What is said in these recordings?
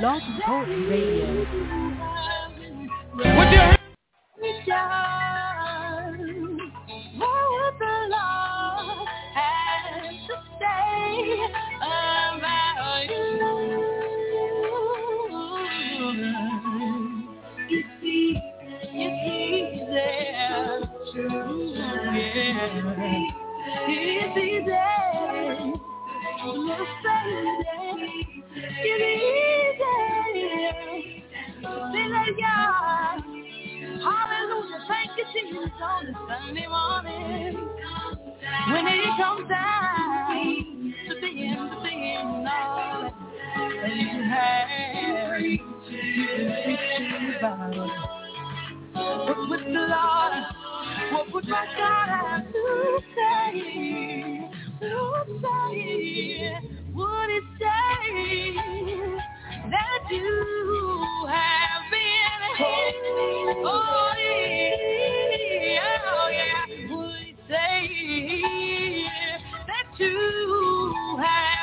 Blog Talk Radio. With your What the Lord has to say about Hallelujah, thank you, Jesus, on morning. When it comes down to to all that you have, you the Lord, what would my God have to say? Would say, would it say that you have been Oh yeah, oh yeah, would say that you have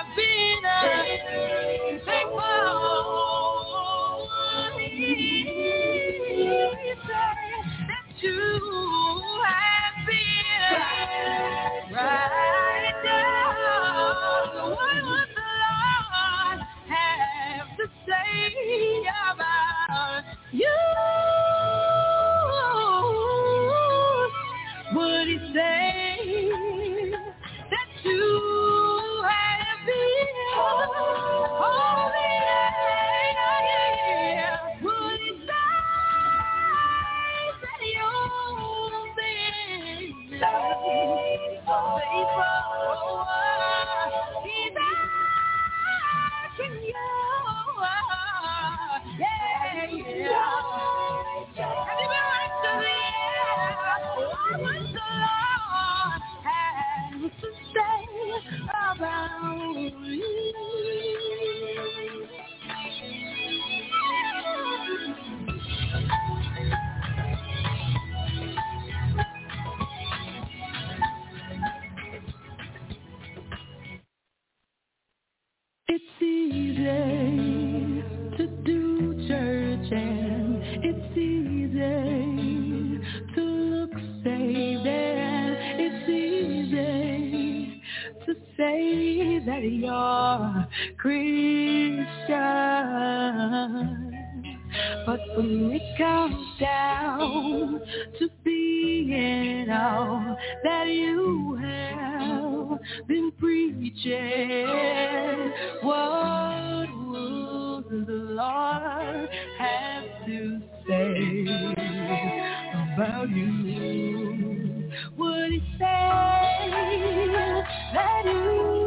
that you're Christian. But when it comes down to being all that you have been preaching, what would the Lord have to say about you? Would he say that you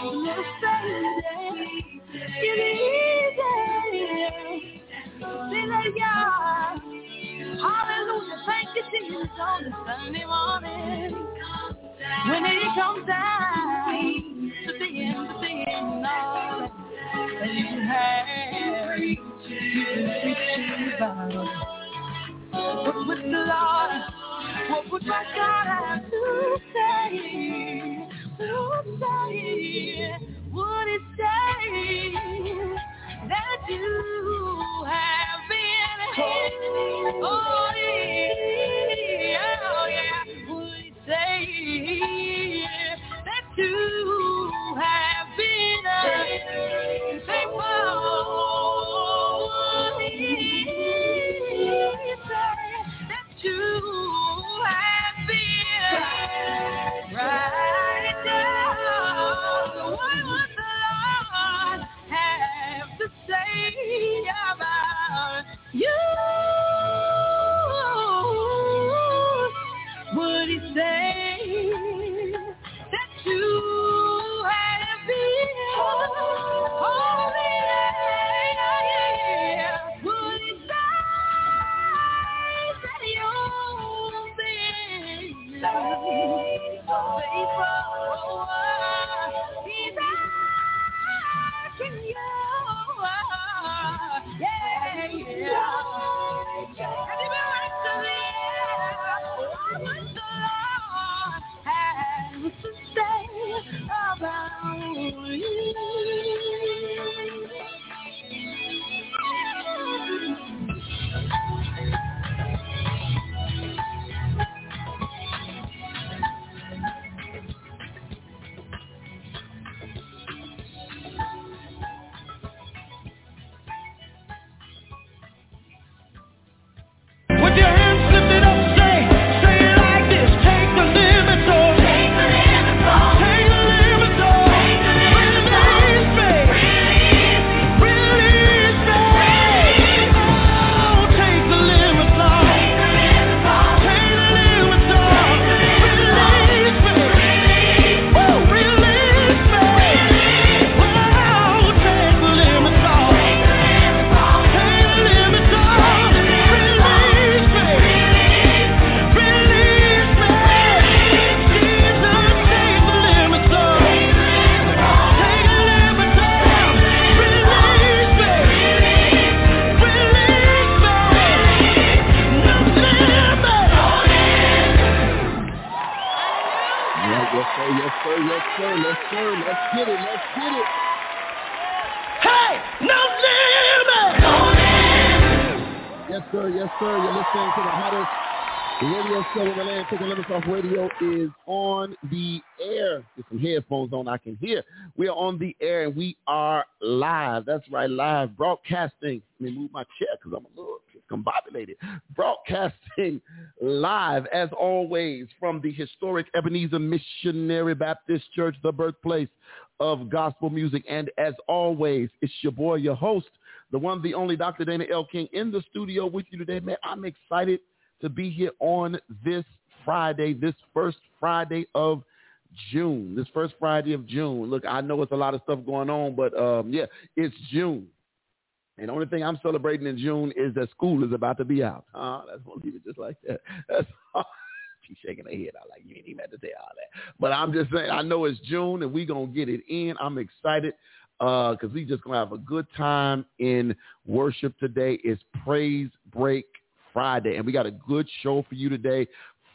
The the the what would my God have to say? You have been? Oh radio show in the land. Taking limits off radio is on the air. Get some headphones on, I can hear. We are on the air and we are live. That's right, live broadcasting. Let me move my chair because I'm a little discombobulated. Broadcasting live, as always, from the historic Ebenezer Missionary Baptist Church, the birthplace of gospel music. And as always, it's your boy, your host, the one, the only Dr. Dana L. King in the studio with you today. Man, I'm excited to be here on this Friday, this first Friday of June, this first Friday of June. Look, I know it's a lot of stuff going on, but um, yeah, it's June. And the only thing I'm celebrating in June is that school is about to be out. Uh, that's gonna leave it just like that. That's. She's shaking her head. I like you ain't even had to say all that. But I'm just saying, I know it's June and we gonna get it in. I'm excited because we just gonna have a good time in worship today. It's Praise Break Friday, and we got a good show for you today.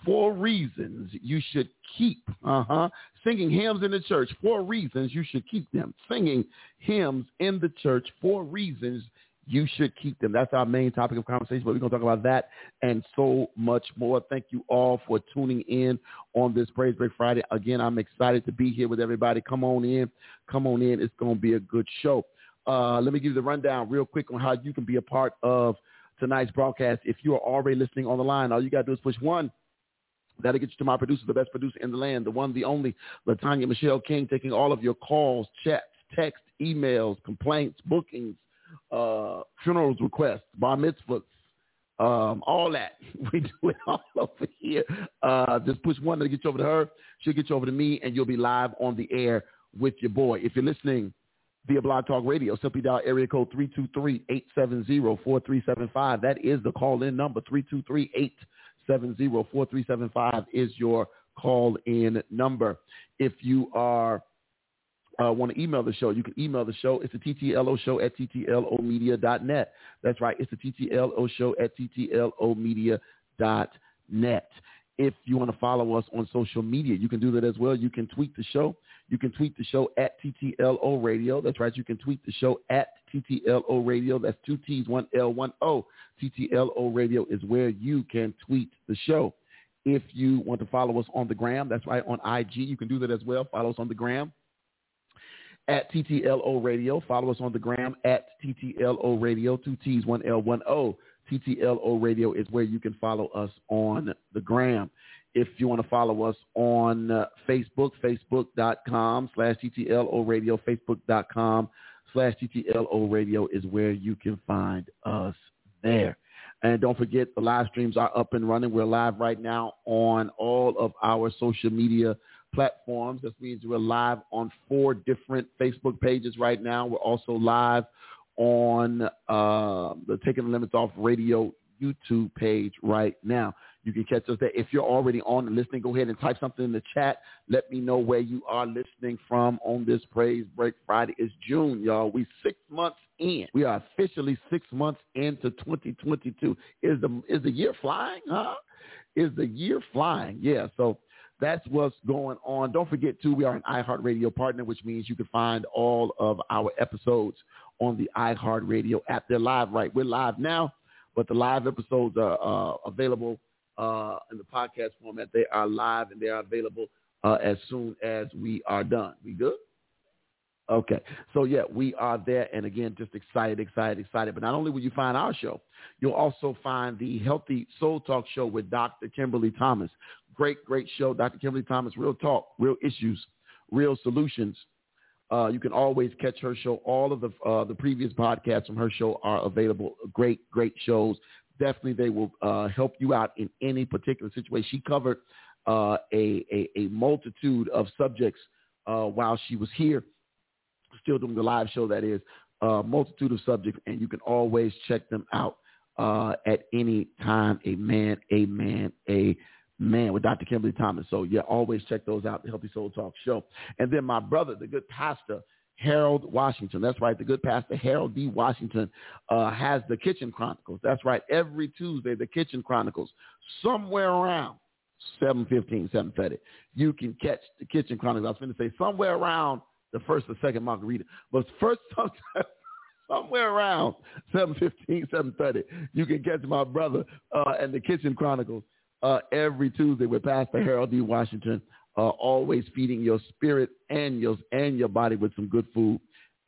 Four reasons you should keep, uh-huh, singing hymns in the church. Four reasons you should keep them. Singing hymns in the church. Four reasons you should keep them. That's our main topic of conversation, but we're going to talk about that and so much more. Thank you all for tuning in on this Praise Break Friday. Again, I'm excited to be here with everybody. Come on in. Come on in. It's going to be a good show. Uh, let me give you the rundown real quick on how you can be a part of tonight's broadcast. If you are already listening on the line, all you got to do is push one. That'll get you to my producer, the best producer in the land, the one, the only, Latanya Michelle King, taking all of your calls, chats, text, emails, complaints, bookings, uh, funerals requests, bar mitzvahs, um, all that. We do it all over here. Uh, just push one to get you over to her. She'll get you over to me, and you'll be live on the air with your boy. If you're listening via Blog Talk Radio, simply dial area code 323-870-4375. That is the call-in number, 323-870-4375 is your call-in number. If you are uh, want to email the show, you can email the show. It's the TTLO show at TTLOmedia.net. That's right. It's the TTLO show at TTLOmedia.net. If you want to follow us on social media, you can do that as well. You can tweet the show. You can tweet the show at TTLO Radio. That's right. You can tweet the show at TTLO Radio. That's two T's, one L, one O. TTLO Radio is where you can tweet the show. If you want to follow us on the gram, that's right, on IG, you can do that as well. Follow us on the gram at TTLO Radio. Follow us on the gram at TTLO Radio, two T's, one L, one O. TTLO Radio is where you can follow us on the gram. If you want to follow us on uh, Facebook, facebook.com slash TTLO Radio, facebook.com slash TTLO Radio is where you can find us there. And don't forget, the live streams are up and running. We're live right now on all of our social media platforms. That means we're live on four different Facebook pages right now. We're also live on uh, the Taking the Limits Off Radio YouTube page right now. You can catch us there. If you're already on and listening, go ahead and type something in the chat. Let me know where you are listening from on this Praise Break Friday. It's June, y'all. We six months in. We are officially six months into 2022. Is the is the year flying? Huh? Is the year flying? Yeah. So that's what's going on. Don't forget too, we are an iHeartRadio partner, which means you can find all of our episodes on the iHeartRadio app. They're live, right? We're live now, but the live episodes are uh, available uh, in the podcast format. They are live and they are available uh, as soon as we are done. We good? Okay. So yeah, we are there. And again, just excited, excited, excited. But not only will you find our show, you'll also find the Healthy Soul Talk show with Dr. Kimberly Thomas. Great, great show. Dr. Kimberly Thomas, real talk, real issues, real solutions. Uh, you can always catch her show. All of the uh, the previous podcasts from her show are available. Great, great shows. Definitely, they will uh, help you out in any particular situation. She covered uh, a, a, a multitude of subjects uh, while she was here, still doing the live show. That is a multitude of subjects, and you can always check them out uh, at any time. Amen. Amen. Amen man with Dr. Kimberly Thomas. So yeah, always check those out, the Healthy Soul Talk show. And then my brother, the good pastor, Harold Washington. That's right. The good pastor, Harold D. Washington, uh, has the Kitchen Chronicles. That's right. Every Tuesday, the Kitchen Chronicles, somewhere around 7.15, 7.30, you can catch the Kitchen Chronicles. I was going to say somewhere around the first or second margarita. But first, somewhere around 7.15, 7.30, you can catch my brother uh, and the Kitchen Chronicles uh, every Tuesday with Pastor Harold D. Washington, uh, always feeding your spirit and your and your body with some good food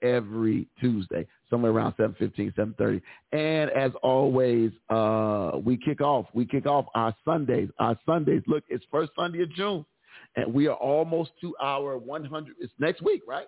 every Tuesday, somewhere around 7.15, 7.30. And as always, uh, we kick off. We kick off our Sundays. Our Sundays, look, it's first Sunday of June, and we are almost to our 100. It's next week, right?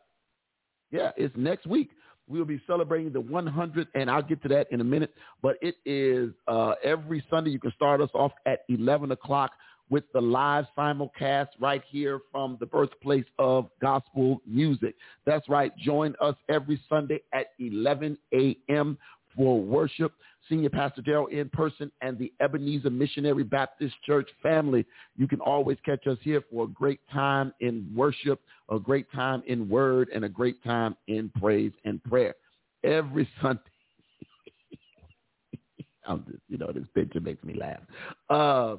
Yeah, it's next week. We will be celebrating the 100th, and I'll get to that in a minute. But it is uh, every Sunday. You can start us off at 11 o'clock with the live simulcast right here from the birthplace of gospel music. That's right. Join us every Sunday at 11 a.m. for worship. Senior Pastor Daryl in person and the Ebenezer Missionary Baptist Church family. You can always catch us here for a great time in worship, a great time in word, and a great time in praise and prayer. Every Sunday. I'm just, you know, this picture makes me laugh. Uh,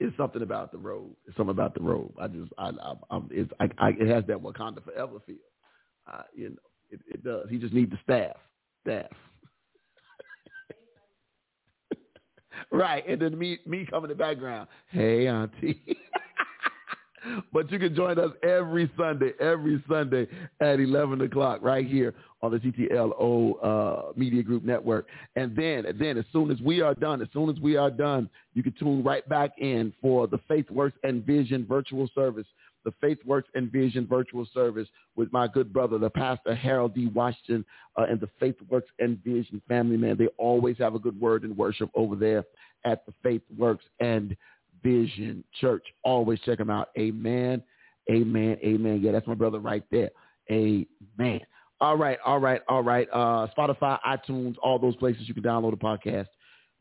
it's something about the robe. It's something about the robe. I just, I, I, I'm, it's, I, I, it has that Wakanda forever feel. Uh, you know, it, it does. He just needs the staff, staff. right, and then me, me coming in the background. Hey, auntie. but you can join us every Sunday, every Sunday at 11 o'clock right here on the TTLO uh, Media Group Network. And then, then as soon as we are done, as soon as we are done, you can tune right back in for the Faith Works and Vision virtual service the Faith Works and Vision virtual service with my good brother, the pastor Harold D. Washington, uh, and the Faith Works and Vision family, man. They always have a good word in worship over there at the Faith Works and Vision Church. Always check them out. Amen. Amen. Amen. Yeah, that's my brother right there. Amen. All right. All right. All right. Uh, Spotify, iTunes, all those places you can download a podcast.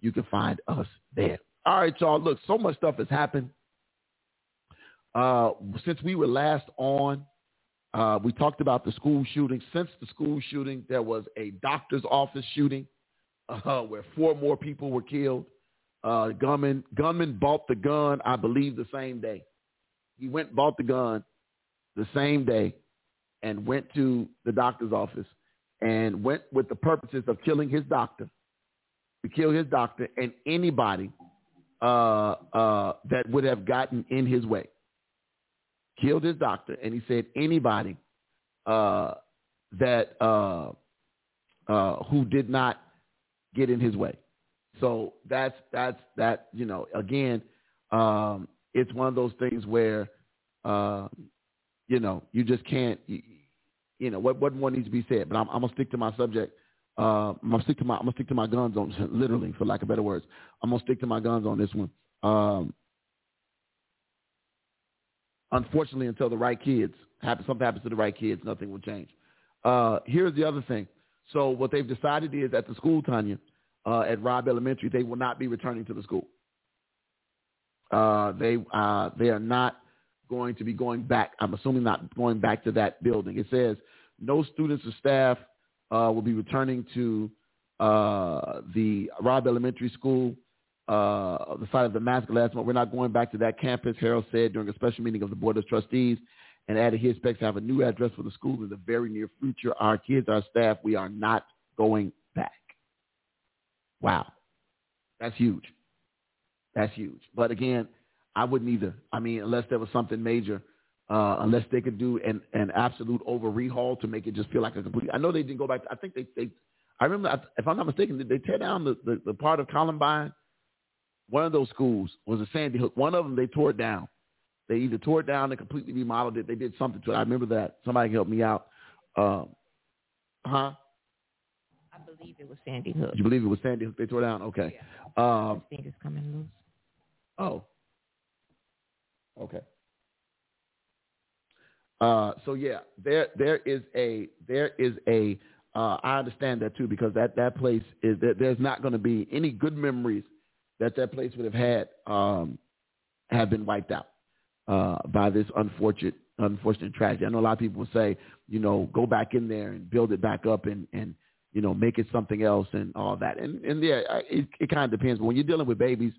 You can find us there. All right, y'all. Look, so much stuff has happened. Uh, since we were last on, uh, we talked about the school shooting. Since the school shooting, there was a doctor's office shooting uh, where four more people were killed. Uh, gunman gunman bought the gun, I believe, the same day. He went and bought the gun the same day and went to the doctor's office and went with the purposes of killing his doctor, to kill his doctor and anybody uh, uh, that would have gotten in his way killed his doctor, and he said anybody uh, that uh, uh, who did not get in his way. So that's that's that. You know, again, um, it's one of those things where uh, you know you just can't. You, you know what what more needs to be said. But I'm, I'm gonna stick to my subject. Uh, I'm gonna stick to my I'm gonna stick to my guns on literally, for lack of better words. I'm gonna stick to my guns on this one. Um, unfortunately, until the right kids happen, something happens to the right kids, nothing will change. Uh, here's the other thing. So what they've decided is at the school, Tanya, uh, at Robb Elementary, they will not be returning to the school. Uh, they uh, they are not going to be going back. I'm assuming not going back to that building. It says no students or staff uh, will be returning to uh, the Robb Elementary School, uh, the site of the massacre last month. We're not going back to that campus, Harrell said during a special meeting of the Board of Trustees and added he expects to have a new address for the school in the very near future. Our kids, our staff, we are not going back. Wow. That's huge. That's huge. But again, I wouldn't either. I mean, unless there was something major, uh, unless they could do an, an absolute over rehaul to make it just feel like a complete. I know they didn't go back. I think they, they I remember, if I'm not mistaken, did they tear down the, the, the part of Columbine? One of those schools was a Sandy Hook. One of them they tore it down. They either tore it down and completely remodeled it. They did something to it. I remember that. Somebody can help me out. Um, huh? I believe it was Sandy Hook. You believe it was Sandy Hook they tore down? Okay. Um, I think it's coming loose. oh. Okay. Uh, so yeah, there there is a there is a uh, I understand that too because that that place is there, there's not going to be any good memories that that place would have had um, have been wiped out uh, by this unfortunate unfortunate tragedy. I know a lot of people say, you know, go back in there and build it back up and and you know make it something else and all that. And and yeah, it, it kind of depends. But when you're dealing with babies,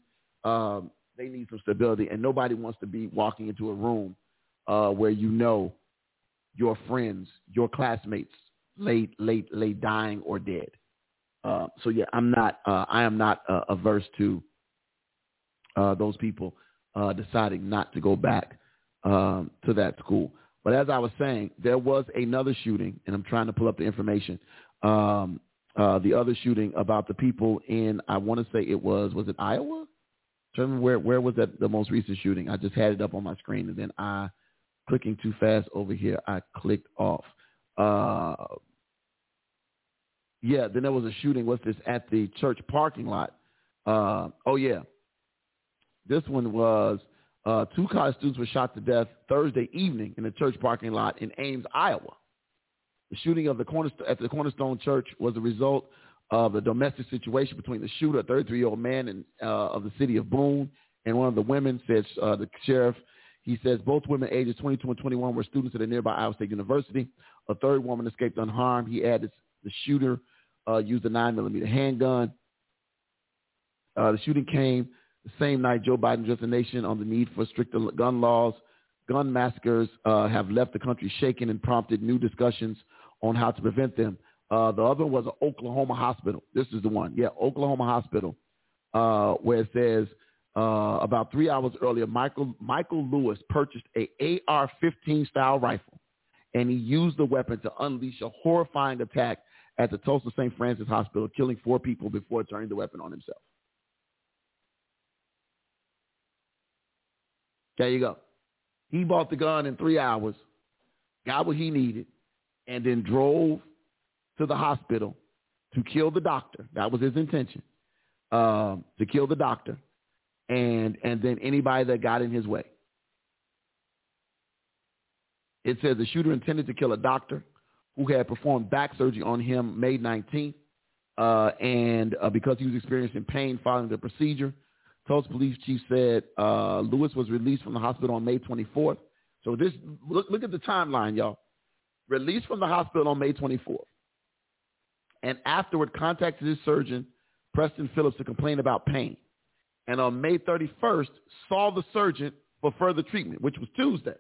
um, they need some stability, and nobody wants to be walking into a room uh, where you know your friends, your classmates, late, late, late dying or dead. Uh, so yeah, I'm not. Uh, I am not uh, averse to uh, those people uh, deciding not to go back um, to that school. But as I was saying, there was another shooting, and I'm trying to pull up the information. Um, uh, the other shooting about the people in, I want to say it was, was it Iowa? Me where where was that the most recent shooting? I just had it up on my screen, and then I, clicking too fast over here, I clicked off. Uh, yeah, then there was a shooting. What's this at the church parking lot? Uh, oh yeah, this one was uh, two college students were shot to death Thursday evening in a church parking lot in Ames, Iowa. The shooting of the cornerstone at the Cornerstone Church was a result of a domestic situation between the shooter, a 33-year-old man in, uh, of the city of Boone, and one of the women, says uh, the sheriff. He says both women, ages 22 and 21, were students at a nearby Iowa State University. A third woman escaped unharmed. He added the shooter uh, used a 9-millimeter handgun. Uh, the shooting came the same night Joe Biden addressed the nation on the need for stricter gun laws. Gun massacres uh, have left the country shaken and prompted new discussions on how to prevent them. Uh, the other was an Oklahoma hospital. This is the one. Yeah, Oklahoma hospital, uh, where it says uh, about three hours earlier, Michael Michael Lewis purchased a AR-15 style rifle, and he used the weapon to unleash a horrifying attack at the Tulsa St. Francis Hospital, killing four people before turning the weapon on himself. There you go. He bought the gun in three hours, got what he needed, and then drove to the hospital to kill the doctor. That was his intention, um, to kill the doctor, and and then anybody that got in his way. It says the shooter intended to kill a doctor who had performed back surgery on him May 19th, uh, and uh, because he was experiencing pain following the procedure, Tulsa police chief said uh, Lewis was released from the hospital on May 24th. So this look, look at the timeline, y'all. Released from the hospital on May 24th, and afterward contacted his surgeon, Preston Phillips, to complain about pain. And on May 31st, saw the surgeon for further treatment, which was Tuesday.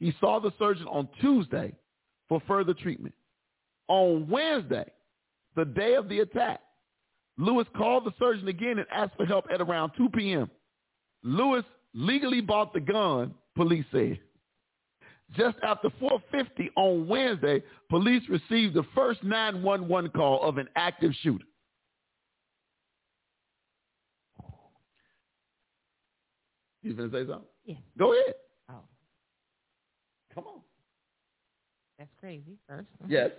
He saw the surgeon on Tuesday for further treatment. On Wednesday, the day of the attack, Lewis called the surgeon again and asked for help at around 2 p.m. Lewis legally bought the gun, police said. Just after 4.50 on Wednesday, police received the first 911 call of an active shooter. You to say something? Yeah. Go ahead. Oh, Come on. that's crazy. 1st Yes.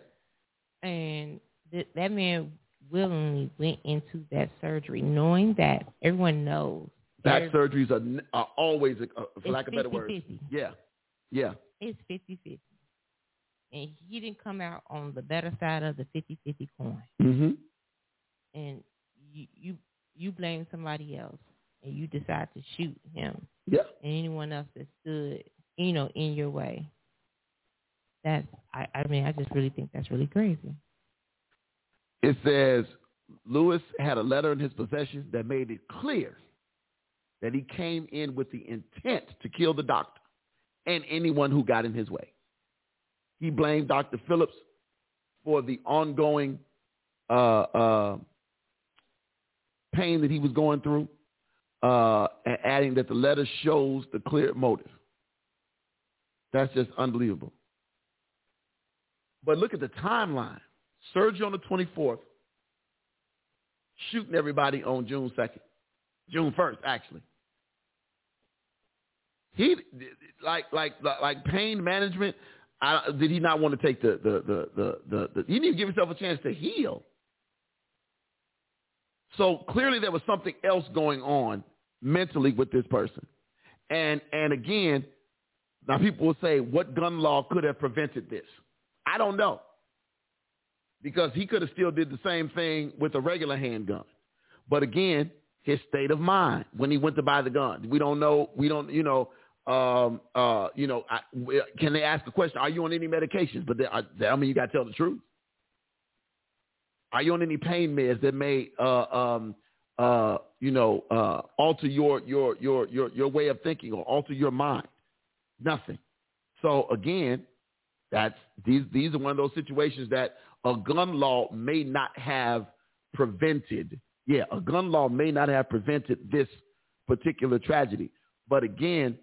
and th- that man willingly went into that surgery, knowing that everyone knows Back surgeries are, are always, uh, for lack of better words. Yeah. Yeah. It's 50-50. and he didn't come out on the better side of the 50-50 coin. Mm-hmm. And you you you blame somebody else, and you decide to shoot him Yeah. and anyone else that stood, you know, in your way. That's I, I mean, I just really think that's really crazy. It says Lewis had a letter in his possession that made it clear that he came in with the intent to kill the doctor and anyone who got in his way. He blamed Dr. Phillips for the ongoing uh, uh, pain that he was going through, uh, and adding that the letter shows the clear motive. That's just unbelievable. But look at the timeline. Surgery on the 24th, shooting everybody on June 2nd, June 1st, actually. He like like like pain management. I, did he not want to take the the the the, the, the he didn't give himself a chance to heal. So clearly there was something else going on mentally with this person. And and again, now people will say, what gun law could have prevented this? I don't know. Because he could have still did the same thing with a regular handgun. But again, his state of mind when he went to buy the gun. We don't know. We don't, you know, um, uh, you know, I, can they ask the question, are you on any medications? But I, I mean, you got to tell the truth. Are you on any pain meds that may, uh, um, uh, you know, uh, alter your, your, your, your, your way of thinking or alter your mind? Nothing. So again, that's these these are one of those situations that a gun law may not have prevented. Yeah, a gun law may not have prevented this particular tragedy. But again,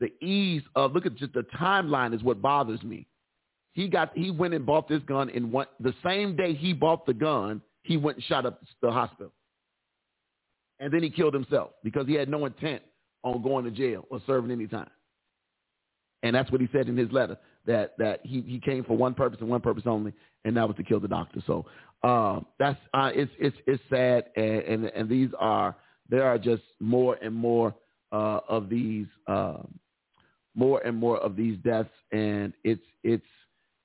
the ease of look at just the timeline is what bothers me. He got he went and bought this gun one the same day he bought the gun, he went and shot up the hospital. And then he killed himself because he had no intent on going to jail or serving any time. And that's what he said in his letter that that he, he came for one purpose and one purpose only, and that was to kill the doctor. So uh, that's uh, it's it's it's sad, and, and and these are there are just more and more uh, of these um, more and more of these deaths, and it's it's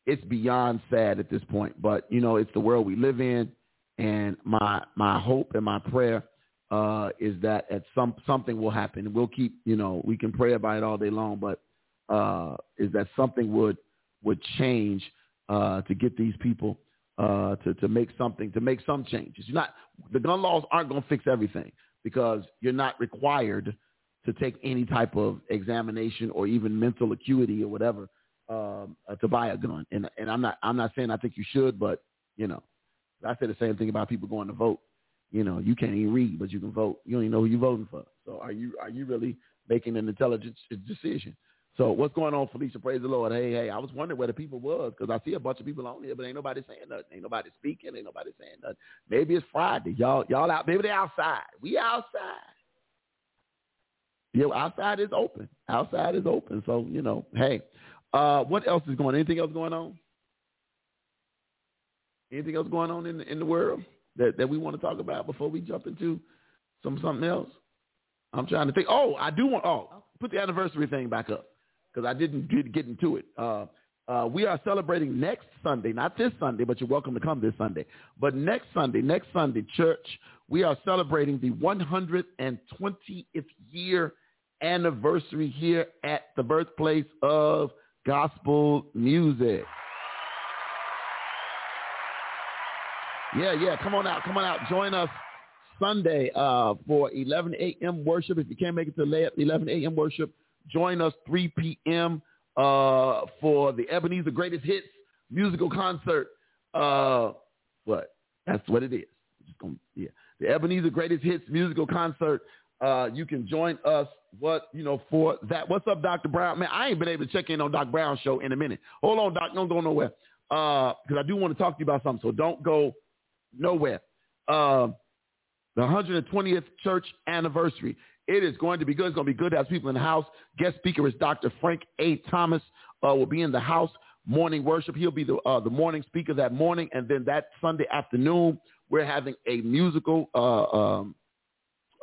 it's beyond sad at this point. But you know, it's the world we live in, and my my hope and my prayer uh, is that at some something will happen. We'll keep you know we can pray about it all day long, but uh, is that something would would change uh, to get these people uh, to to make something to make some changes. You're not the gun laws aren't going to fix everything because you're not required to take any type of examination or even mental acuity or whatever um, uh, to buy a gun. And and I'm not I'm not saying I think you should, but you know, I say the same thing about people going to vote. You know, you can't even read, but you can vote. You don't even know who you're voting for. So are you are you really making an intelligent decision? So what's going on, Felicia? Praise the Lord. Hey, hey, I was wondering where the people was because I see a bunch of people on here, but ain't nobody saying nothing. Ain't nobody speaking. Ain't nobody saying nothing. Maybe it's Friday. Y'all, y'all out. Maybe they outside. We outside. Yeah, outside is open. Outside is open. So you know, hey, uh, what else is going? on? Anything else going on? Anything else going on in the, in the world that, that we want to talk about before we jump into some something else? I'm trying to think. Oh, I do want. Oh, put the anniversary thing back up because I didn't get, get into it. Uh, uh, we are celebrating next Sunday, not this Sunday, but you're welcome to come this Sunday. But next Sunday, next Sunday, church, we are celebrating the 120th year anniversary here at the birthplace of gospel music. Yeah, yeah. Come on out. Come on out. Join us Sunday uh, for 11 a.m. worship. If you can't make it to 11 a.m. worship, join us 3 p.m. Uh, for the Ebenezer Greatest Hits musical concert. Uh, what? That's what it is. Yeah. The Ebenezer Greatest Hits musical concert. Uh, you can join us. What you know for that? What's up, Dr. Brown? Man, I ain't been able to check in on Doc Brown's show in a minute. Hold on, Doc. Don't go nowhere. Uh, because I do want to talk to you about something. So don't go nowhere. Uh, the 120th church anniversary. It is going to be good. It's going to be good to have people in the house. Guest speaker is Dr. Frank A. Thomas. Uh, will be in the house morning worship. He'll be the uh, the morning speaker that morning, and then that Sunday afternoon we're having a musical, uh, um,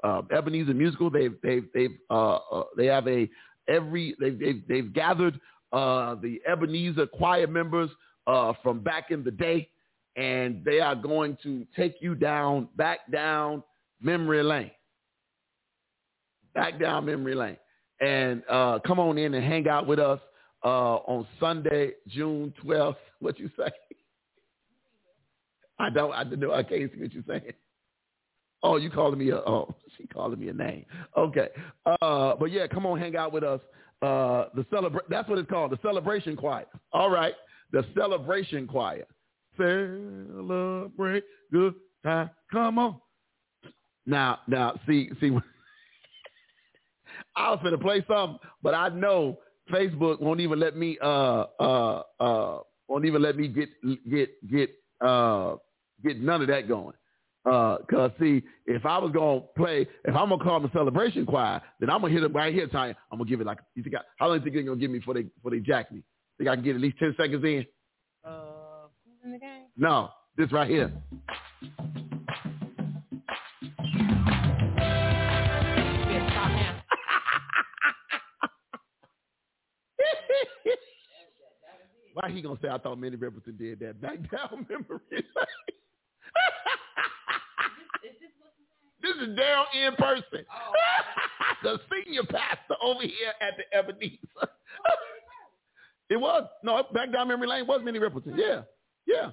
uh, Ebenezer musical. They've they've they've uh, uh, they have a every they've they've, they've gathered uh, the Ebenezer choir members uh, from back in the day, and they are going to take you down back down memory lane. back down memory lane. And uh, come on in and hang out with us uh, on Sunday, June 12th. What you say? I don't, I don't know. I can't see what you're saying. Oh, you calling me a, oh, she calling me a name. Okay. Uh, but yeah, come on, hang out with us. Uh, the celebra- that's what it's called, the celebration choir. All right. The celebration choir. Celebrate good time. Come on. Now, now, see, see, I was gonna play something, but I know Facebook won't even let me, uh, uh, uh, won't even let me get, get, get, uh, get none of that going. Uh, cause see, if I was gonna play, if I'm gonna call them a celebration choir, then I'm gonna hit it right here, Tanya. I'm gonna give it like, you think I, how long do you think they're gonna give me before they, before they jack me? Think I can get at least ten seconds in? Uh, who's in the game? No, this right here. You better stop now. Why he gonna say I thought Manny Riperton did that? Back down memory lane. This is Daryl in person. Oh. the senior pastor over here at the Ebenezer. it was. No, back down memory lane was Manny Riperton. Yeah. Yeah.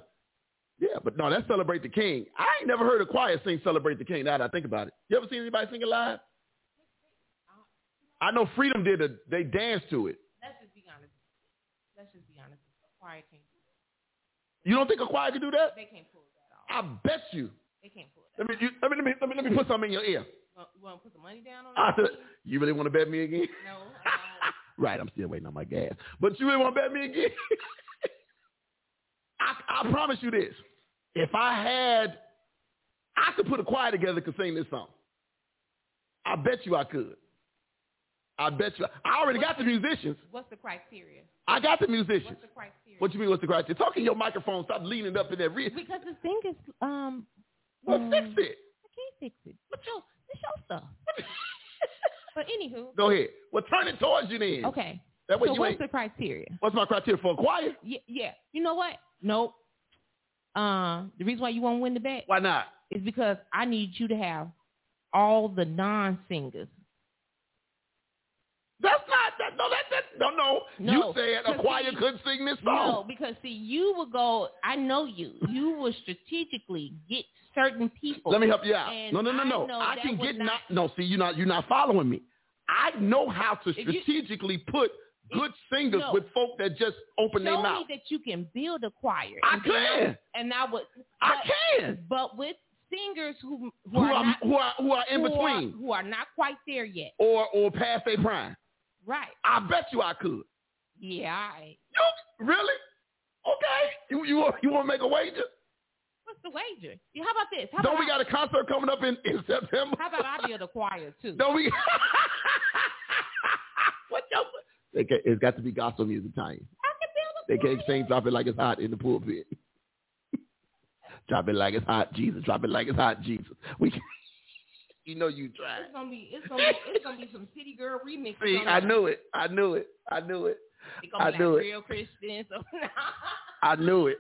Yeah, but no, that's Celebrate the King. I ain't never heard a choir sing Celebrate the King now that I think about it. You ever seen anybody sing it live? I know Freedom did a, they danced to it. Let's just be honest. Let's just be honest. A choir can't do that. You don't think a choir could do that? They can't pull that off. I bet you. They can't pull that. Let me, you, let me, let me, let me, let me put something in your ear. off. You want to put some money down on I said, you really want to bet me again? No. Right, I'm still waiting on my gas. But you really want to bet me again? I, I promise you this. If I had, I could put a choir together that could sing this song. I bet you I could. I bet you. I already got the musicians. What's the criteria? I got the musicians. What's the criteria? What you mean? What's the criteria? Talk in your microphone. Stop leaning up in that Re- Because the thing is, um, well, um, fix it. I can't fix it. It's your, it's your stuff. but anywho, Go ahead. Well, turn it towards you then. okay. That way so you what's ain't. the criteria? What's my criteria for a choir? Yeah, yeah. You know what? Nope. Uh, the reason why you won't win the bet Why not? is because I need you to have all the non-singers. That's not that. No, no, no. You said a choir see- couldn't sing this song. No, because see, you will go. I know you. You will strategically get certain people. Let me help you out. And No, no, no, I no. know I can get not-. No, see, you're not. You're not following me. I know how to If you- strategically put good singers no. with folk that just open Show their me mouth. that you can build a choir. I can. and I would. I but- can. But with singers who who, Who are, are not who are who are in who are- between who are not quite there yet. or or past their prime. Right. I bet you I could. Yeah. Right. You really? Okay. You you want you want to make a wager? What's the wager? Yeah, how about this? How Don't about we got a concert coming up in, in September? How about I build a choir too? Don't we? what your, they can, it's got to be gospel music time. I They can't sing "Drop It Like It's Hot" in the pulpit. drop it like it's hot, Jesus. Drop it like it's hot, Jesus. We, you know, you tried. It's gonna be it's gonna be it's gonna be some city girl remixes. See, I knew it. I knew it. I knew it. It's gonna be I knew like it. real Christian. So I knew it.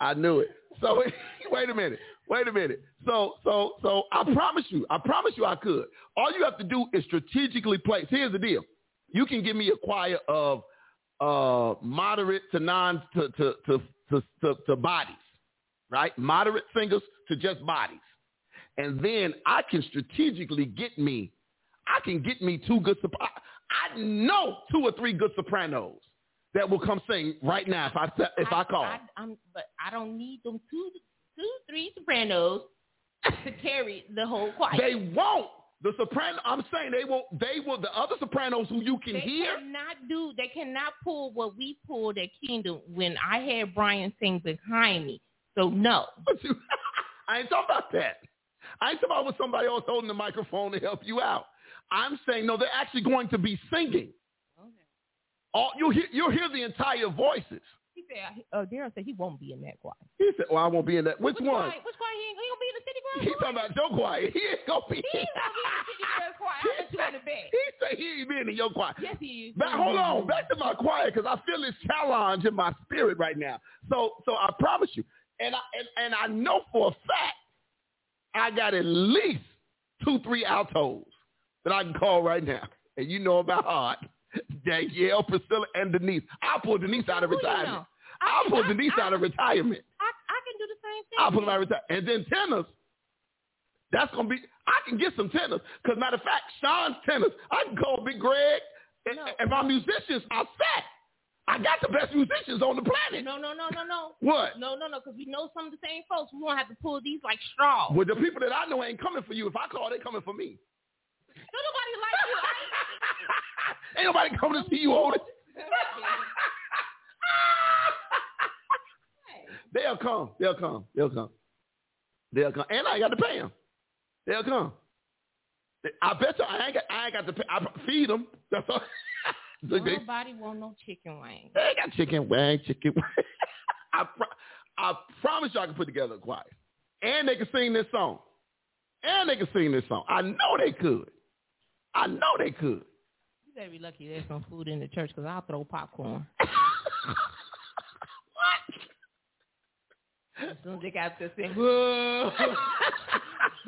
I knew it. So wait a minute. Wait a minute. So so so I promise you, I promise you I could. All you have to do is strategically place. Here's the deal. You can give me a choir of uh moderate to non to to to to, to, to bodies, right? Moderate singers to just bodies. And then I can strategically get me, I can get me two good, I, I know two or three good sopranos that will come sing right now if I if I, call. I, I'm, but I don't need them two, two, three sopranos to carry the whole choir. They won't. The soprano. I'm saying they will. They will. The other sopranos who you can They hear. They cannot do. They cannot pull what we pulled at Kingdom when I had Brian sing behind me. So no, I ain't talking about that. I ain't talking about with somebody else holding the microphone to help you out. I'm saying no. They're actually going to be singing. All you hear. You'll hear the entire voices. he said. Uh, Daryl said he won't be in that choir. He said, "Well, I won't be in that. Which, Which one?" choir? Which choir? He ain't he gonna be in the city girl He's talking about your choir. He ain't gonna be. He's gonna be in the city choir. I bet you in the bed. He said he ain't been in your choir. Yes, he is. But hold on, back to my choir because I feel this challenge in my spirit right now. So, so I promise you, and I and, and I know for a fact, I got at least two, three altos that I can call right now, and you know about heart. Danielle, Priscilla, and Denise. I'll pull Denise out of Who you retirement. know? I'll pull I- Denise I- out of retirement. I, I can do the same thing. I'll pull them out of retirement. And then tenors. That's gonna be. I can get some tenors. Cause matter of fact, Sean's tenors. I can call Big Greg, and, No. and my musicians are set. I got the best musicians on the planet. No, no, no, no, no. What? No, no, no, because we know some of the same folks. We won't have to pull these like straws. Well, the people that I know ain't coming for you. If I call, they coming for me. Don't nobody like you. Ain't nobody coming to see you hold it. They'll come. They'll come. They'll come. They'll come. And I ain't got to pay them. They'll come. I bet you I ain't got, I ain't got to pay. I feed them. That's all. Nobody want no chicken wings. they got chicken wing, chicken wing. I, pro- I promise I can put together a choir. And they can sing this song. And they can sing this song. I know they could. I know they could. You better be lucky there's some food in the church because I'll throw popcorn. As soon as they got "Boo, boo,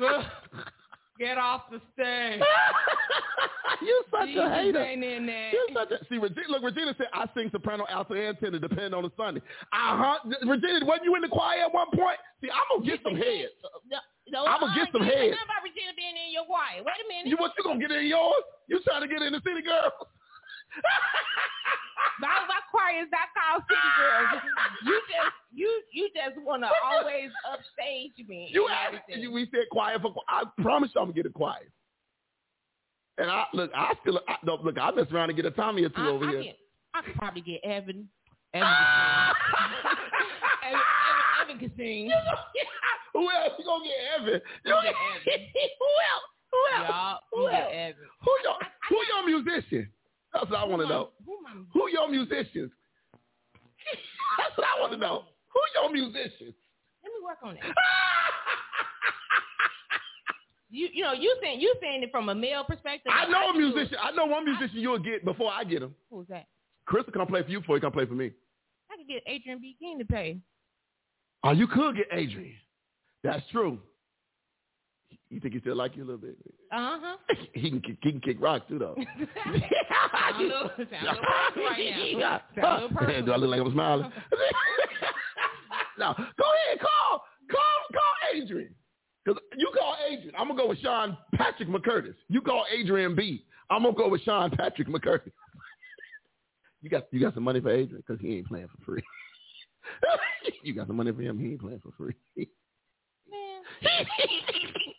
get off the stage. you such Jesus a hater. ain't in there. You're such a, see, Regina, look, Regina said, I sing soprano, alto, and tenor, depending on the Sunday. Uh-huh. Regina, wasn't you in the choir at one point? See, I'm going to get some heads. No, no, I'ma get some you ain't head. saying nothing about Regina being in your choir. Wait a minute. You what, you going to get in yours? You trying to get in the city, girl? my, my choir is not called City Girls. You just you you just want to always upstage me. You you, we said choir for I promise you I'm going to get a choir. And I, look, I still, I, no, look, I mess around and get a Tommy or two I, over I here. Can, I could probably get Evan. Evan, Evan, Evan, Evan can sing. Who else? You going to get Evan? You gonna get Evan. Who else? Who else? Y'all, Who get else? Evan. Who your, who your musician? That's what I want to know. Who my Who your musicians? That's what I want to know. Who your musicians? Let me work on that. You you know you saying you saying it from a male perspective. I know a do it. musician. I know one musician you'll get before I get him. Who's that? Chris will come play for you before he come play for me. I could get Adrian B. King to pay. Oh, you could get Adrian. That's true. You think he still like you a little bit? Uh huh. He can kick, he can kick rocks too though. Sound a little- sound a little right now. Sound a little personal. Do I look like I'm smiling? no, go ahead, call, call, call Adrian. Cause you call Adrian. I'm gonna go with Sean Patrick McCurtis. You call Adrian B. I'm gonna go with Sean Patrick McCurtis. you got you got some money for Adrian because he ain't playing for free. you got some money for him. He ain't playing for free. Man,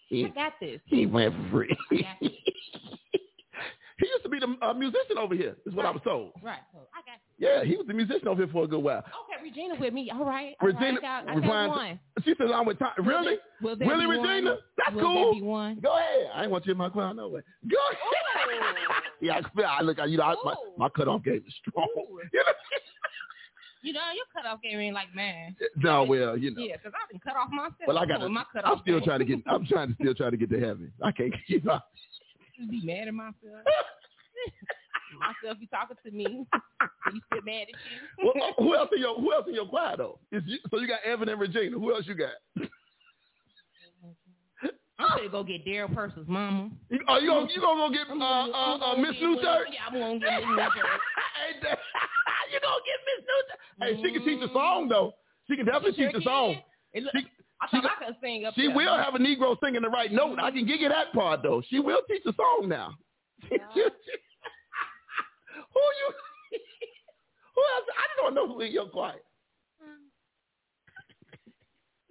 he, I got this. he for free. I got this. he used to be the uh, musician over here. Is what I was told. Right. So I got this. Yeah, he was the musician over here for a good while. Okay, Regina with me. All right. All Regina, right. I got, I got one. She says I'm with Tom. Really? Will there Really, be one? Regina? That's Will cool. there be one? Go ahead. I ain't want you in my crowd no way. Go ahead. yeah, I, feel- I look. at You know, I, my, my cutoff game is strong. You know? You know, your cutoff game ain't like man. no, well, you know. Yeah, because I've been cut off myself. Well, I got. my I'm still game. trying to get. I'm trying to still try to get to heaven. I can't. You know. Just be mad at myself. myself you talking to me. You still mad at you? well, who else in your Who else in your choir though? Is you, so you got Evan and Regina. Who else you got? I'm gonna go get Daryl Purse's mama. You, oh, you gonna you gonna go get uh uh, uh Miss get New Church? Yeah, I'm gonna get Miss New Church. You gonna get Miss New Church? Hey, she can teach a song though. She can definitely She sure teach a song. It look- She, I thought go- I could sing up she there. will have a Negro singing the right note. I can give you that part though. She will teach a song now. who you? Who else? I don't know who in your choir.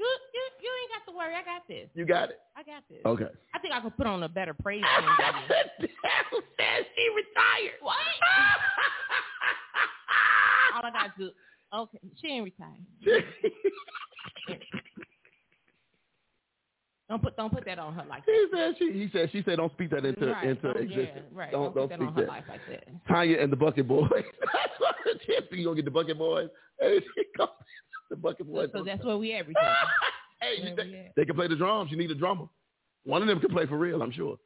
You, you, you ain't got to worry. I got this. You got it. I got this. Okay. I think I could put on a better praise team. than you. she retired. What? All I got to do. Okay, she ain't retired. Don't put don't put that on her like that. he said she. He said she said don't speak that into right, into oh, don't, existence. Yeah, right. Don't Don't, don't, put that on speak her that. life like that. Tanya and the Bucket Boys. That's what the chip. You gonna get the Bucket Boys? Hey, she come- the Bucket Boys. So that's where we at, Regina. hey, you, where we they, they can play the drums. You need a drummer. One of them can play for real. I'm sure.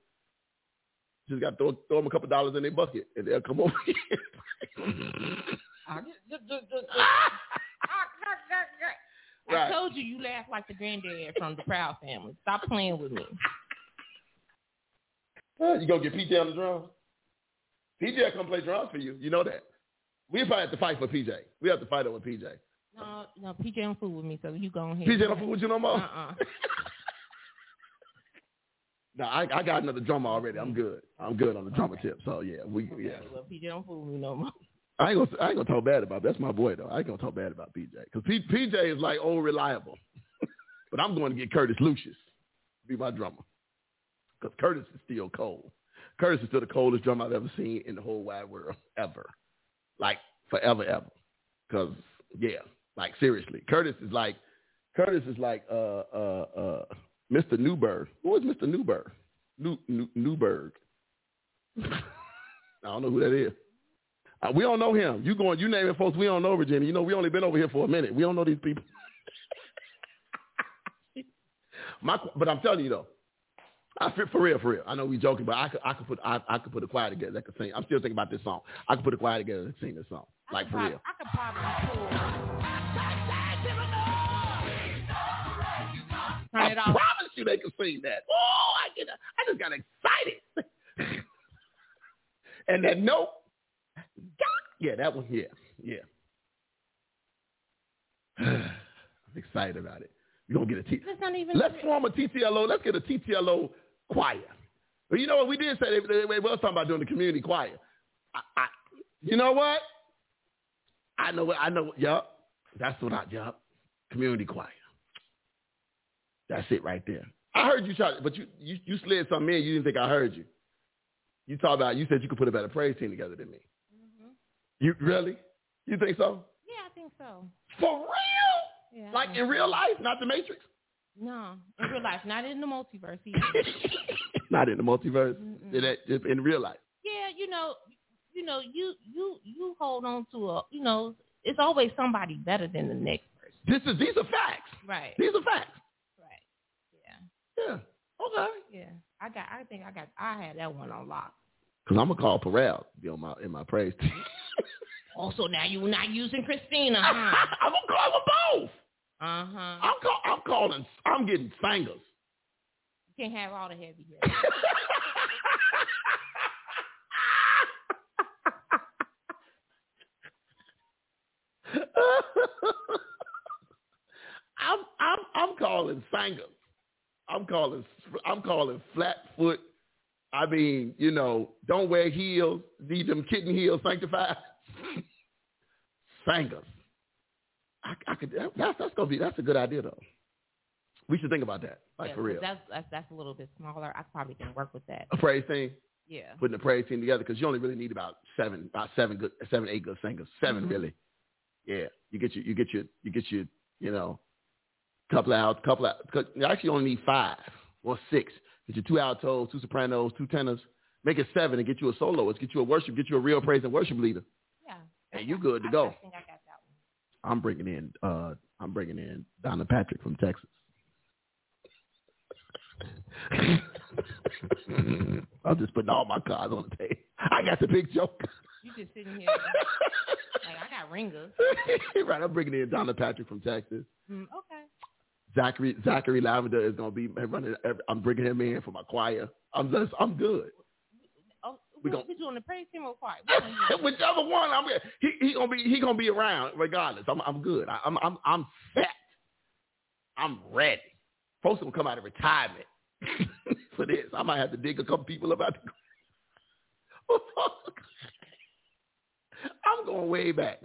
Just got to throw, throw them a couple dollars in their bucket, and they'll come over here. I Right. told you you laugh like the granddad from the Proud Family. Stop playing with me. You gonna get PJ on the drums? PJ will come play drums for you. You know that. We probably have to fight for PJ. We have to fight over PJ. Uh, no, no, PJ don't fool with me, so you go ahead. PJ don't fool with you no more. Uh-uh. no, I, I got another drummer already. I'm good. I'm good on the drummer tip. So yeah, we yeah. Okay, well, PJ don't fool with me no more. I ain't gonna I ain't gonna talk bad about. That's my boy though. I ain't gonna talk bad about PJ because P, PJ is like old reliable. but I'm going to get Curtis Lucius to be my drummer because Curtis is still cold. Curtis is still the coldest drummer I've ever seen in the whole wide world ever, like forever ever. Because yeah, like seriously, Curtis is like Curtis is like uh uh uh Mr. Newberg. Who is Mr. Newberg? New, New Newberg. I don't know who that is. Uh, we don't know him. You going? You name it, folks we don't know, Virginia. You know we only been over here for a minute. We don't know these people. My, but I'm telling you though, I feel for real, for real. I know we joking, but I could, I could put, I, I could put a choir together that could sing. I'm still thinking about this song. I could put a choir together and sing this song, I like could for prob- real. I could probably pull. Turn it I off. promise you they can sing that. Oh, I get, I just got excited. and that note, yeah, that one, yeah, yeah. I'm excited about it. You're gonna get a T. That's not even. Let's form a TTLO. Let's get a TTLO choir. But you know what? We did say they, they was talking about doing the community choir. I, I, you know what? I know what I know. Yup, that's what I. Yup, community choir. That's it right there. I heard you try, but you you, you slid something in. You didn't think I heard you. You talked about. You said you could put a better praise team together than me. Mhm. You really? You think so? Yeah, I think so. For real? Yeah. Like in real life, not the Matrix. No, in real life, not in the multiverse. Not in the multiverse. In, that, in real life. yeah, you know, you know, you you you hold on to a, you know, it's always somebody better than the next person. This is these are facts. Right. These are facts. Yeah. Okay. Yeah. I got. I think I got. I had that one on lock. Cause I'm gonna call Perel to be on my in my praise team. Also, now you're not using Christina, huh? I'm gonna call them both. Uh huh. I'm call, I'm calling. I'm getting singers. You can't have all the heavy hitters. I'm I'm I'm calling singers. I'm calling I'm calling flat foot. I mean, you know, don't wear heels. Need them kitten heels sanctified. singers. I, I could. That, that's that's gonna be. That's a good idea though. We should think about that, like Yeah, for real. That's, that's that's a little bit smaller. I probably can work with that. A praise team, Yeah. putting a praise team together because you only really need about seven, about seven good, seven, eight good singers. 7 Mhm. really. Yeah, you get your, you get your, you get your, you know, couple of out, couple of. cause You actually only need five or six. Get your two altos, two sopranos, two tenors. Make it seven and get you a soloist. Get you a worship. Get you a real praise and worship leader. Yeah. And you good to go. I think I got that one. I'm bringing in, uh, I'm bringing in Donna Patrick from Texas. I'm just putting all my cards on the table. I got the big joke. You just sitting here like I got ringers. right, I'm bringing in Donna Patrick from Texas. Mm, okay. Zachary Zachary Lavender is going to be running. I'm bringing him in for my choir. I'm just, I'm good. Oh, We we gon- we doing the praise team or choir? Whichever one, I'm he he gonna be he gonna be around regardless. I'm I'm good. I, I'm I'm I'm set. I'm ready. Folks gonna come out of retirement for this. I might have to dig a couple people about the. I'm going way back.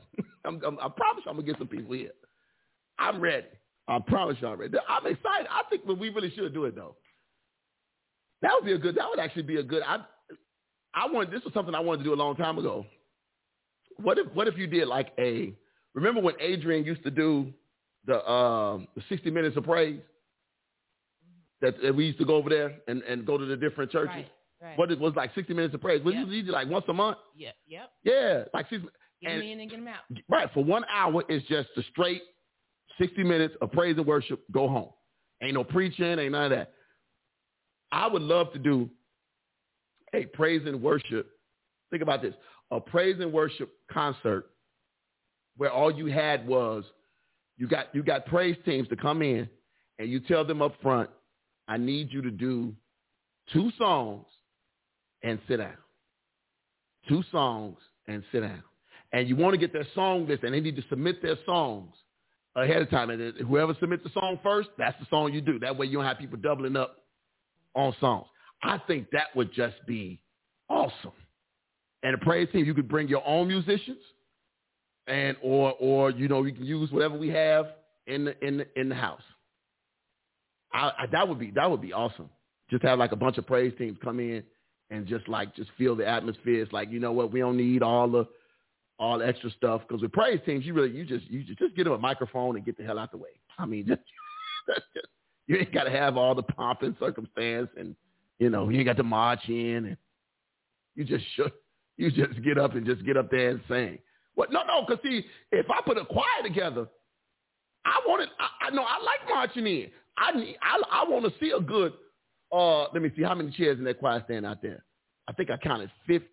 I'm, I'm, I promise I'm gonna get some people here. I'm ready. I promise you I'm. I'm excited. I think we really should do it though. That would be a good. That would actually be a good. I I wanted this was something I wanted to do a long time ago. What if what if you did like a remember when Adrian used to do the um the sixty minutes of praise? That, that we used to go over there and, and go to the different churches. Right. Right. What it was like sixty minutes of praise. Was Yep. it like once a month? Yeah. Yep. Yeah, like six, Get And- them in and get them out. right for one hour. It's just the straight sixty minutes of praise and worship. Go home. Ain't no preaching. Ain't none of that. I would love to do a praise and worship. Think about this: a praise and worship concert where all you had was you got you got praise teams to come in and you tell them up front, I need you to do two songs and sit down. Two songs and sit down. And you want to get their song list, and they need to submit their songs ahead of time. And whoever submits the song first, that's the song you do. That way you don't have people doubling up on songs. I think that would just be awesome. And a praise team, you could bring your own musicians, and or or you know you can use whatever we have in the in the in the house. I, I, that would be that would be awesome. Just have like a bunch of praise teams come in and just like just feel the atmosphere. It's like you know what we don't need all the all the extra stuff because with praise teams you really you just you just, just get them a microphone and get the hell out the way. I mean just, just you ain't got to have all the pomp and circumstance and you know you ain't got to march in and you just should you just get up and just get up there and sing. What? No, no, because see, if I put a choir together, I want it. I, I know I like marching in. I need. I, I want to see a good. Uh, let me see how many chairs in that choir stand out there. I think I counted fifty.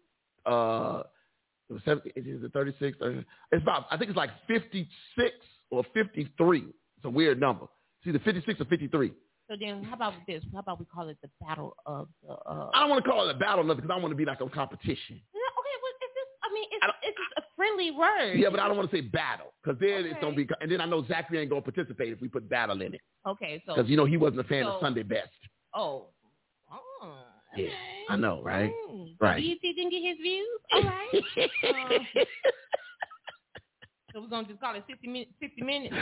Uh, it was 70, is it 36? 30, it's about. I think it's like fifty-six or fifty-three. It's a weird number. It's either fifty-six or fifty-three. So then, how about this? How about we call it the battle of the? Uh... I don't want to call it a battle, nothing, because I want to be like a competition. No, okay, well, it's just. I mean, it's I it's a friendly word. Yeah, but I don't want to say battle because then it's gonna be. And then I know Zachary ain't gonna participate if we put battle in it Okay, so because you know he wasn't a fan of Sunday best. oh, oh, Yeah, okay. I know, right? Mm. Right. Think didn't get his views? All right. Uh, so we're gonna just call it sixty minutes. Sixty minutes.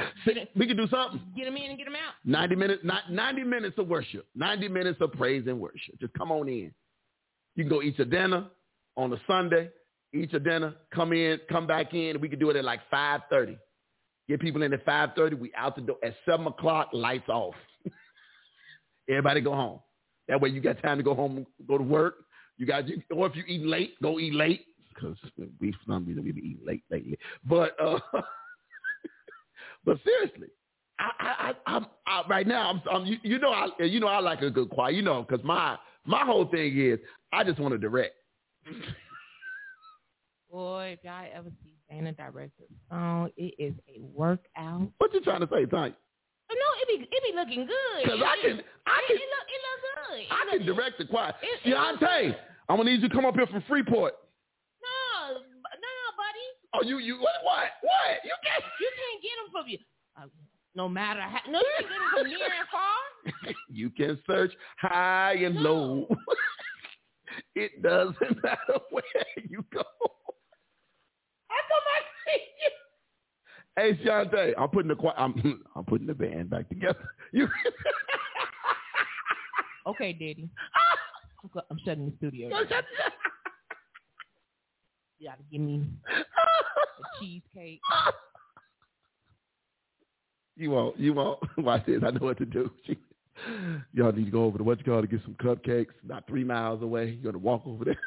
We can do something. get them in and get them out. Ninety minutes, not ninety minutes of worship. Ninety minutes of praise and worship. Just come on in. You can go eat your dinner on a Sunday. Eat your dinner. Come in. Come back in. We can do it at like five thirty. Get people in at five thirty. We out the door at seven o'clock. Lights off. Everybody go home. That way you got time to go home, go to work. You got, you, or if you eat late, go eat late because we for some reason we be eating late lately. But uh, but seriously, I, I, I, I'm I, right now. I'm, I'm you, you know, I, you know, I like a good choir. You know, because my my whole thing is I just want to direct. Boy, if y'all ever see Dana direct a song, it is a workout. What you trying to say, Tanya? But no, it be it be looking good. Because It I can, I can, it look it look good. It I look- can direct the choir. It- it Deontay, I'm gonna need you to come up here from Freeport. No, no, buddy. Oh, you, you, what, what, what? You can't. You can't get them from you. Uh, no matter how. No, you can get them from near and far. You can search high and low. it doesn't matter where you go. How come I see you? Hey, Shante, I'm putting the choir, I'm, I'm putting the band back together. You. Okay, Daddy. I'm shutting the studio. down. You gotta give me a cheesecake. You won't. You won't. Watch this. I know what to do. Y'all need to go over to what you call to get some cupcakes. Not three miles away. You're gonna walk over there.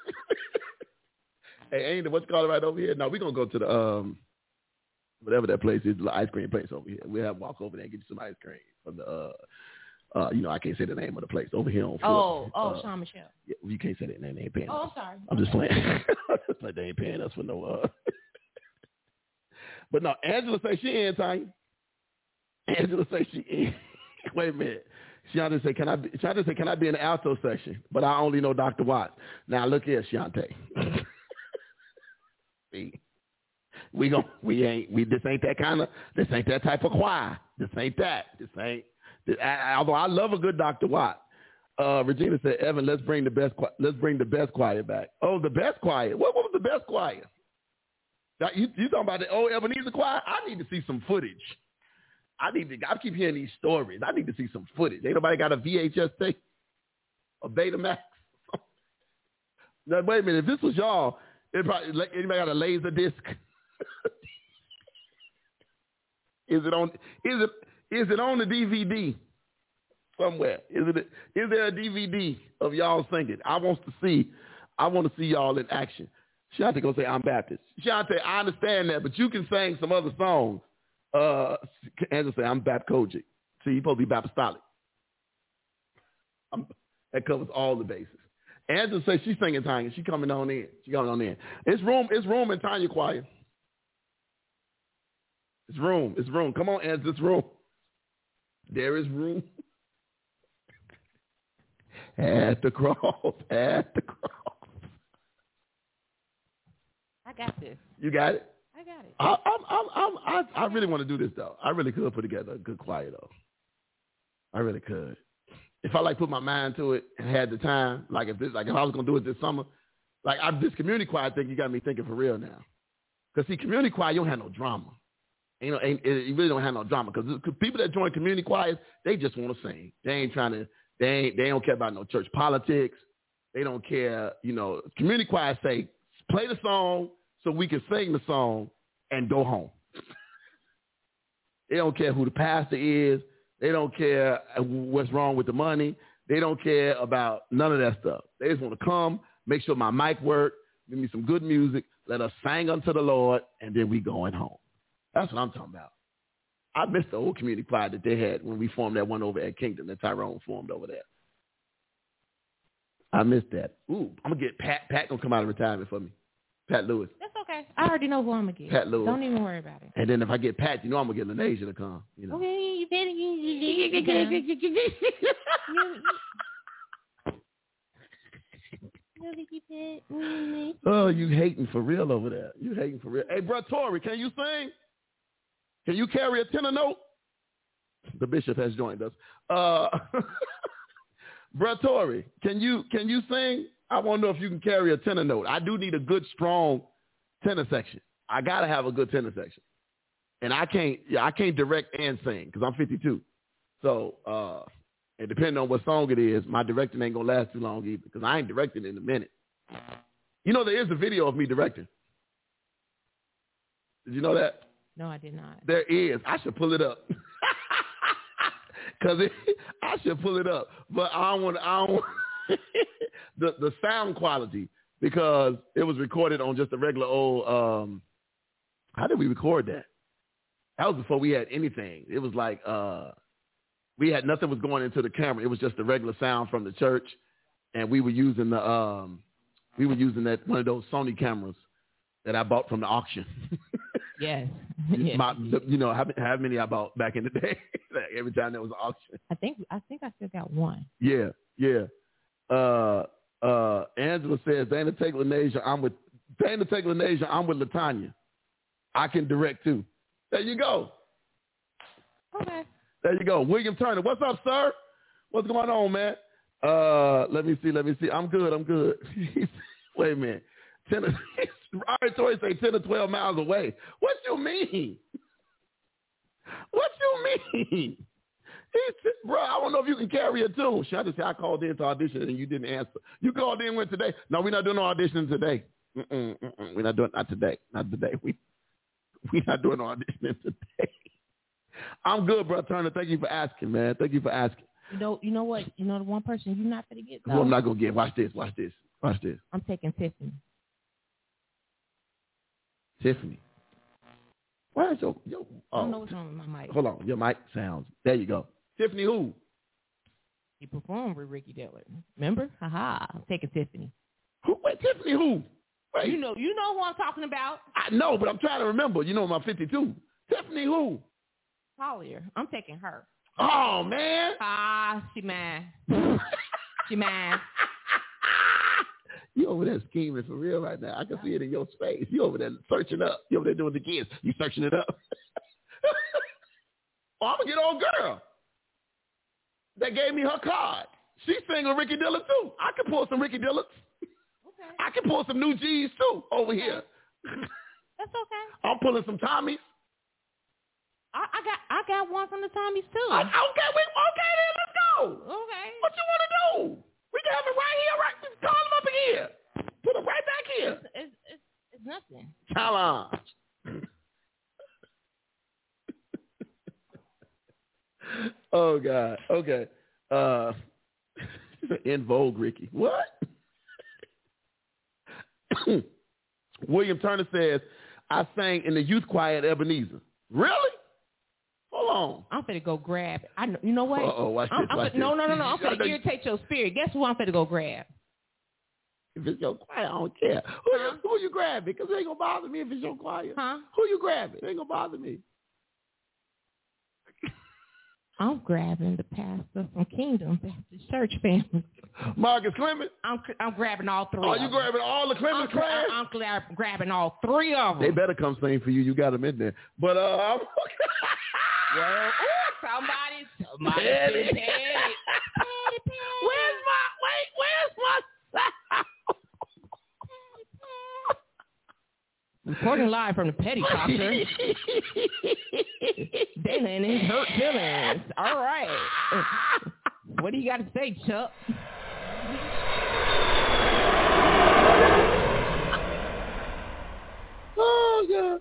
hey, ain't it what you call it right over here? No, we're gonna go to the um whatever that place is, the ice cream place over here. We'll have walk over there and get you some ice cream from the uh uh you know, I can't say the name of the place over here on Oh, oh, uh, Shawn Michelle. yeah, you can't say that name. They ain't paying Oh, us. I'm sorry. I'm just playing. Just like they ain't paying us for no. Uh... but no, Angela say she in, Tanya. Angela say she in. Wait a minute. Shante say, can I? Be, Shante say, can I be in the alto section? But I only know Dr. Watts. Now look here, Shante. See, we gon' we ain't we this ain't that kind of this ain't that type of choir. This ain't that. This ain't. This, I, although I love a good Dr. Watt. Uh, Regina said, Evan, let's bring the best let's bring the best choir back. Oh, the best choir. What, what was the best choir? You you talking about the old Ebenezer choir? I need to see some footage. I need to. I keep hearing these stories. I need to see some footage. Ain't nobody got a VHS tape, a Betamax. now wait a minute. If this was y'all, it probably like, anybody got a laser disc? is it on? Is it is it on the DVD somewhere? Is it is there a DVD of y'all singing? I want to see. I want to see y'all in action. Shante gonna say I'm Baptist. Shante, I understand that, but you can sing some other songs. Uh, Angela say I'm Baptist COGIC. See, you supposed to be Baptistolic. I'm, that covers all the bases. Angela says she's singing Tanya. She coming on in. She coming on in. It's room. It's room in Tanya choir. It's room. It's room. Come on, Ez. It's room. There is room. at the cross. At the cross. I got this. You got it. I got it. I, I'm, I'm, I'm, I, I really want to do this though. I really could put together a good choir though. I really could. If I like put my mind to it and had the time, like if this, like if I was gonna do it this summer, like I, this community choir thing, you got me thinking for real now. Cause see, community choir, you don't have no drama. You know, ain't, it, really don't have no drama. Cause people that join community choirs, they just want to sing. They ain't trying to. They ain't. They don't care about no church politics. They don't care. You know, community choirs say, play the song so we can sing the song and go home. they don't care who the pastor is. They don't care what's wrong with the money. They don't care about none of that stuff. They just want to come, make sure my mic work, give me some good music, let us sing unto the Lord, and then we going home. That's what I'm talking about. I missed the old community choir that they had when we formed that one over at Kingdom that Tyrone formed over there. I missed that. Ooh, I'm gonna get Pat. Pat gonna come out of retirement for me. Pat Lewis. That's okay. I already know who I'm gonna get. Pat Lewis. Don't even worry about it. And then if I get Pat, you know I'm gonna get Lanasia to come. You know. Okay, you better Oh, you hating for real over there. You hating for real. Hey, bro, Tori, can you sing? Can you carry a tenor note? The bishop has joined us. Uh, Tori, can you can you sing? I want to know if you can carry a tenor note. I do need a good, strong tenor section. I gotta have a good tenor section, and I can't. Yeah, I can't direct and sing because I'm 52. So, uh, and depending on what song it is, my directing ain't gonna last too long either because I ain't directing in a minute. You know, there is a video of me directing. Did you know that? No, I did not. There is. I should pull it up. Cause it, I should pull it up, but I want. I don't the the sound quality because it was recorded on just a regular old. um How did we record that? That was before we had anything. It was like uh we had nothing was going into the camera. It was just the regular sound from the church, and we were using the um we were using that one of those Sony cameras that I bought from the auction. Yes. yes. My, you know how, how many I bought back in the day? like every time there was an auction. I think I think I still got one. Yeah, yeah. Uh, uh, Angela says, Dana take Lanasia, I'm with Dana take Lanasia, I'm with Latanya. I can direct too. There you go. Okay. There you go. William Turner. What's up, sir? What's going on, man? Uh, let me see. Let me see. I'm good. I'm good. Wait a minute. Ten. Tori say ten or twelve miles away. What you mean? What you mean? He said, bro, I don't know if you can carry a tune. Should I just say I called in to audition and you didn't answer? You called in when today? No, we're not doing no auditioning today. Mm-mm, mm-mm. We're not doing not today. Not today. We we're not doing no auditioning today. I'm good, bro. Turner. Thank you for asking, man. Thank you for asking. You know, you know what? You know the one person you're not gonna get. Who I'm not gonna get. Watch this. Watch this. Watch this. I'm taking Tiffany. Tiffany. Why is your, your I don't know oh, what's wrong with my mic. hold on, your mic sounds. There you go. Tiffany who? He performed with Ricky Dillard. Remember? Haha. I'm taking Tiffany. Who wait, Tiffany who? Wait. You know, you know who I'm talking about. I know, but I'm trying to remember. You know my fifty two. Tiffany who? Collier. I'm taking her. Oh man. Ah, she mad. she mad. You over there scheming for real right now. I can see it in your face. You over there searching up. You over there doing the kids. You searching it up. oh, I'm gonna get old girl. That gave me her card. She's singing Ricky Dillard too. I can pull some Ricky Dillards. Okay. I can pull some new G's too over here. That's okay. I'm pulling some Tommies. I, I got I got one from the Tommies too. I, okay, we, okay then, let's go. okay. What you want to do? We can have it right here, right? Just call him up here. Put him right back here. It's, it's, it's, it's nothing. Challenge. oh God. Okay. Uh, in vogue, Ricky. What? William Turner says, I sang in the youth choir at Ebenezer. Really? Hold on. I'm finna go grab. I know, you know what? Uh-oh, watch I'm, this, I'm watch No, this. no, no, no. I'm finna irritate your spirit. Guess who I'm finna go grab? If it's your choir, I don't care. Who, Huh? you, who you grabbing? Because it ain't to bother me if it's your choir. Huh? Who you grabbing? It ain't to bother me. I'm grabbing the pastor from Kingdom Baptist Church family. Marcus Clemens. I'm I'm grabbing all three. Are of you grabbing all the I'm, Clemens gra- class? I'm grabbing all three of them. They better come sing for you. You got them in there. But uh, I'm Well, ooh, somebody, somebody Petty. petty. petty. Where's my wait? Where's my Reporting live from the petty copter. Dana and his hurt feelings. All right. What do you got to say, Chuck? Oh God.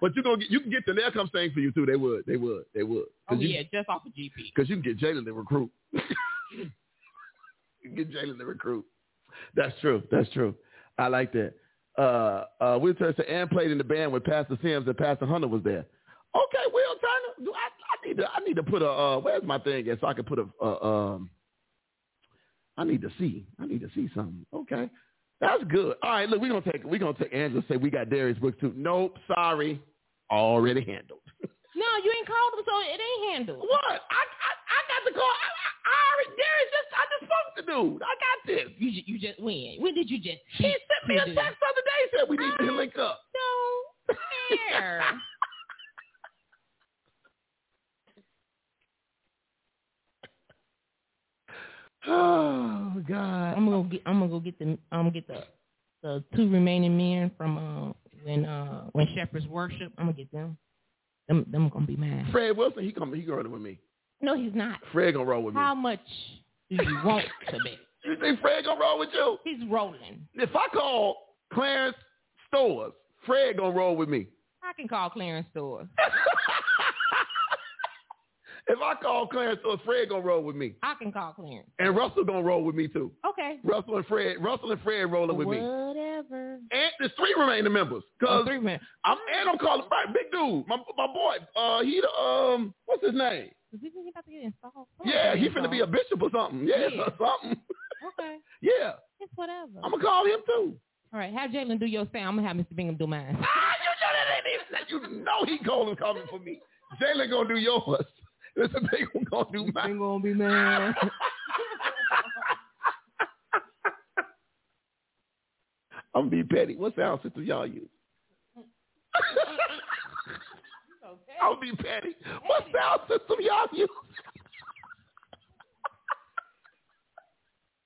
but you gonna get you can get them. They'll come sing for you too. They would. They would. They would. Oh you, yeah, just off of GP. Because you can get Jalen to recruit. you can get Jalen to recruit. That's true. That's true. I like that. Uh, uh, Will Turner said, and played in the band with Pastor Sims and Pastor Hunter was there. Okay, Will Turner. Do I, I need to. I need to put a. Uh, where's my thing? At so I can put a. Uh, um. I need to see. I need to see something. Okay, that's good. All right, look, we're gonna take. We're gonna take. Angela say we got Darius Brooks too. Nope, sorry, already handled. No, you ain't called him, so it ain't handled. What? I I, I got the call. I, I, I already Darius just I just spoke to dude. I got this. You you just when? When did you just? He sent me a text the other day said we need to link up. Fair. Oh God. I'm gonna get. I'm gonna go get the. I'm gonna get the the two remaining men from uh when uh when shepherds worship. I'm gonna get them. Them them gonna be mad. Fred Wilson, he come he going with me. No, he's not. Fred gonna roll with me. How much do you want to bet? You think Fred gonna roll with you? He's rolling. If I call Clarence Stores, Fred gonna roll with me. I can call Clarence Stores. if I call Clarence Stores, Fred gonna roll with me. I can call Clarence. And Russell gonna roll with me too. Okay. Russell and Fred, Russell and Fred rolling with me. Whatever. And there's three remaining members. Oh, Cause three men. I'm and I'm calling right, big dude, my my boy. Uh, he the um, what's his name? Is he he about to get installed? Yeah, he finna be a bishop or something. Yeah, Yeah. or something. Okay. Yeah, It's whatever. I'm gonna call him too. All right. Have Jalen do your sound. I'm gonna have Mr. Bingham do mine. Ah, you know that ain't even. You know he calling coming for me. Jalen gonna do yours. Listen, big one gonna do mine. gonna be mad. I'm gonna be petty. What sound system y'all use? I'll be petty. What sound system y'all use?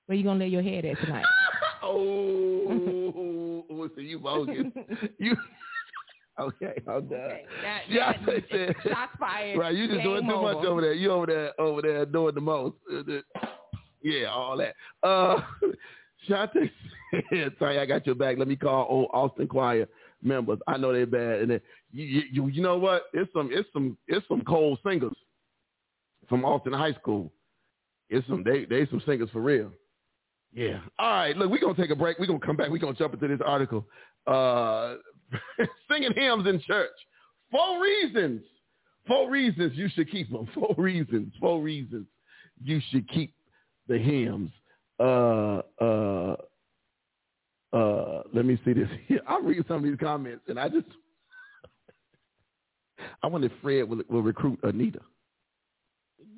Where you gonna lay your head at tonight? oh, so you bogus. You okay? I'm done. That, Yeah, that- I said- shots fired. Right, you just doing too much over. over there. You over there, over there doing the most. Yeah, all that. Uh, Shante said, "Sorry, I got your back. Let me call old Austin Choir members. I know they're bad, and then, you, you, you know what? It's some, it's some, it's some cold singers from Austin High School. It's some, they, they some singers for real. Yeah. All right. Look, we're gonna take a break. We're gonna come back. We're gonna jump into this article. Uh, singing hymns in church. Four reasons. Four reasons you should keep them. Four reasons. Four reasons you should keep the hymns. Uh, uh, uh, let me see this. Here. I'm reading some of these comments, and I just, I wonder if Fred will, will recruit Anita.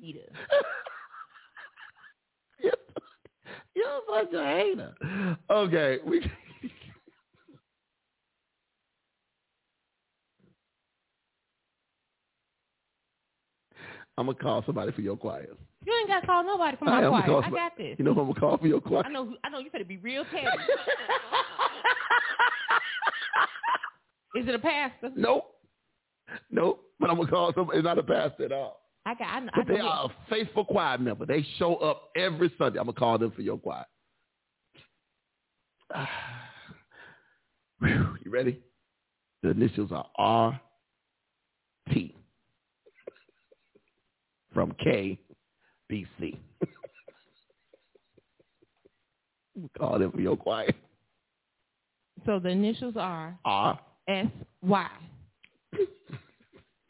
Anita. You're such a hater. Okay, we. I'm gonna call somebody for your choir. You ain't got to call nobody for my choir. I got this. You know who I'm gonna call for your choir? I know. who- I know you better be real petty. Is it a pastor? Nope. Nope. But I'm gonna call somebody. It's not a pastor at all. I got. I, I But they know- are a faithful choir member. They show up every Sunday. I'm gonna call them for your choir. Whew, you ready? The initials are R T from K B C. call them for your choir. So the initials are R S Y.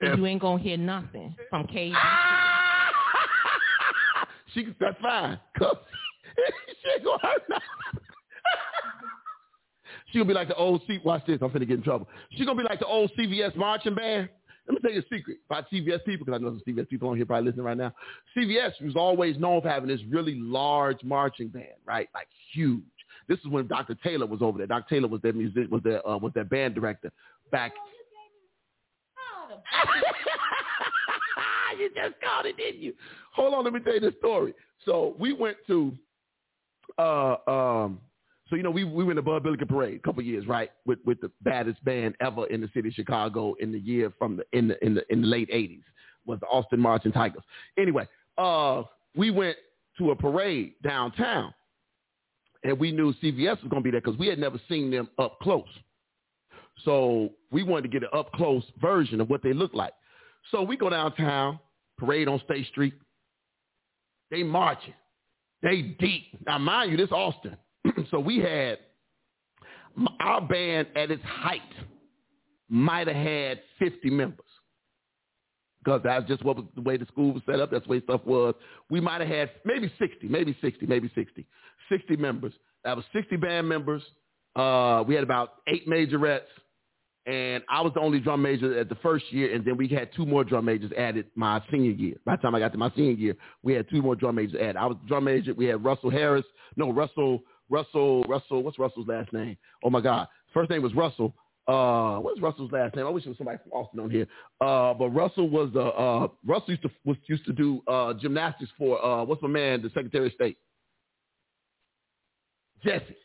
You ain't gonna hear nothing from K. she that's fine. 'cause she ain't gonna hurt nothing. she gonna be like the old C. Watch this. I'm finna get in trouble. She gonna be like the old CVS marching band. Let me tell you a secret about CVS people, because I know some CVS people on here probably listening right now. CVS was always known for having this really large marching band, right? Like huge. This is when Dr. Taylor was over there. Dr. Taylor was their music, was their uh, was their band director back. you just called it, didn't you? Hold on, let me tell you this story. So we went to, uh, um, so you know we we went to Bud Billiken Parade a couple years, right? With with the baddest band ever in the city of Chicago in the year from the in the in the in the late '80s was the Austin Marching Tigers. Anyway, uh, we went to a parade downtown, and we knew CVS was going to be there because we had never seen them up close. So we wanted to get an up close version of what they look like. So we go downtown, parade on State Street. They marching. They deep. Now, mind you, this Austin. so we had our band at its height might have had 50 members because that's just what was the way the school was set up. That's the way stuff was. We might have had maybe 60, maybe 60, maybe 60, 60 members. That was 60 band members. Uh, we had about eight majorettes, and I was the only drum major at the first year, and then we had two more drum majors added my senior year. By the time I got to my senior year, we had two more drum majors added. I was drum major. We had Russell Harris. No, Russell, Russell, Russell. What's Russell's last name? Oh my God, first name was Russell. Uh, what's Russell's last name? I wish it was somebody from Austin on here. Uh, but Russell was the uh, Russell used to was used to do uh gymnastics for uh what's my man, the Secretary of State, Jesse.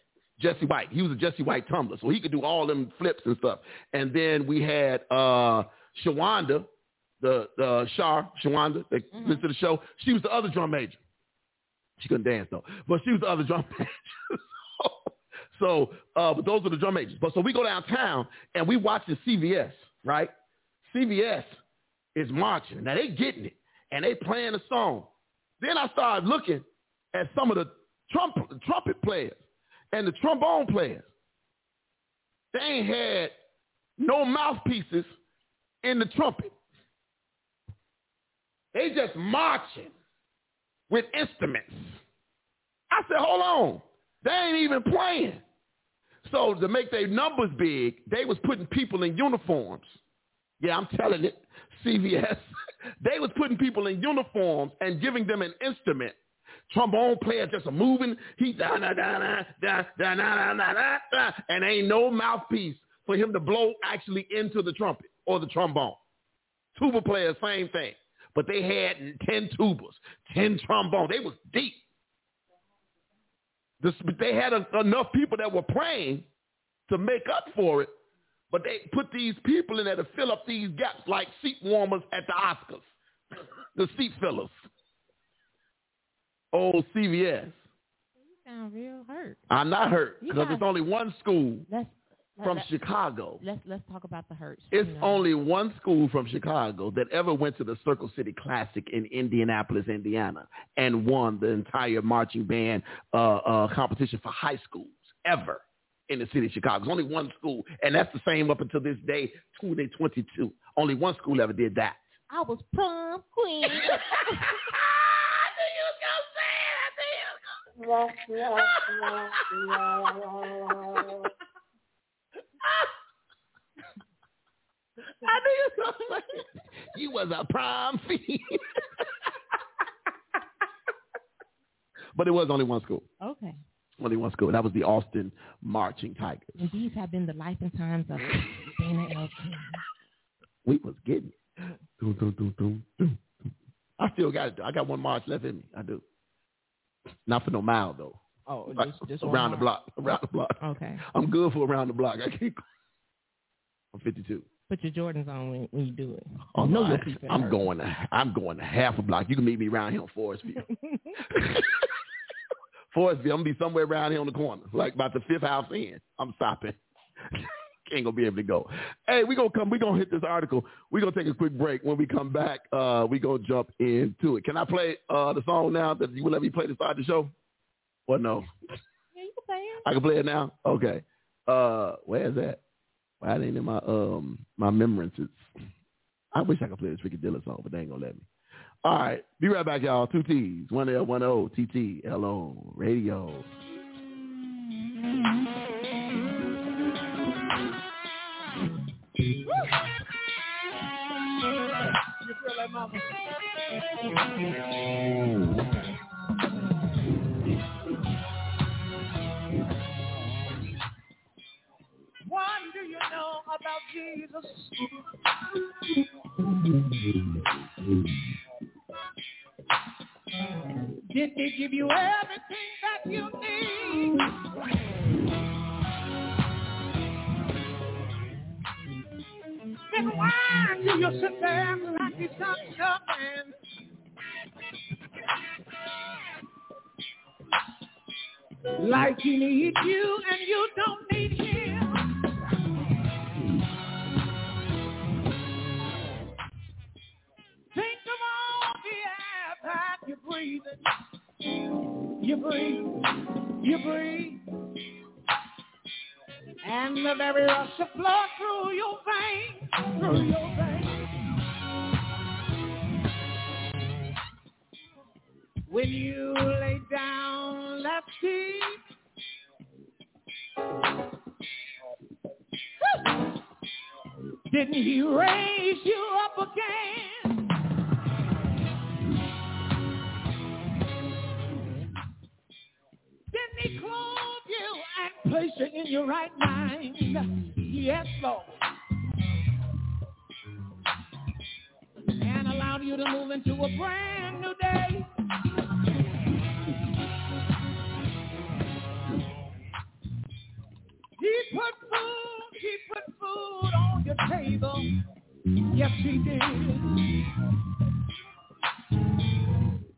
Jesse White. He was a Jesse White tumbler, so he could do all them flips and stuff. And then we had uh Shawanda, the the Shar Shawanda, that Mhm. listened to the show. She was the other drum major. She couldn't dance though, but she was the other drum major. so, uh, but those are the drum majors. But so we go downtown and we watch the CVS, right? CVS is marching. Now they getting it and they playing a song. Then I started looking at some of the trumpet trumpet players and the trombone players. They ain't had no mouthpieces in the trumpet. They just marching with instruments. I said, hold on. They ain't even playing. So to make their numbers big, they was putting people in uniforms. Yeah, I'm telling it. CVS. they was putting people in uniforms and giving them an instrument. Trombone player just a moving. He da da da da da da da da da da and ain't no mouthpiece for him to blow actually into the trumpet or the trombone. Tuba players, same thing. But they had 10 tubas, 10 trombones. They was deep. This, they had a, enough people that were praying to make up for it, but they put these people in there to fill up these gaps like seat warmers at the Oscars, the seat fillers. Old CVS. You sound real hurt. I'm not hurt because it's only one school Let's from let, Chicago. let's let's talk about the hurts. It's you know. only one school from Chicago that ever went to the Circle City Classic in Indianapolis, Indiana, and won the entire marching band uh, uh, competition for high schools ever in the city of Chicago. It's only one school, and that's the same up until this day, 2022. Only one school ever did that. I was prom queen. I knew you were gonna say it. You was a prom fiend. but it was only one school. okay. Only one school. That was the Austin Marching Tigers. And these have been the life and times of Dana L. King. We was getting it. Dun, dun, dun, dun, dun, dun. I still got it. I got one march left in me. I do. Not for no mile though. Oh, Like, just, just one around the block. Around the block. Okay. I'm good for around the block. I can't. I'm 52. Put your Jordans on when, when you do it. Oh, know no, your I, feet finna I'm hurt. going to I'm going to half a block. You can meet me around here on Forestville. Forestville, I'm gonna be somewhere around here on the corner, like about the fifth house in. I'm stopping. Ain't gonna be able to go. Hey, we gonna come. We gonna hit this article. We gonna take a quick break. When we come back, uh, we gonna jump into it. Can I play uh the song now? That you will let me play to start the show? Or no? Yeah, you can play it. I can play it now. Okay. Uh, where's that? Why it ain't in my um my remembrances? I wish I could play this Ricky Dillard song, but they ain't gonna let me. All right, be right back, y'all. Two T's, one L, one O, T T L O, radio. really, mama. What do you know about Jesus? Did he give you everything that you need? Then why do you sit there like he's not coming? Like he needs you and you don't need him. You breathe, you breathe. And the very rush of blood through your veins, through your veins. When you lay down, let's see. Didn't he raise you up again? Place you in your right mind? Yes, Lord. And allowed you to move into a brand new day. He put food, he put food on your table. Yes, he did.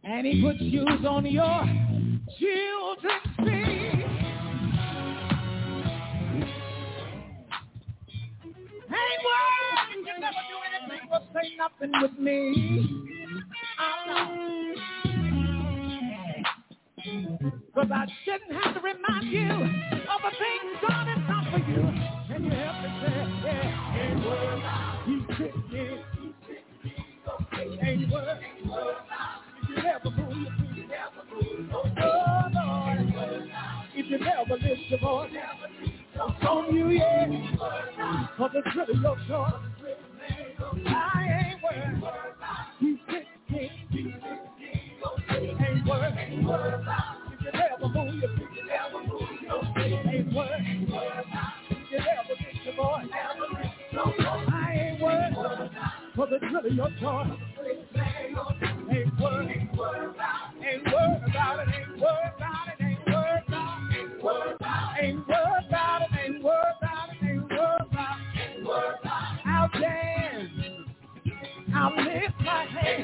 And he put shoes on your children's feet. Ain't words, you never do anything but say nothing with me. Um, Cause I shouldn't have to remind you of the things God has done for you. Can you help me say, yeah, ain't words, he picked me. Ain't if you never move your feet. Oh, Lord, if you never lift your voice, on you, yeah, for the good of your joy. I ain't worried. Me. Ain't worried. If you never move ain't you never lift your of your. Ain't worried. Ain't worried about it. Ain't worried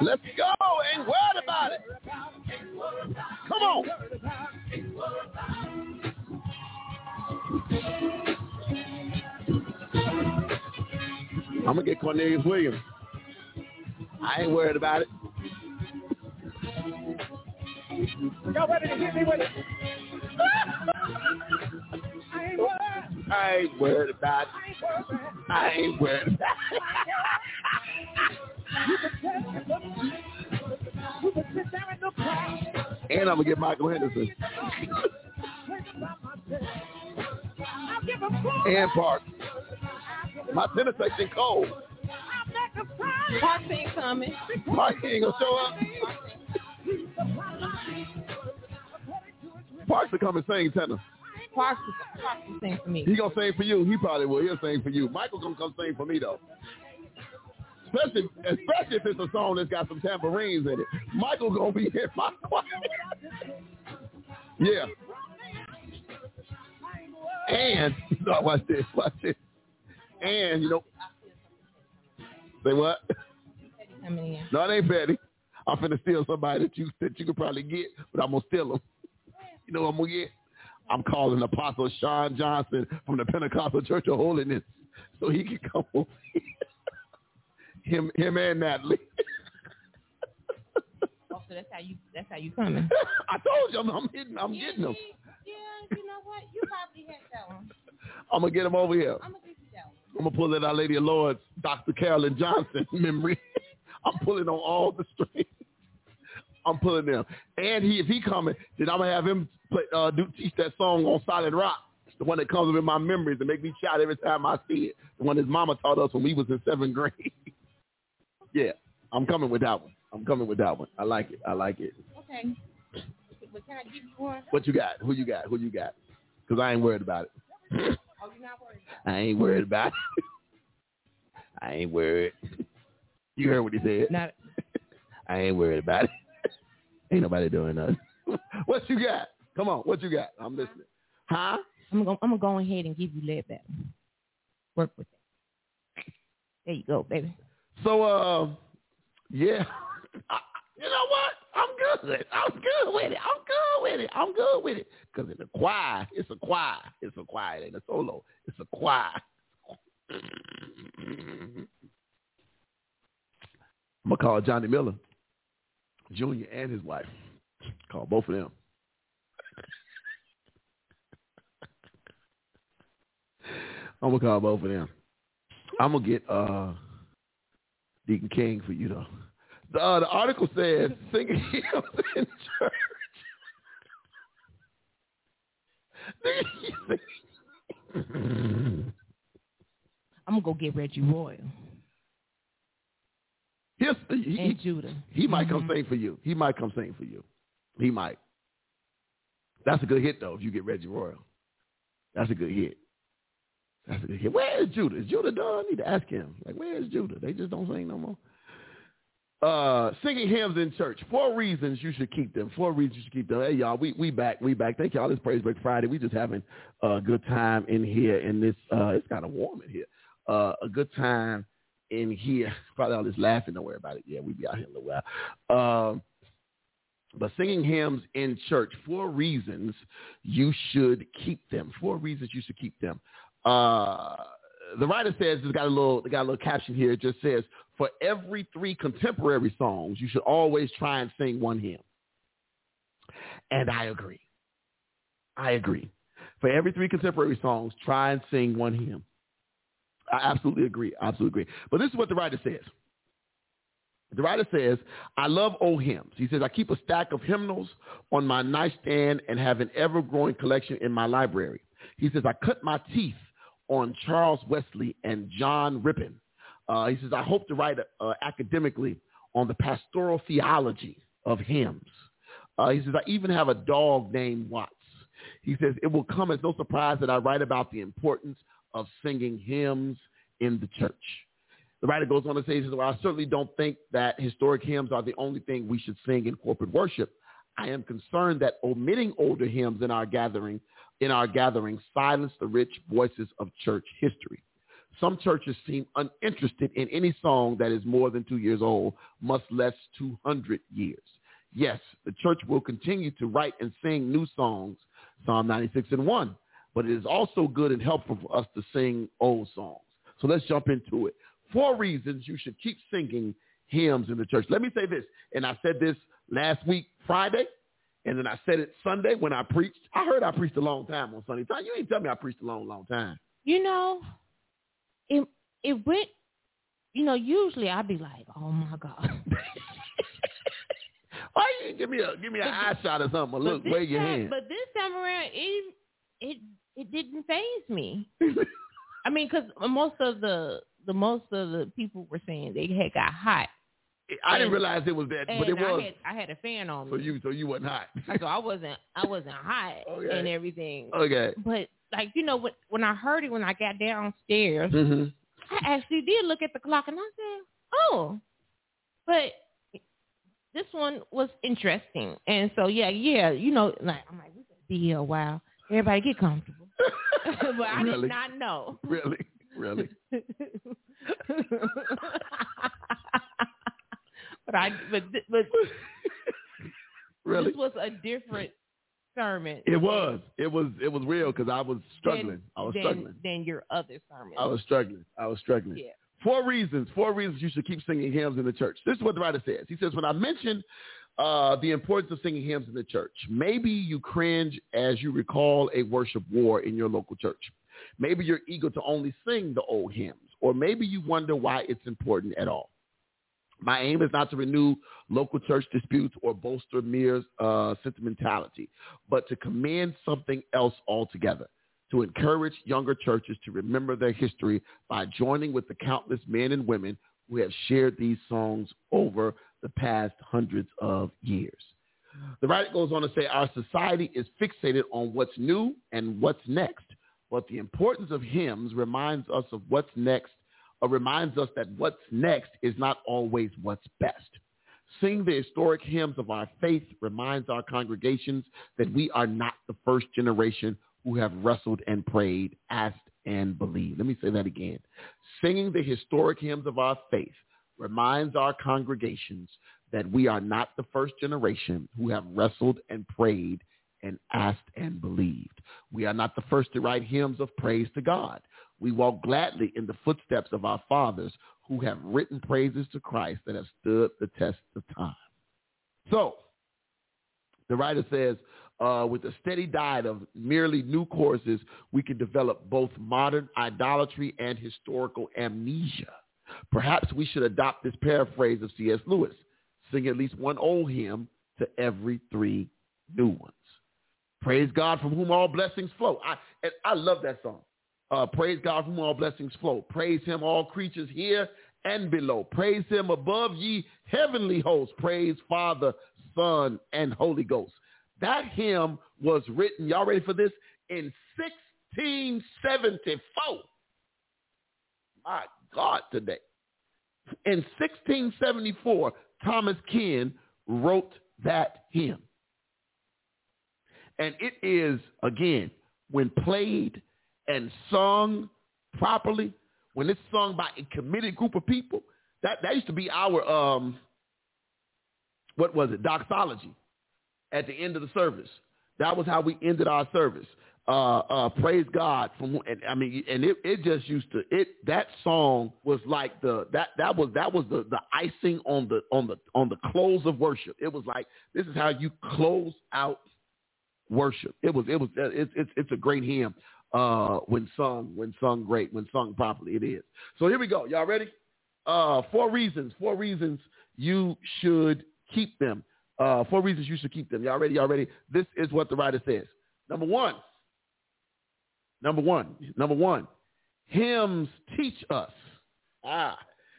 Let's go. Ain't worried about it. Come on. I'm gonna get Cornelius Williams. I ain't worried about it. Y'all ready to hit me with it? I ain't worried. I ain't worried about it. I ain't worried. I ain't worried about You can tell me, look. You can sit there and look back. it. And I'm gonna get Michael Henderson Think about myself. I'll give a full. and Park. My tennis section cold. I'll make a promise. Park ain't coming. Mike ain't gonna show up. Parks will come and sing tenor. Parks Parks is sing for me. He gonna sing for you. He probably will. He'll sing for you. Michael gonna come sing for me though. Especially, especially if it's a song that's got some tambourines in it. Michael gonna be in my choir. Yeah. And no, watch this, watch this. And you know, say what? No, it ain't Betty. I'm finna steal somebody that you that you could probably get, but I'm gonna steal them. You know what I'm gonna get? I'm calling Apostle Sean Johnson from the Pentecostal Church of Holiness so he can come over here. Him, him and Natalie. Oh, so that's how you that's how you coming. I told you I'm, I'm hitting, I'm getting them. Yeah, you know what? You probably had that one. I'm gonna get him over here. I'm gonna give you that one. I'm gonna pull it Our Lady of Lourdes, Dr. Carolyn Johnson memory. I'm pulling on all the strings. I'm pulling them. And he, if he coming, then I'm gonna have him play, uh, do teach that song on Solid Rock, the one that comes up in my memories and make me shout every time I see it. The one his mama taught us when we was in seventh grade. Yeah, I'm coming with that one. I'm coming with that one. I like it. I like it. Okay. But can I give you one? What you got? Who you got? Who you got? Because I ain't worried about it. Oh, you're not worried. I ain't worried about it. I ain't worried. You heard what he said. Not I ain't worried about it. ain't nobody doing nothing. what you got? Come on, what you got? I'm listening. Huh? I'm gonna I'm gonna go ahead and give you lead back. Work with it. There you go, baby. So, uh, yeah. I, you know what? I'm good. I'm good with it. I'm good with it. I'm good with it. Because it's a choir. It's a choir. It's a choir. It ain't a solo. It's a choir. I'm going to call Johnny Miller, Jr. and his wife. Call both of them. I'm going to call both of them. I'm going to get uh, Deacon King for you, though. The, uh, the article says singing hymns in church. I'm gonna go get Reggie Royal He'll, he, and Judah. he might come Mhm. sing for you. He might come sing for you. He might. That's a good hit, though, if you get Reggie Royal. That's a good hit. Good hit. Where is Judah? Is Judah done? I need to ask him. Like, where is Judah? They just don't sing no more. Uh, singing hymns in church. Four reasons you should keep them. Four reasons you should keep them. Hey, y'all, we we back. We back. Thank y'all. It's Praise Break Friday. We just having a good time in here. In this, uh, it's kind of warm in here. Uh, a good time in here. Probably all this laughing. Don't worry about it. Yeah, we be out here in a little while. Um, but singing hymns in church, four reasons you should keep them. Four reasons you should keep them. Uh, the writer says it's got a little, got a little caption here. It just says, for every three contemporary songs, you should always try and sing one hymn. And I agree. I agree. For every three contemporary songs, try and sing one hymn. I absolutely agree. Absolutely agree. But this is what the writer says. The writer says, I love old hymns. He says, I keep a stack of hymnals on my nightstand and have an ever-growing collection in my library. He says, I cut my teeth on Charles Wesley and John Rippon. Uh, he says, I hope to write uh, academically on the pastoral theology of hymns. Uh, he says, I even have a dog named Watts. He says, it will come as no surprise that I write about the importance of singing hymns in the church. The writer goes on to say, he says, well, I certainly don't think that historic hymns are the only thing we should sing in corporate worship. I am concerned that omitting older hymns in our gathering, in our gatherings silence the rich voices of church history. Some churches seem uninterested in any song that is more than two years old, much less 200 years. Yes, the church will continue to write and sing new songs, Psalm 96 and 1, but it is also good and helpful for us to sing old songs. So let's jump into it. Four reasons you should keep singing hymns in the church. Let me say this, and I said this last week, Friday, and then I said it Sunday when I preached. I heard I preached a long time on Sunday. You ain't tell me I preached a long, long time. You know, it it went. You know, usually I'd be like, "Oh my God." Why you give me a give me an eye shot or something? Or look, wave your time- hand. But this time around, it it it didn't phase me. I mean, because most of the the most of the people were saying they had got hot, I didn't realize it was that, but it was. I had I had a fan on so me, you so you wasn't hot. so I wasn't I wasn't hot Okay. and everything. okay. But like you know, when when I heard it when I got downstairs, hmm I actually did look at the clock and I said, "Oh," but this one was interesting, and so yeah, yeah, you know, like I'm like, we could be here a while. Everybody get comfortable, but I really, did not know. really, really. But I, but but Really? this was a different sermon. It was. It was. It was real because I was struggling. Than, I was than, struggling. Than your other sermons. I was struggling. I was struggling. Yeah. Four reasons. Four reasons you should keep singing hymns in the church. This is what the writer says. He says, when I mentioned uh, the importance of singing hymns in the church, maybe you cringe as you recall a worship war in your local church. Maybe you're eager to only sing the old hymns, or maybe you wonder why it's important at all. My aim is not to renew local church disputes or bolster mere uh, sentimentality, but to command something else altogether, to encourage younger churches to remember their history by joining with the countless men and women who have shared these songs over the past hundreds of years. The writer goes on to say our society is fixated on what's new and what's next, but the importance of hymns reminds us of what's next Uh, reminds us that what's next is not always what's best. Sing the historic hymns of our faith reminds our congregations that we are not the first generation who have wrestled and prayed, asked and believed. Let me say that again. Singing the historic hymns of our faith reminds our congregations that we are not the first generation who have wrestled and prayed and asked and believed. We are not the first to write hymns of praise to God. We walk gladly in the footsteps of our fathers who have written praises to Christ that have stood the test of time. So, the writer says, uh, with a steady diet of merely new courses, we can develop both modern idolatry and historical amnesia. Perhaps we should adopt this paraphrase of C.S. Lewis, sing at least one old hymn to every three new ones. Praise God from whom all blessings flow. I, and I love that song. Uh, praise God from all blessings flow. Praise him, all creatures here and below. Praise him above ye heavenly hosts. Praise Father, Son, and Holy Ghost. That hymn was written, y'all ready for this, in 1674. My God, today. In 1674, Thomas Ken wrote that hymn. And it is, again, when played and sung properly, when it's sung by a committed group of people, that, that used to be our, um, what was it, doxology at the end of the service. That was how we ended our service. Uh, uh, praise God from, and, I mean, and it, it just used to, it, that song was like the, that, that was, that was the, the icing on the, on the, on the close of worship. It was like, this is how you close out worship. It was, it was, it's, it's, it's a great hymn uh, when sung, when sung great, when sung properly. It is. So here we go. Y'all ready? Uh, four reasons. Four reasons you should keep them. Uh, four reasons you should keep them. Y'all ready? Y'all ready? This is what the writer says. Number one. Number one. Number one. Hymns teach us. Ah.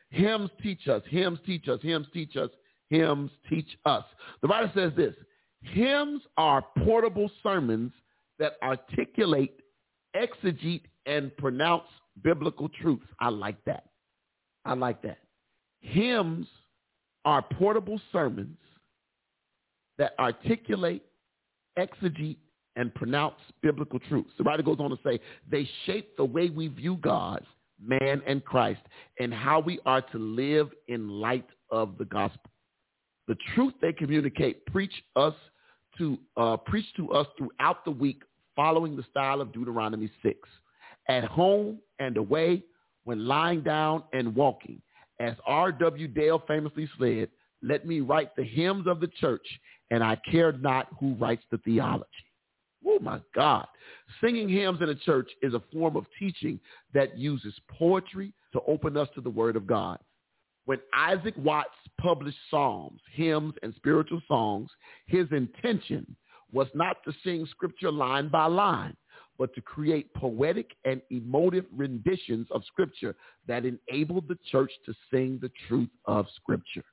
Hymns teach us. Hymns teach us. Hymns teach us. Hymns teach us. The writer says this. Hymns are portable sermons that articulate, exegete, and pronounce biblical truths. I like that. I like that. Hymns are portable sermons that articulate, exegete, and pronounce biblical truths. The writer goes on to say they shape the way we view God, man, and Christ, and how we are to live in light of the gospel. The truth they communicate preach us to uh, preach to us throughout the week, following the style of Deuteronomy six, at home and away, when lying down and walking. As R.W. Dale famously said, "Let me write the hymns of the church, and I care not who writes the theology." Oh my God. Singing hymns in a church is a form of teaching that uses poetry to open us to the word of God. When Isaac Watts published psalms, hymns, and spiritual songs, his intention was not to sing scripture line by line, but to create poetic and emotive renditions of scripture that enabled the church to sing the truth of scripture.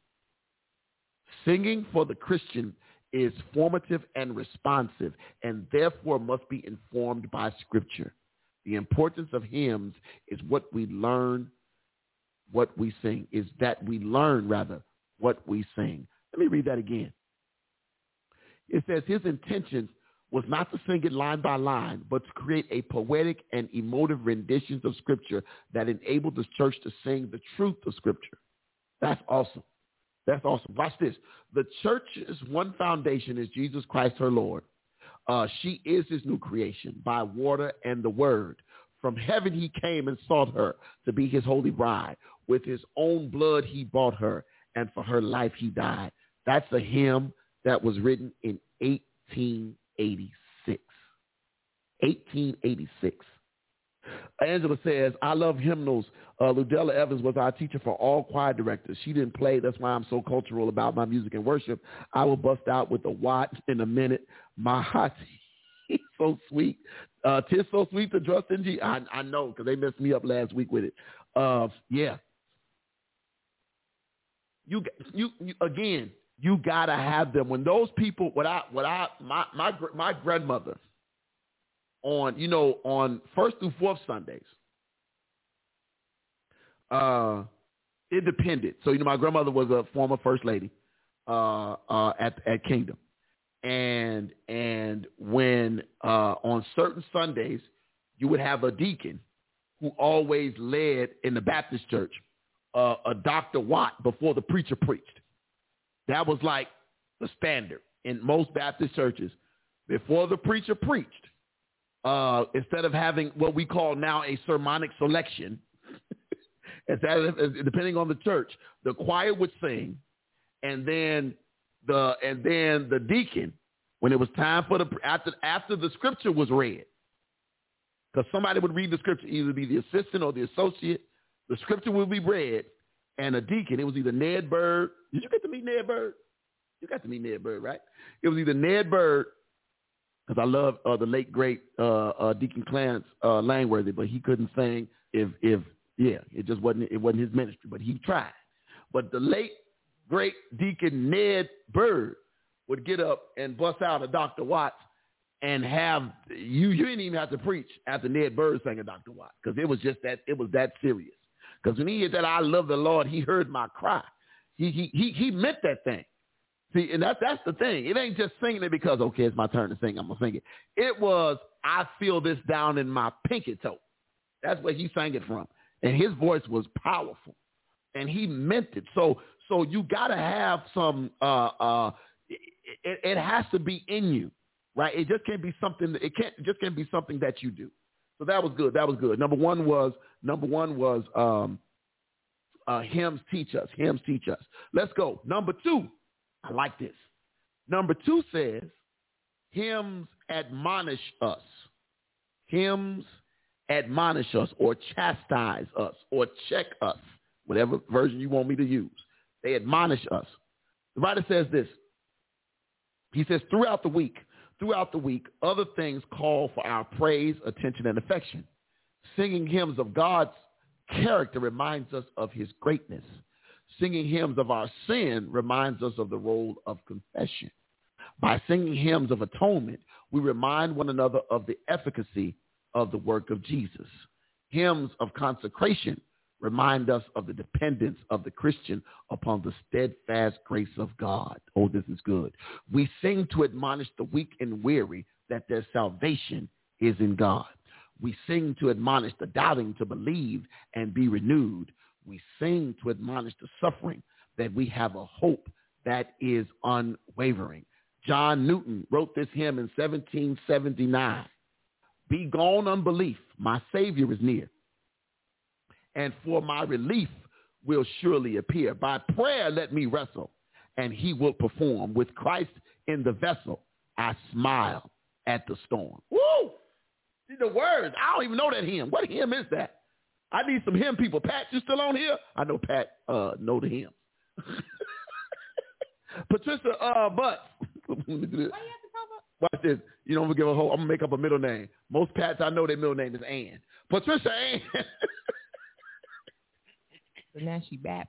Singing for the Christian is formative and responsive and therefore must be informed by scripture. The importance of hymns is what we learn what we sing, is that we learn rather what we sing. Let me read that again. It says his intention was not to sing it line by line, but to create a poetic and emotive renditions of scripture that enabled the church to sing the truth of scripture. That's awesome. That's awesome. Watch this. The church's one foundation is Jesus Christ, her Lord. Uh, she is his new creation by water and the word. From heaven he came and sought her to be his holy bride. With his own blood he bought her, and for her life he died. That's a hymn that was written in 1886. 1886. Angela says, I love hymnals. Uh, Ludella Evans was our teacher for all choir directors. She didn't play. That's why I'm so cultural about my music and worship. I will bust out with a watt in a minute. My so sweet. Uh, tis so sweet to trust in G. I, I know because they messed me up last week with it. Uh, yeah. You, you, you again. You gotta have them when those people. What I, what I, my, my, my grandmother on, you know, on first through fourth Sundays. Uh, independent. So, you know, my grandmother was a former first lady uh, uh, at at Kingdom, and and when uh, on certain Sundays you would have a deacon who always led in the Baptist church, uh, a Dr. Watt before the preacher preached. That was like the standard in most Baptist churches. Before the preacher preached, uh, instead of having what we call now a sermonic selection, depending on the church, the choir would sing, and then the and then the deacon, when it was time for the after after the scripture was read, because somebody would read the scripture, either be the assistant or the associate. The scripture would be read, and a deacon. It was either Ned Bird. Did you get to meet Ned Bird? You got to meet Ned Bird, right? It was either Ned Bird because I love uh, the late great uh, uh, Deacon Clarence uh, Langworthy, but he couldn't sing if if yeah, it just wasn't it wasn't his ministry, but he tried. But the late great Deacon Ned Bird would get up and bust out a Dr. Watts and have you you didn't even have to preach after Ned Bird sang a Dr. Watts because it was just that it was that serious. Because when he said I love the Lord, he heard my cry. He he he he meant that thing. See, and that's that's the thing. It ain't just singing it because okay, it's my turn to sing. I'm gonna sing it. It was I feel this down in my pinky toe. That's where he sang it from, and his voice was powerful, and he meant it. So so you gotta have some. uh uh it, it has to be in you, right? It just can't be something. It can't it just can't be something that you do. So that was good. That was good. Number one was number one was um, uh, hymns teach us. Hymns teach us. Let's go. Number two I like this. Number two says, hymns admonish us. Hymns admonish us or chastise us or check us, whatever version you want me to use. They admonish us. The writer says this. He says, throughout the week, throughout the week, other things call for our praise, attention, and affection. Singing hymns of God's character reminds us of his greatness. Singing hymns of our sin reminds us of the role of confession. By singing hymns of atonement, we remind one another of the efficacy of the work of Jesus. Hymns of consecration remind us of the dependence of the Christian upon the steadfast grace of God. Oh, this is good. We sing to admonish the weak and weary that their salvation is in God. We sing to admonish the doubting to believe and be renewed we sing to admonish the suffering that we have a hope that is unwavering. John Newton wrote this hymn in 1779. Be gone unbelief, my Savior is near. And for my relief will surely appear. By prayer let me wrestle, and he will perform. With Christ in the vessel, I smile at the storm. Woo! See the words. I don't even know that hymn. What hymn is that? I need some hymn people. Pat, you still on here? I know Pat uh, know the hymns. Patricia uh, Butts. Watch this. You don't give a whole. I'm gonna make up a middle name. Most Pats I know their middle name is Ann. Patricia Ann. so now she back.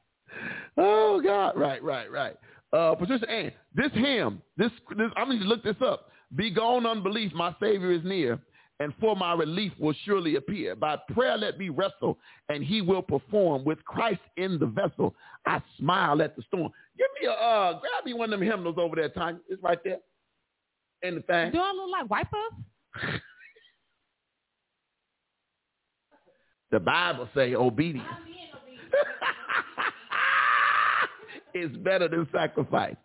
Oh God! Right, right, right. Uh, Patricia Ann. This hymn. This. This. I'm gonna look this up. Be gone unbelief. My Savior is near and for my relief will surely appear. By prayer let me wrestle, and he will perform. With Christ in the vessel, I smile at the storm. Give me a, uh, grab me one of them hymnals over there, Tanya. It's right there. In the thing. Do I look like wipers? the Bible say obedience. is better than sacrifice.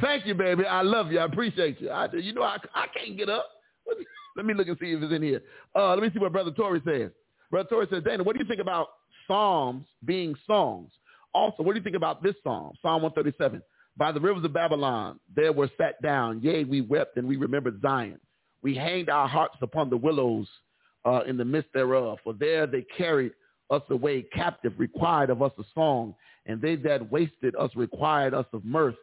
Thank you, baby. I love you. I appreciate you. I, you know, I, I can't get up. Let me look and see if it's in here. Uh, let me see what Brother Torrey says. Brother Torrey says, Dana, what do you think about psalms being songs? Also, what do you think about this psalm, Psalm 137? By the rivers of Babylon, there were sat down. Yea, we wept and we remembered Zion. We hanged our hearts upon the willows uh, in the midst thereof. For there they carried us away captive, required of us a song, and they that wasted us required us of mirth,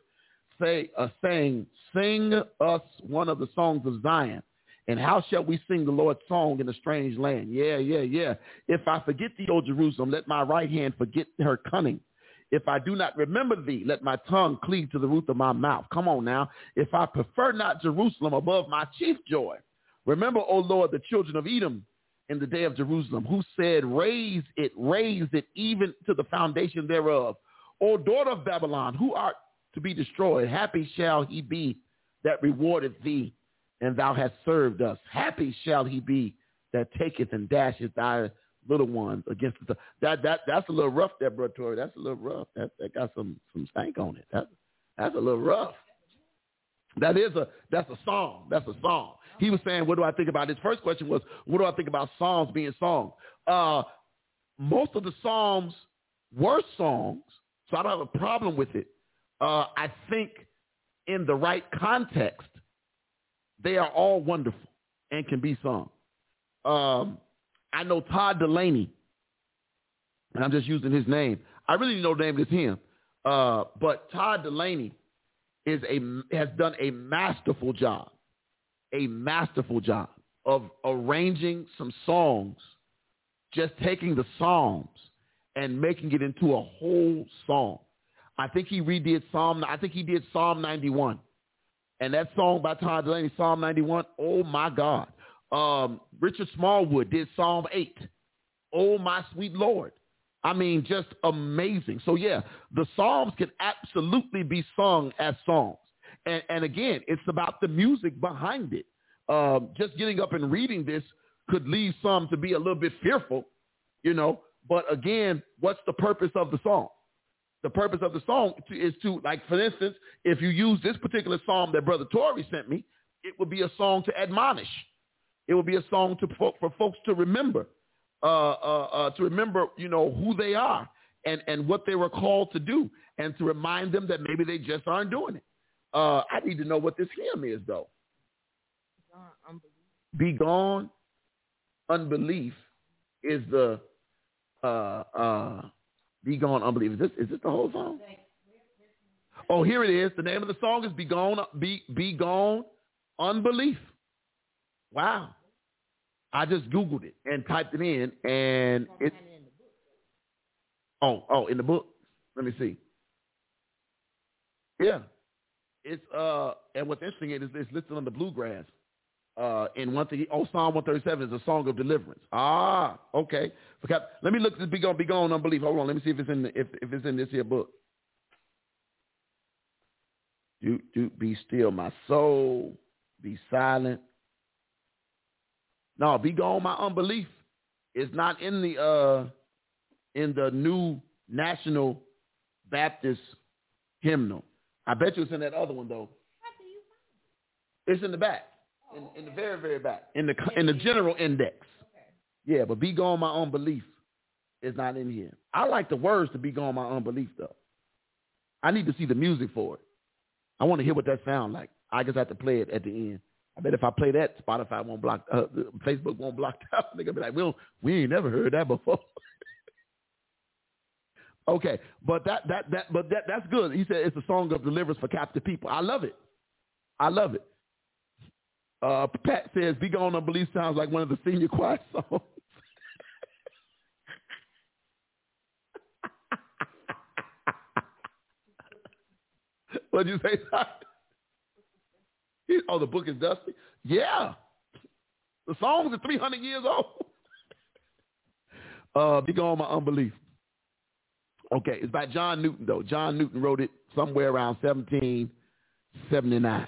say, uh, saying, Sing us one of the songs of Zion. And how shall we sing the Lord's song in a strange land? Yeah, yeah, yeah. If I forget thee, O Jerusalem, let my right hand forget her cunning. If I do not remember thee, let my tongue cleave to the roof of my mouth. Come on now. If I prefer not Jerusalem above my chief joy. Remember, O Lord, the children of Edom in the day of Jerusalem, who said, raise it, raise it even to the foundation thereof. O daughter of Babylon, who art to be destroyed, happy shall he be that rewardeth thee, and thou hast served us. Happy shall he be that taketh and dasheth thy little ones against the that that that's a little rough there, bro Torrey. That's a little rough. That that got some some stank on it. That that's a little rough. That is a that's a song. That's a song. He was saying, what do I think about? His first question was, what do I think about psalms being songs? Uh, most of the psalms were songs, so I don't have a problem with it. Uh, I think in the right context, they are all wonderful and can be sung. Um, I know Todd Dulaney, and I'm just using his name. I really know the name is him, uh, but Todd Dulaney is a has done a masterful job, a masterful job of arranging some songs, just taking the psalms and making it into a whole song. I think he redid Psalm. I think he did Psalm 91, and that song by Todd Dulaney, Psalm 91. Oh my God! Um, Richard Smallwood did Psalm 8. Oh my sweet Lord! I mean, just amazing. So yeah, the Psalms can absolutely be sung as songs, and and again, it's about the music behind it. Um, just getting up and reading this could lead some to be a little bit fearful, you know. But again, what's the purpose of the song? the purpose of the song is to, like, for instance, if you use this particular psalm that Brother Torrey sent me, it would be a song to admonish. It would be a song to for folks to remember, uh, uh, uh, to remember, you know, who they are and and what they were called to do, and to remind them that maybe they just aren't doing it. Uh, I need to know what this hymn is, though. Be gone, unbelief is the uh, uh, be gone, unbelief. Is this is this the whole song? Oh, here it is. The name of the song is Be Gone, Be, Be Gone, Unbelief. Wow. I just Googled it and typed it in and it Oh, oh, in the book. Let me see. Yeah. It's uh and what's interesting is it's listed on the bluegrass. Uh, in one thing, oh, Psalm 137 is a song of deliverance. Ah, okay. Let me look this be gone, be gone, unbelief. Hold on, let me see if it's in the, if, if it's in this here book. Do, do, be still, my soul. Be silent. No, be gone, my unbelief. It's not in the uh in the new National Baptist hymnal. I bet you it's in that other one though. It's in the back in, in the very, very back, in the in the general index. Yeah, but be gone my unbelief is not in here. I like the words to be gone my unbelief though. I need to see the music for it. I want to hear what that sound like. I just have to play it at the end. I bet if I play that, Spotify won't block, uh, Facebook won't block out. They're gonna be like, "We we ain't never heard that before." okay, but that that that but that that's good. He said it's a song of deliverance for captive people. I love it. I love it. Uh, Pat says, Be Gone Unbelief sounds like one of the senior choir songs. What'd you say? oh, the book is dusty? Yeah. The songs are 300 years old. uh, Be Gone My Unbelief. Okay, it's by John Newton, though. John Newton wrote it somewhere around 1779.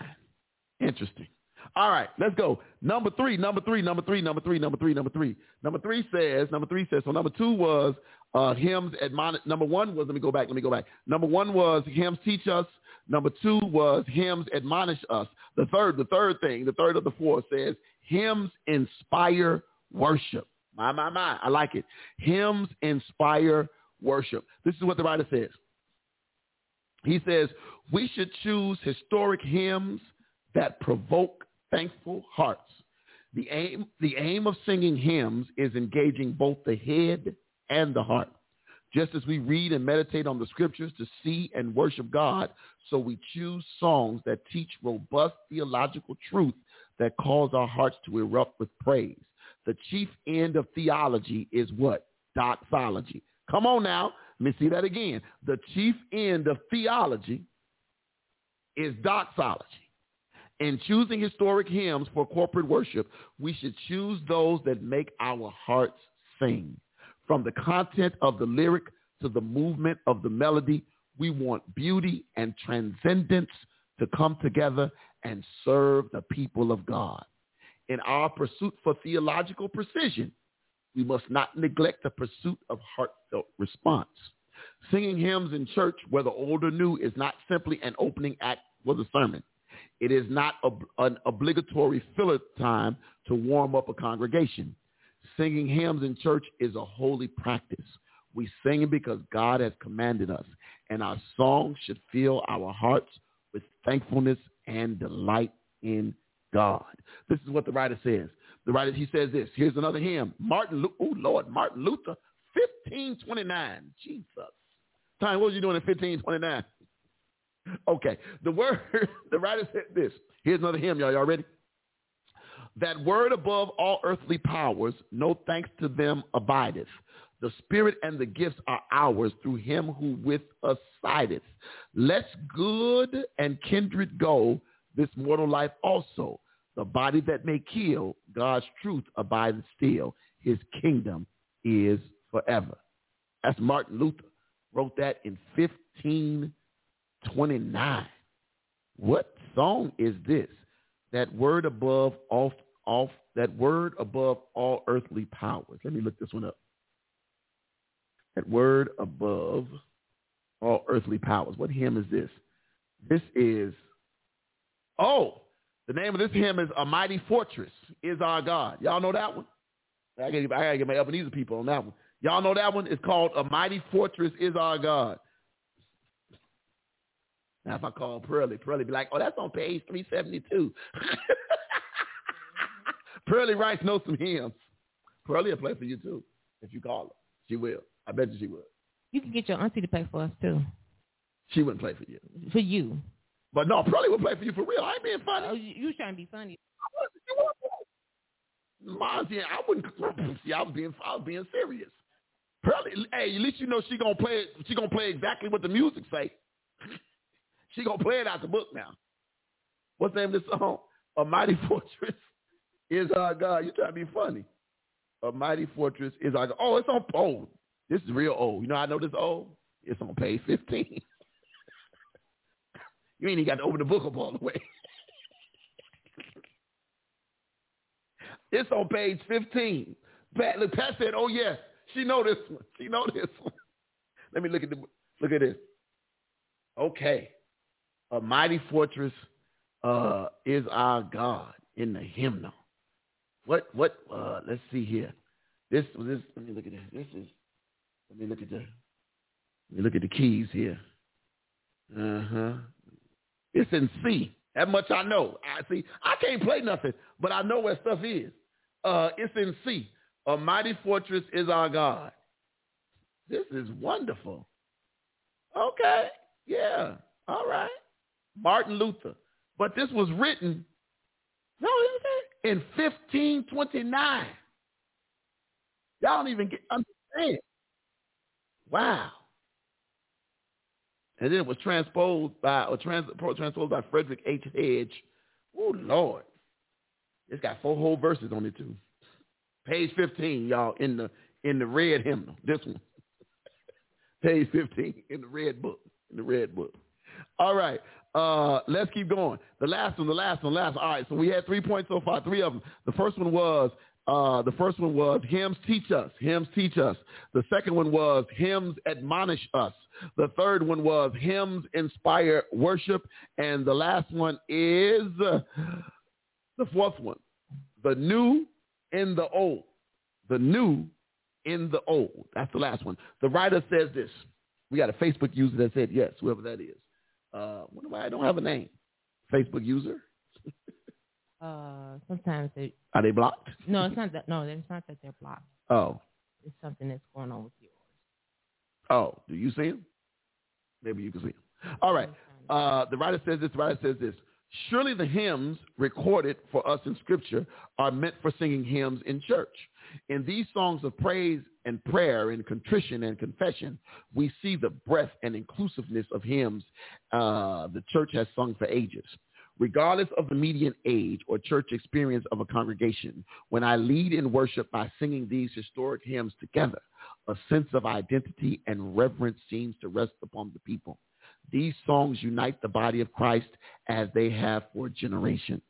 Interesting. All right, let's go. Number three, number three, number three, number three, number three, number three. Number three says, number three says, so number two was uh, hymns admonish. Number one was, let me go back, let me go back. Number one was hymns teach us. Number two was hymns admonish us. The third, the third thing, the third of the four says Hymns inspire worship. My, my, my. I like it. Hymns inspire worship. This is what the writer says. He says, we should choose historic hymns that provoke thankful hearts. The aim, the aim of singing hymns is engaging both the head and the heart. Just as we read and meditate on the scriptures to see and worship God, so we choose songs that teach robust theological truth that cause our hearts to erupt with praise. The chief end of theology is what? Doxology. Come on now. Let me see that again. The chief end of theology is doxology. In choosing historic hymns for corporate worship, we should choose those that make our hearts sing. From the content of the lyric to the movement of the melody, we want beauty and transcendence to come together and serve the people of God. In our pursuit for theological precision, we must not neglect the pursuit of heartfelt response. Singing hymns in church, whether old or new, is not simply an opening act for the sermon. It is not an obligatory filler time to warm up a congregation. Singing hymns in church is a holy practice. We sing it because God has commanded us, and our songs should fill our hearts with thankfulness and delight in God. This is what the writer says. The writer, he says this. Here's another hymn. Martin, oh Lord, Martin Luther, 1529. Jesus. Time, what was you doing in 1529? Okay. The word, the writer said this. Here's another hymn, y'all. Y'all ready? That word above all earthly powers, no thanks to them abideth. The spirit and the gifts are ours through him who with us sideth. Let's good and kindred go this mortal life also. The body that may kill, God's truth abideth still. His kingdom is forever. That's Martin Luther. Wrote that in 1529. What song is this? That word above all, all that word above all earthly powers. Let me look this one up. That word above all earthly powers. What hymn is this? This is, oh, the name of this hymn is A Mighty Fortress is Our God. Y'all know that one? I gotta, get my Ebenezer people on that one. Y'all know that one? It's called A Mighty Fortress is Our God. Now, if I call Pearlie, Pearlie be like, oh, that's on page 372. Pearlie writes notes some hymns. Pearlie will play for you, too, if you call her. She will. I bet you she will. You can get your auntie to play for us too. She wouldn't play for you. For you. But no, Pearlie will play for you for real. I ain't being funny. Oh, you, you trying to be funny. Yeah, I wouldn't. See, I was being, I was being serious. Pearlie, hey, at least you know she gonna play. She gonna play exactly what the music say. she gonna play it out the book now. What's the name of this song? A mighty fortress is our God. You trying to be funny? A mighty fortress is our God. Oh, it's on. Oh, this is real old. You know, I know this old. It's on page fifteen. you ain't even got to open the book up all the way. It's on page 15. Pat, look, Pat said, oh, yes, she know this one. She know this one. Let me look at the look at this. Okay. A mighty fortress uh, is our God in the hymnal. What what uh, let's see here. This this let me look at this. This is let me look at the let me look at the keys here. Uh-huh. It's in C. That much I know. I see I can't play nothing, but I know where stuff is. Uh, it's in C. A mighty fortress is our God. This is wonderful. Okay. Yeah. All right. Martin Luther. But this was written, no, in 1529. Y'all don't even get understand. Wow. And then it was transposed by or trans, transposed by Frederick H. Hedge. Oh Lord. It's got four whole verses on it too. Page 15, y'all, in the in the red hymnal. This one. Page 15 in the red book. In the red book. All right. Uh, let's keep going. The last one, the last one, last. All right. So we had three points so far, three of them. The first one was uh, the first one was hymns teach us. Hymns teach us. The second one was hymns admonish us. The third one was hymns inspire worship. And the last one is uh, the fourth one. the new in the old. The new in the old. That's the last one. The writer says this. We got a Facebook user that said yes, whoever that is. Uh, wonder why I don't have a name. Facebook user. Uh, sometimes they Are they blocked? no, it's not that. No, it's not that they're blocked. Oh, It's something that's going on with yours. oh. Do you see him? Maybe you can see him. All right. Uh, the writer says this. The writer says this. Surely the hymns recorded for us in Scripture are meant for singing hymns in church. In these songs of praise and prayer and contrition and confession, we see the breadth and inclusiveness of hymns uh, the church has sung for ages. Regardless of the median age or church experience of a congregation, when I lead in worship by singing these historic hymns together, a sense of identity and reverence seems to rest upon the people. These songs unite the body of Christ as they have for generations,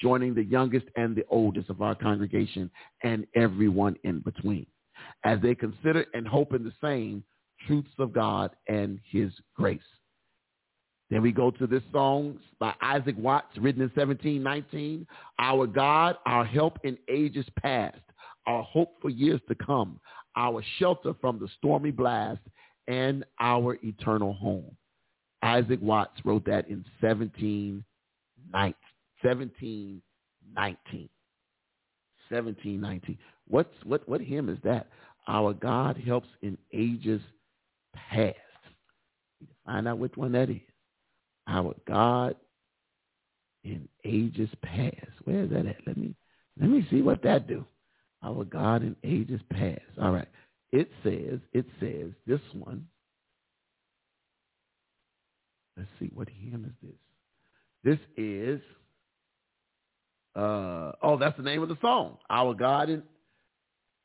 joining the youngest and the oldest of our congregation and everyone in between, as they consider and hope in the same truths of God and his grace. Then we go to this song by Isaac Watts, written in 1719. Our God, our help in ages past, our hope for years to come, our shelter from the stormy blast, and our eternal home. Isaac Watts wrote that in 1719. 1719. 1719. What's, what, what hymn is that? Our God helps in ages past. Find out which one that is. Our God in ages past. Where is that at? Let me let me see what that do. Our God in ages past. All right. It says, it says, this one. Let's see, what hymn is this? This is uh oh, that's the name of the song. Our God in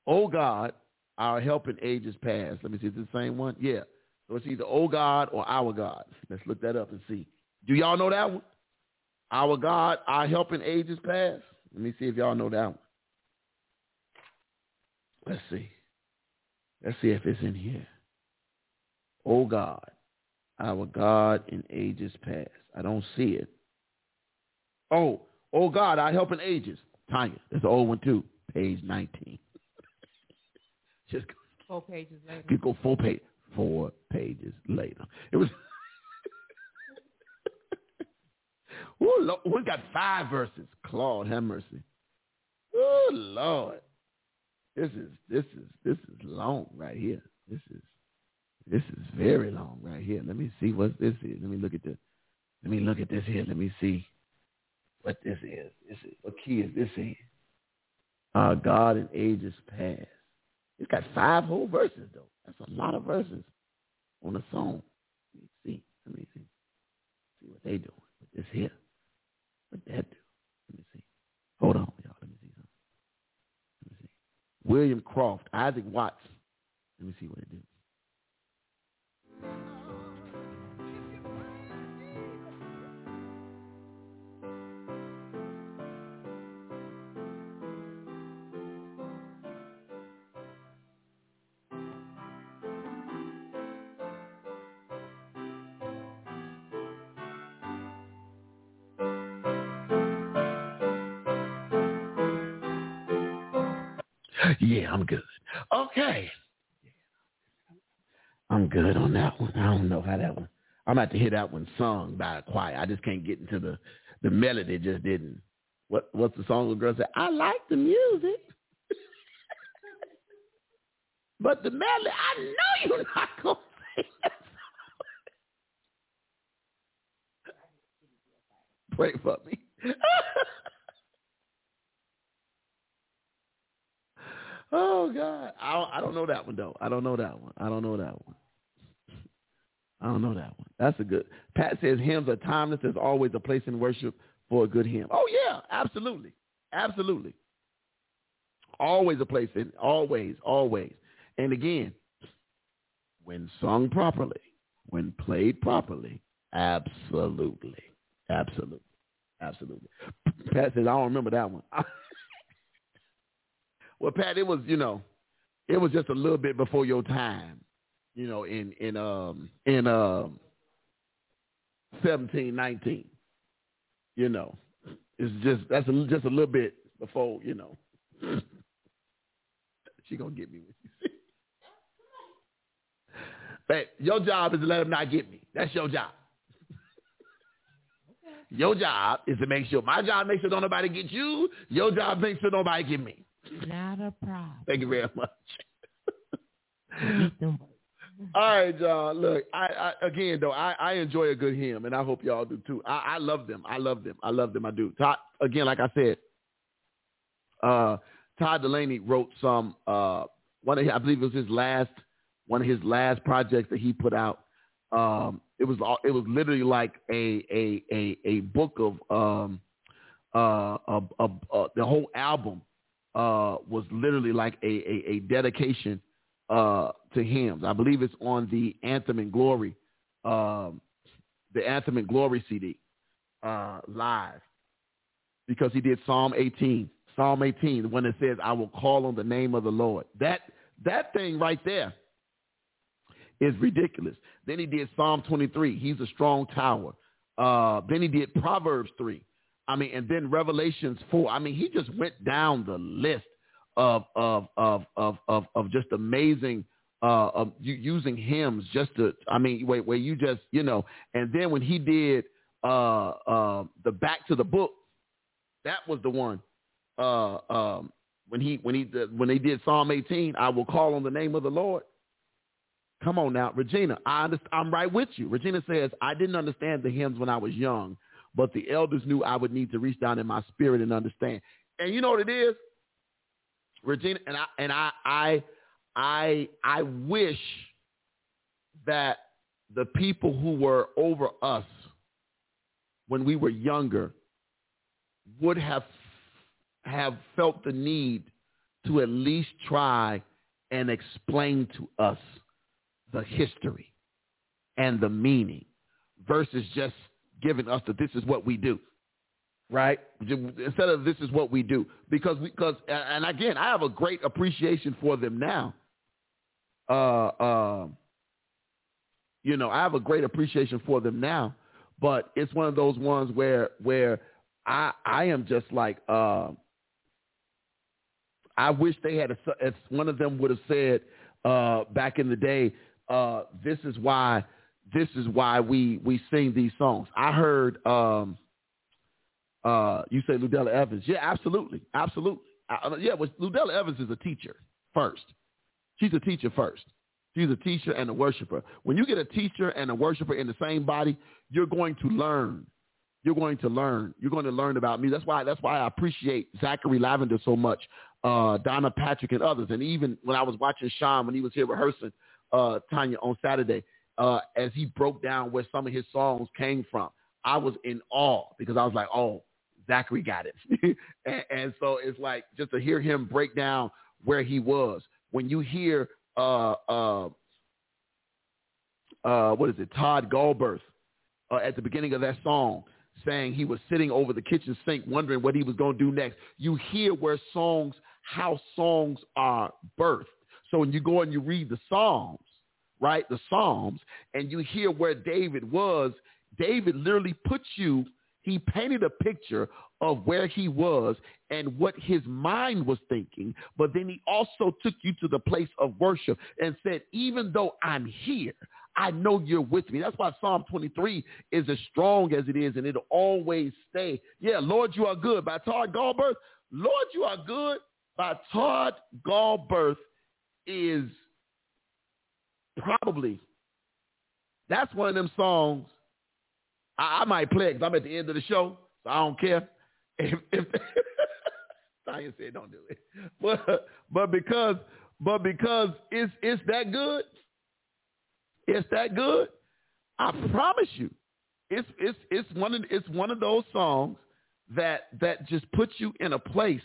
Oh God, our help in ages past. Let me see, is the same one? Yeah. So it's either O God or Our God. Let's look that up and see. Do y'all know that one? Our God, our help in ages past. Let me see if y'all know that one. Let's see. Let's see if it's in here. O God, our God in ages past. I don't see it. Oh, oh God, our help in ages. Tanya, that's the old one too. Page 19. Just Four pages later. you go four page, four pages later. It was. Ooh, Lord, we got five verses. Claude, have mercy. Oh Lord, this is this is this is long right here. This is this is very long right here. Let me see what this is. Let me look at this. Let me look at this here. Let me see what this is. This is what key is this in? Our God in ages past. It's got five whole verses though. That's a lot of verses on a song. Let me see. Let me see. See what they doing with this here. What that do? Let me see. Hold on, y'all. Let me see something. Let me see. William Croft, Isaac Watts. Let me see what it do. Yeah, I'm good. Okay. I'm good on that one. I don't know how that one. I'm about to hear that one sung by a choir. I just can't get into the the melody. Just didn't. What what's the song? The girl said, "I like the music, but the melody. I know you're not gonna sing that song." Pray for me. Oh God, I don't, I don't know that one though. I don't know that one. I don't know that one. I don't know that one. That's a good. Pat says hymns are timeless. There's always a place in worship for a good hymn. Oh yeah, absolutely, absolutely. Always a place in. Always, always. And again, when sung properly, when played properly, absolutely, absolutely, absolutely. Pat says I don't remember that one. Well, Pat, it was you know, it was just a little bit before your time, you know, in in um in um seventeen nineteen. You know, it's just that's a, just a little bit before you know. she gonna get me when she see. But your job is to let them not get me. That's your job. Your job is to make sure my job makes sure don't nobody get you. Your job makes sure nobody get me. Not a problem. Thank you very much. Make them work. All right, y'all. Look, I, I again though, I, I enjoy a good hymn, and I hope y'all do too. I, I love them. I love them. I love them. I do. Todd, again, like I said, uh, Todd Dulaney wrote some. Uh, one of I believe it was his last one of his last projects that he put out. Um, it was it was literally like a a a, a book of um, uh, uh, uh, uh, the whole album uh, was literally like a, a, a dedication uh, to hymns. I believe it's on the Anthem and Glory, um, the Anthem and Glory CD uh, live, because he did Psalm 18, Psalm 18, the one that says, "I will call on the name of the Lord." That that thing right there is ridiculous. Then he did Psalm 23. He's a strong tower. Uh, then he did Proverbs 3. I mean, and then Revelations 4. I mean, he just went down the list of of of of of, of just amazing uh of using hymns just to I mean where where you just you know and then when he did uh uh the back to the book that was the one uh um when he when he when they did Psalm 18 I will call on the name of the Lord Come on now, Regina. I understand, I'm right with you. Regina says, I didn't understand the hymns when I was young, but the elders knew I would need to reach down in my spirit and understand. And you know what it is, Regina, and I and I I I I wish that the people who were over us when we were younger would have have felt the need to at least try and explain to us the history and the meaning versus just giving us that this is what we do right? Instead of this is what we do. Because because and again i have a great appreciation for them now. Uh uh you know i have a great appreciation for them now. But it's one of those ones where where i i am just like uh i wish they had a, as one of them would have said uh back in the day uh this is why this is why we we sing these songs i heard um uh, you say Ludella Evans. Yeah, absolutely. Absolutely. Uh, yeah, well, Ludella Evans is a teacher first. She's a teacher first. She's a teacher and a worshiper. When you get a teacher and a worshiper in the same body, you're going to learn. You're going to learn. You're going to learn about me. That's why. That's why I appreciate Zachary Lavender so much, uh, Donna Patrick and others. And even when I was watching Sean when he was here rehearsing uh, Tanya on Saturday, uh, as he broke down where some of his songs came from, I was in awe because I was like, oh, Zachary got it. and, and so it's like just to hear him break down where he was. When you hear uh uh uh what is it, Todd Galberth uh, at the beginning of that song saying he was sitting over the kitchen sink wondering what he was going to do next. You hear where songs, how songs are birthed. So when you go and you read the Psalms, right, the Psalms, and you hear where David was, David literally puts you he painted a picture of where he was and what his mind was thinking, but then he also took you to the place of worship and said, even though I'm here, I know you're with me. That's why Psalm 23 is as strong as it is, and it'll always stay. Yeah, Lord, you are good by Todd Galberth. Lord, you are good by Todd Galberth is probably, that's one of them songs I, I might play because I'm at the end of the show, so I don't care. If, if Tanya said don't do it, but but because but because it's it's that good, it's that good. I promise you, it's it's it's one of it's one of those songs that that just puts you in a place,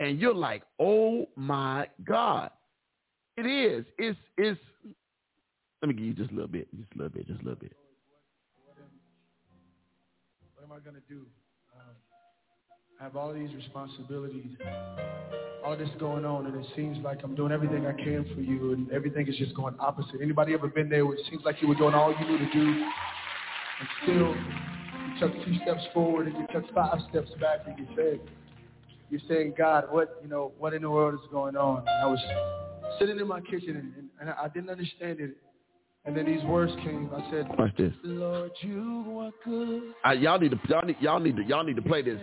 and you're like, oh my God, it is. It's it's. Let me give you just a little bit, just a little bit, just a little bit. What am I going to do? Um, I have all these responsibilities, all this going on, and it seems like I'm doing everything I can for you, and everything is just going opposite. Anybody ever been there where it seems like you were doing all you knew to do, and still you took two steps forward and you took five steps back, and you said, you're saying, God, what you know, what in the world is going on? And I was sitting in my kitchen and, and I didn't understand it. And then these words came. I said, Watch this. Lord, you are good. Uh, y'all need to y'all need y'all need to y'all need to play this.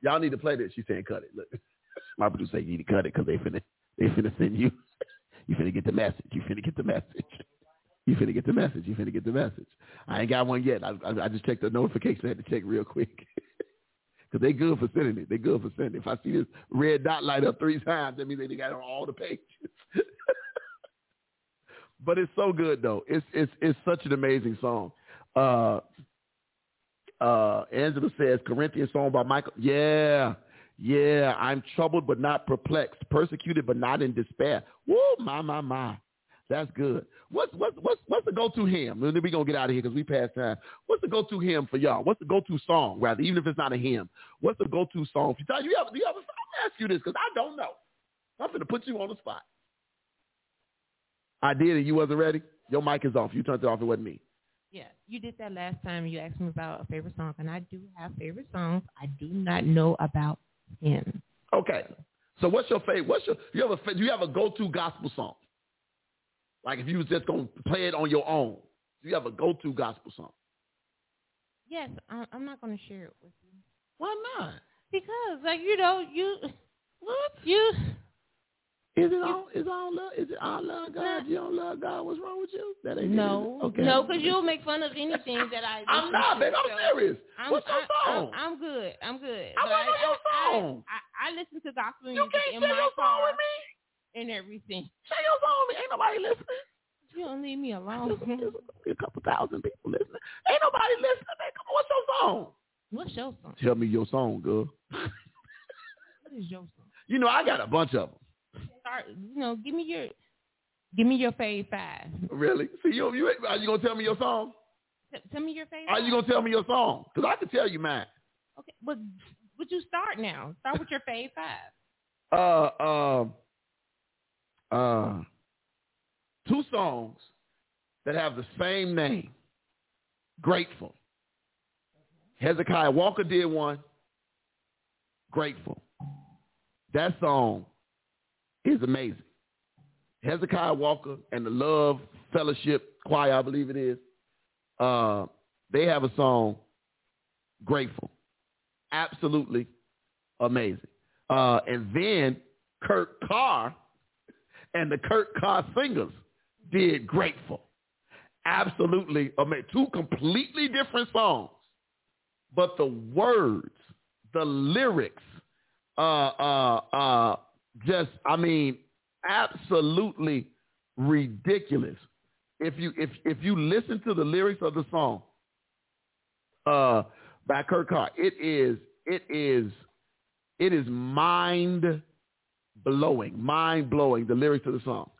Y'all need to play this. She's saying cut it. Look, my producer say you need to cut it because they finna they finna send you. You finna get the message. You finna get the message. You finna get the message. You finna get the message. I ain't got one yet. I I, I just checked the notification. I had to check real quick. Cause they good for sending it. They good for sending. it. If I see this red dot light up three times, that means they got it on all the pages. But it's so good though. It's it's it's such an amazing song. Uh, uh, Angela says Corinthian song by Michael. Yeah, yeah. I'm troubled but not perplexed, persecuted but not in despair. Woo, my my my. That's good. What's what's what's what's the go-to hymn? And then we gonna get out of here because we passed time. What's the go-to hymn for y'all? What's the go-to song? Rather, even if it's not a hymn, what's the go-to song? For you, you have, do you a, I'm ask you this because I don't know. I'm gonna put you on the spot. I did, and you wasn't ready. Your mic is off. You turned it off. It wasn't me. Yeah, you did that last time. You asked me about a favorite song, and I do have favorite songs. I do not know about him. Okay. So what's your favorite? What's your you have a you have a go-to gospel song? Like if you was just gonna play it on your own, do you have a go-to gospel song? Yes, I'm not going to share it with you Why not? because, like, you know, you What? you Is it all? Is all love? Is it all love God? You don't love God? What's wrong with you? That ain't no Okay. no because you'll make fun of anything that I. I'm not, baby. I'm serious. I'm, What's your I, song? I'm, I'm good. I'm good. I wanna your I, song. I, I, I listen to gospel music you can't in share my your song car with me. and everything. Share your song with me. Ain't nobody listening. You don't leave me alone. there's a couple thousand people listening. Ain't nobody listening. Man. Come on, what's your song? What's your song? Tell me your song, girl. What is your song? You know I got a bunch of them. Start. You know, give me your, give me your fave five. Really? See, you, you are you gonna tell me your song? T- tell me your fave. Are you gonna tell me your song? Cause I can tell you mine. Okay, but would you start now? Start with your fave five. Uh, um, uh, two songs that have the same name. Grateful. Hezekiah Walker did one. Grateful. That song is amazing. Hezekiah Walker and the Love Fellowship Choir, I believe it is. Uh, they have a song, Grateful. Absolutely amazing. Uh, and then Kurt Carr and the Kurt Carr singers did Grateful. Absolutely amazing. Two completely different songs. But the words, the lyrics, uh, uh, uh, just, I mean, absolutely ridiculous. If you if if you listen to the lyrics of the song uh, by Kurt Carr, it is it is it is mind blowing, mind blowing. The lyrics of the song,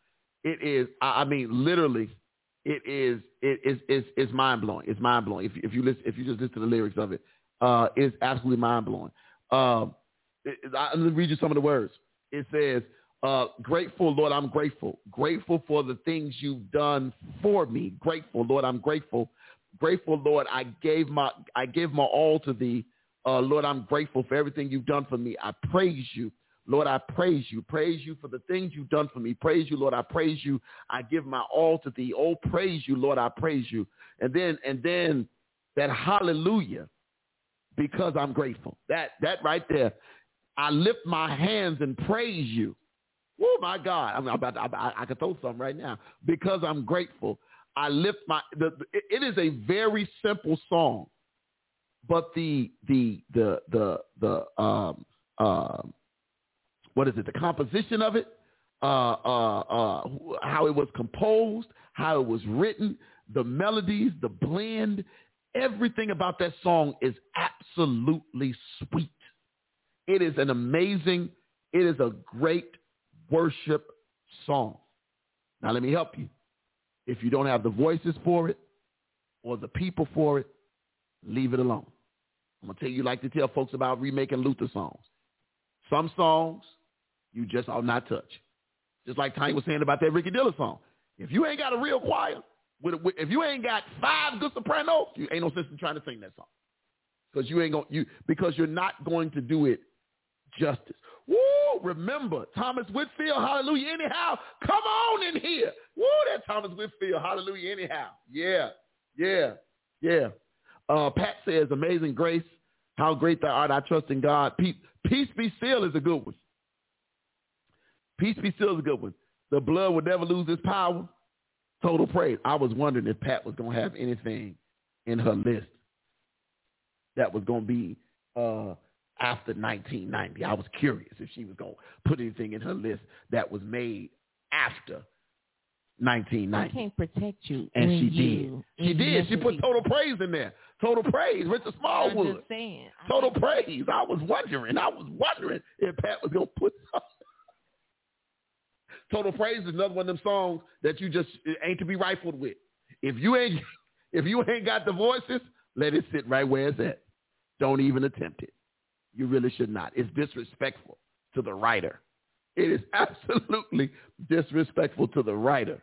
it is. I I mean, literally, it is. It is. It's, it's mind blowing. It's mind blowing. If if you listen, if you just listen to the lyrics of it, uh, it's absolutely mind blowing. Um, it, it- I, let me read you some of the words. It says, uh, grateful, Lord, I'm grateful. Grateful for the things you've done for me. Grateful, Lord, I'm grateful. Grateful, Lord, I gave my I gave my all to thee. Uh, Lord, I'm grateful for everything you've done for me. I praise you. Lord, I praise you. Praise you for the things you've done for me. Praise you, Lord. I praise you. I give my all to thee. Oh, praise you, Lord. I praise you. And then and then that hallelujah because I'm grateful. That that right there. I lift my hands and praise you. Oh my God! I'm about. To, I, I could throw some right now because I'm grateful. I lift my. The, it is a very simple song, but the the the the the um um what is it? The composition of it, uh uh uh how it was composed, how it was written, the melodies, the blend, everything about that song is absolutely sweet. It is an amazing, it is a great worship song. Now let me help you. If you don't have the voices for it or the people for it, leave it alone. I'm gonna tell you like to tell folks about remaking Luther songs. Some songs you just ought not touch. Just like Tiny was saying about that Ricky Dillard song. If you ain't got a real choir, if you ain't got five good sopranos, you ain't no sense in trying to sing that song because you ain't going you because you're not going to do it justice. Woo! Remember, Thomas Whitfield, hallelujah, anyhow. Come on in here. Woo, that Thomas Whitfield, hallelujah, anyhow. Yeah, yeah, yeah. Uh, Pat says, amazing grace, how great thou art, I trust in God. Peace, peace be still is a good one. Peace be still is a good one. The blood will never lose its power. Total praise. I was wondering if Pat was going to have anything in her list that was going to be uh, after 1990. I was curious if she was going to put anything in her list that was made after 1990. I can't protect you. And she you did. She did. She put total praise in there. Total praise. Richard I'm Smallwood. just saying. Total praise. I was wondering. I was wondering if Pat was gonna put something. Total praise is another one of them songs that you just it ain't to be rifled with. If you ain't if you ain't got the voices, let it sit right where it's at. Don't even attempt it. You really should not. It's disrespectful to the writer. It is absolutely disrespectful to the writer.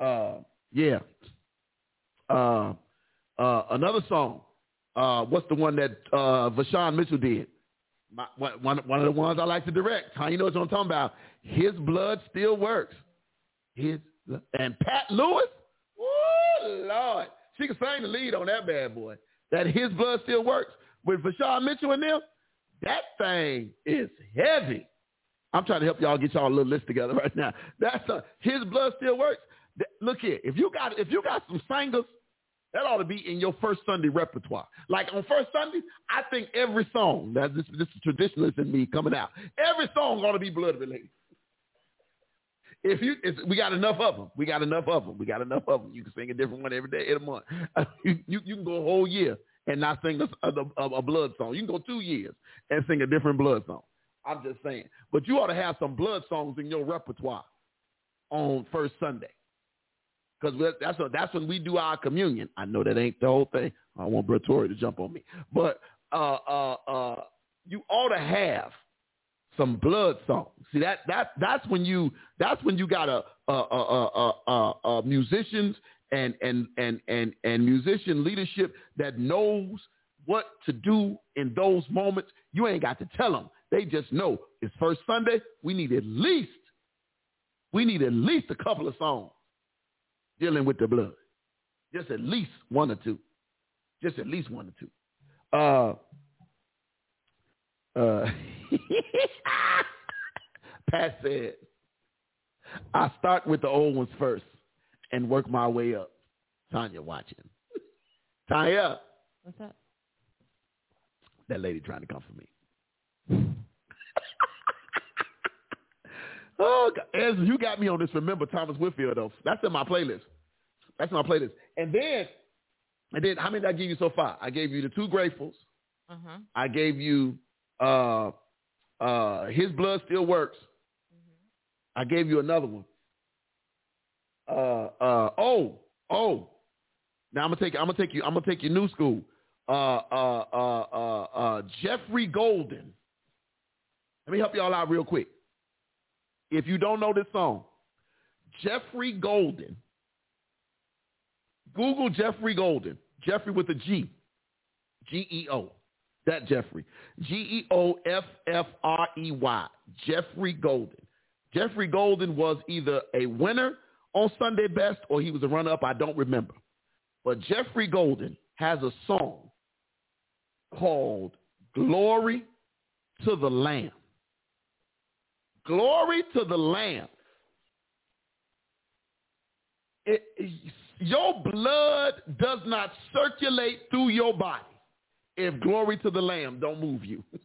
Uh, yeah. Uh, uh, another song. Uh, what's the one that uh, Vashawn Mitchell did? My, one, one of the ones I like to direct. How you know what I'm talking about? His blood still works. His and Pat Lewis. Oh Lord, she can sing the lead on that bad boy. That his blood still works with Vashawn Mitchell and them. That thing is heavy. I'm trying to help y'all get y'all a little list together right now. That's a, his blood still works. Look here, if you got if you got some singers, that ought to be in your first Sunday repertoire. Like on first Sunday, I think every song, that this this is traditionalist in me coming out. Every song ought to be blood related. If you, it's, we got enough of them. We got enough of them. We got enough of them. You can sing a different one every day in a month. you, you, you can go a whole year and not sing a, a, a blood song. You can go two years and sing a different blood song. I'm just saying. But you ought to have some blood songs in your repertoire on first Sunday. Because that's that's when we do our communion. I know that ain't the whole thing. I want Brett Torrey to jump on me. But uh, uh, uh, you ought to have some blood songs. See that that that's when you that's when you got a a a a, a, a musicians and and and and and musician leadership that knows what to do in those moments. You ain't got to tell them. They just know it's first Sunday. We need at least we need at least a couple of songs dealing with the blood. Just at least one or two. Just at least one or two. Uh, uh, Pat said, I start with the old ones first and work my way up. Tanya watching. Tanya, What's up? that lady trying to come for me. oh. Ezra, you got me on this. Remember Thomas Whitfield, though. That's in my playlist. That's in my playlist. And then, and then, how many did I give you so far? I gave you the two Gratefuls. Uh-huh. I gave you uh, uh, His Blood Still Works. I gave you another one. Uh, uh, oh, oh. Now I'm gonna take I'm gonna take you I'm gonna take you new school. Uh, uh, uh, uh, uh, Geoffrey Golden. Let me help y'all out real quick. If you don't know this song, Geoffrey Golden. Google Geoffrey Golden. Geoffrey with a G. G E O. That Geoffrey. G E O F F R E Y. Geoffrey Golden. Geoffrey Golden was either a winner on Sunday Best or he was a runner up. I don't remember. But Geoffrey Golden has a song called Glory to the Lamb. Glory to the Lamb. It, your blood does not circulate through your body if glory to the Lamb don't move you.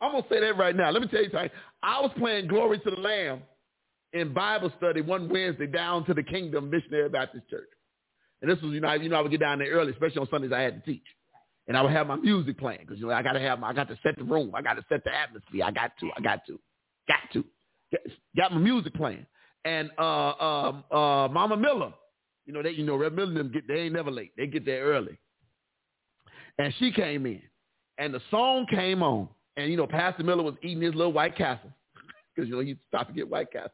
I'm going to say that right now. Let me tell you something. I was playing Glory to the Lamb in Bible study one Wednesday down to the Kingdom Missionary Baptist Church. And this was, you know, I- you know, I would get down there early, especially on Sundays I had to teach. And I would have my music playing because, you know, I got to have my, I got to set the room. I got to set the atmosphere. I got to, I got to, got to. Got my music playing. And uh, um, uh, Mama Miller, you know, they, you know, Red Miller them get, they ain't never late. They get there early. And she came in and the song came on. And, you know, Pastor Miller was eating his little White Castle because, you know, he stopped to get White Castle.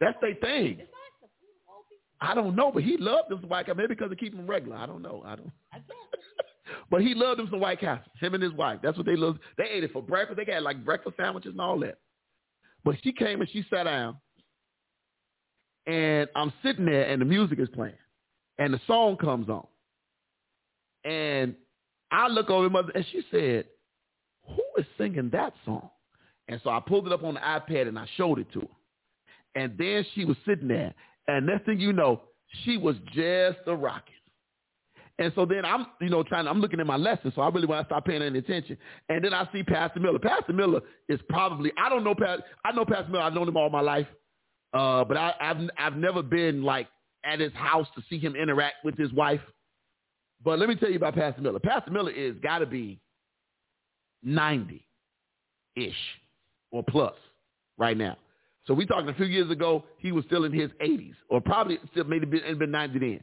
That's their thing. I don't know, but he loved this White Castle. Maybe because it keep him regular. I don't know. I don't. But he loved him some White Castle. Him and his wife. That's what they loved. They ate it for breakfast. They had like breakfast sandwiches and all that. But she came and she sat down, and I'm sitting there, and the music is playing, and the song comes on, and I look over mother, and she said, "Who is singing that song?" And so I pulled it up on the iPad and I showed it to her. And then she was sitting there, and next thing you know, she was just a rocket. And so then I'm, you know, trying. I'm looking at my lesson, so I really want to start paying any attention. And then I see Pastor Miller. Pastor Miller is probably I don't know. I know Pastor Miller. I've known him all my life, uh, but I, I've I've never been like at his house to see him interact with his wife. But let me tell you about Pastor Miller. Pastor Miller is got to be ninety ish or plus right now. So we talking a few years ago, he was still in his 80s, or probably still maybe been, been 90 then.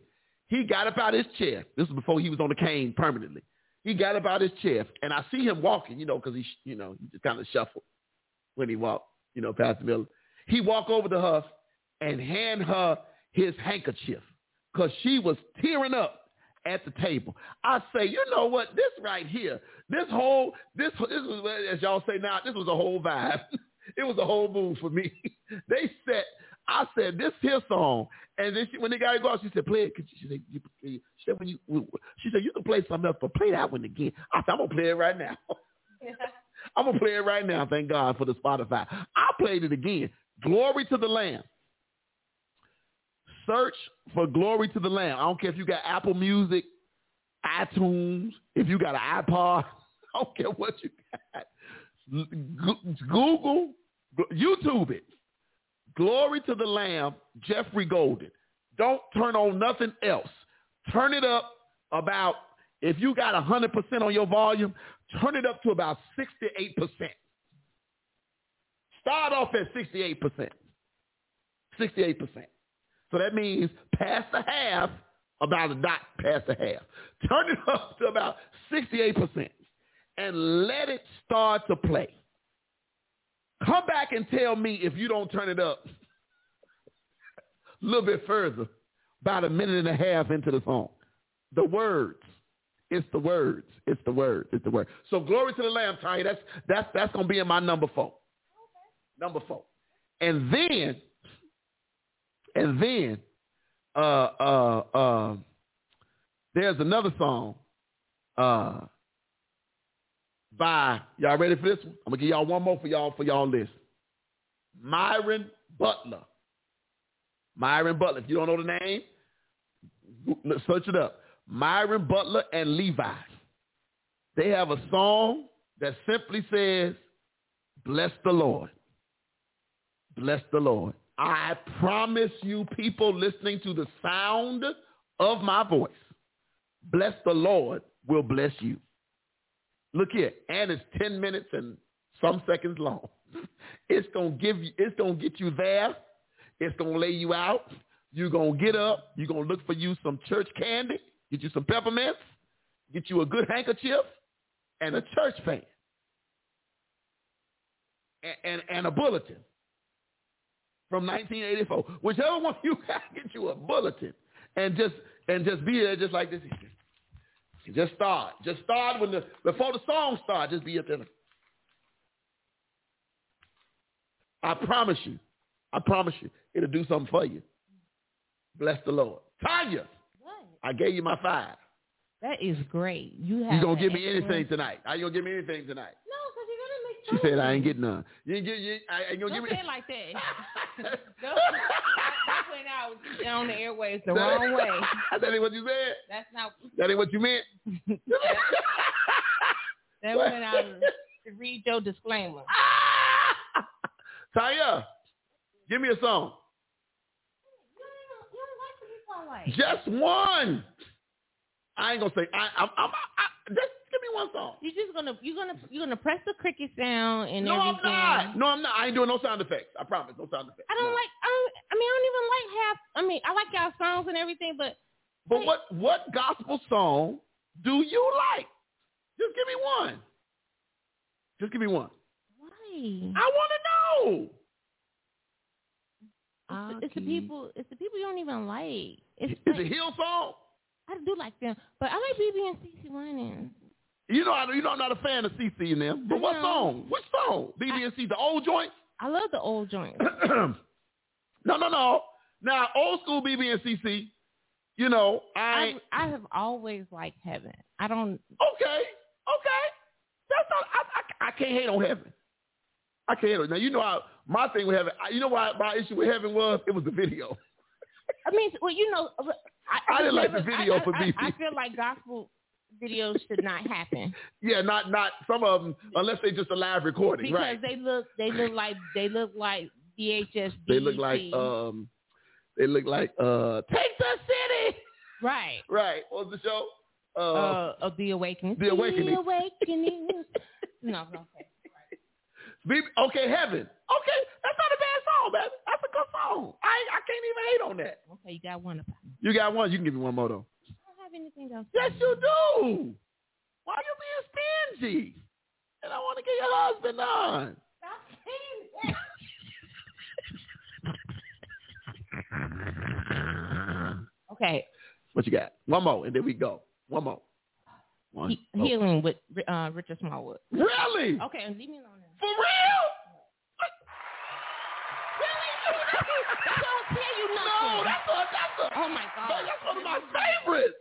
He got up out of his chair. This was before he was on the cane permanently. He got up out his chair, and I see him walking, you know, because he, you know, he just kind of shuffled when he walked, you know, past the Miller. He walked over to her and hand her his handkerchief because she was tearing up at the table. I say, you know what? This right here, this whole, this, this was, as y'all say now, this was a whole vibe. it was a whole move for me. they said, I said, this his song. And then she, when they got to go out, she said, play it. She said, you, she said, when you, she said, you can play something else, but play that one again. I said, I'm going to play it right now. I'm going to play it right now. Thank God for the Spotify. I played it again. Glory to the Lamb. Search for Glory to the Lamb. I don't care if you got Apple Music, iTunes, if you got an iPod. I don't care what you got. Google, YouTube it. Glory to the Lamb, Geoffrey Golden. Don't turn on nothing else. Turn it up about, if you got 100% on your volume, turn it up to about 68%. Start off at 68%. 68%. So that means past the half, about a dot past the half. Turn it up to about 68% and let it start to play. Come back and tell me if you don't turn it up a little bit further, about a minute and a half into the song. The words. It's the words. It's the words. It's the word. So glory to the Lamb, Tanya. That's that's that's gonna be in my number four. Okay. Number four. And then, and then, uh, uh, uh, there's another song. Uh, by y'all ready for this one? I'm gonna give y'all one more for y'all for y'all list. Myron Butler. Myron Butler. If you don't know the name, search it up. Myron Butler and Levi. They have a song that simply says, "Bless the Lord." Bless the Lord. I promise you, people listening to the sound of my voice, bless the Lord will bless you. Look here, and it's 10 minutes and some seconds long. It's gonna give you, it's gonna get you there. It's gonna lay you out. You're gonna get up. You're gonna look for you some church candy, get you some peppermints, get you a good handkerchief, and a church fan, and, and, and a bulletin from 1984. Whichever one you got, get you a bulletin, and just and just be there just like this. Just start. Just start when the before the song starts. Just be up there. I promise you. I promise you. It'll do something for you. Bless the Lord. Tanya. What? I gave you my five. That is great. You have. You gonna give me excellent- anything tonight? Are you gonna give me anything tonight? No, because you're gonna make. She said I ain't getting none. You ain't get you I ain't gonna Don't give say me it like that. Don't- that went out on the airways the wrong way. that ain't what you said? That's not. That ain't what you meant? That What? went out to read your disclaimer. Tanya, give me a song. You don't like to be like. Just one. I ain't gonna say I I'm, I'm I, just give me one song. You're just gonna you're gonna you're gonna press the cricket sound and No, I'm not. No, I'm not. I ain't doing no sound effects. I promise, no sound effects. I don't No. like. I don't. I mean, I don't even like half. I mean, I like y'all songs and everything, but But what what gospel song do you like? Just give me one. Just give me one. why? I want to know. It's, the, it's the people. It's the people you don't even like. It's Is like, it Hillsong? I do like them, but I like BeBe and CeCe Winans. You know, I, you know, I'm not a fan of CeCe in them. But what song? Which song? BeBe and C, the old joints? I love the old joints. no, no, no. Now, old school BeBe and CeCe. You know, I I I have always liked Heaven. I don't. okay, okay. That's not. I, I, I can't hate on heaven. I can't hate on. Now you know how my thing with heaven. I- You know why my issue with heaven was? It was the video. I mean, well, you know, I, I didn't like the video I, for BeBe. I, I feel like gospel videos should not happen Yeah, not not some of them unless they just a live recording, because right? they look they look like they look like VHS. They look like um, they look like uh, take the city. right. Right. What was the show? Uh, Uh, of the awakening. The Awakening. The awakening. no, okay. Okay, heaven. Okay, that's not a bad song, man. That's a good song. I I can't even hate on that. Okay, you got one. You got one. You can give me one more though. Have anything else. Yes, you do. Why are you being stingy? And I want to get your husband on. Stop saying. Okay, What you got? One more, and then we go. One more. One. he- Oh. healing with uh, Richard Smallwood. Really? Okay, leave me alone. Now. For real? That don't tell you nothing. No, that's a, that's a, oh my God. that's one of my favorites.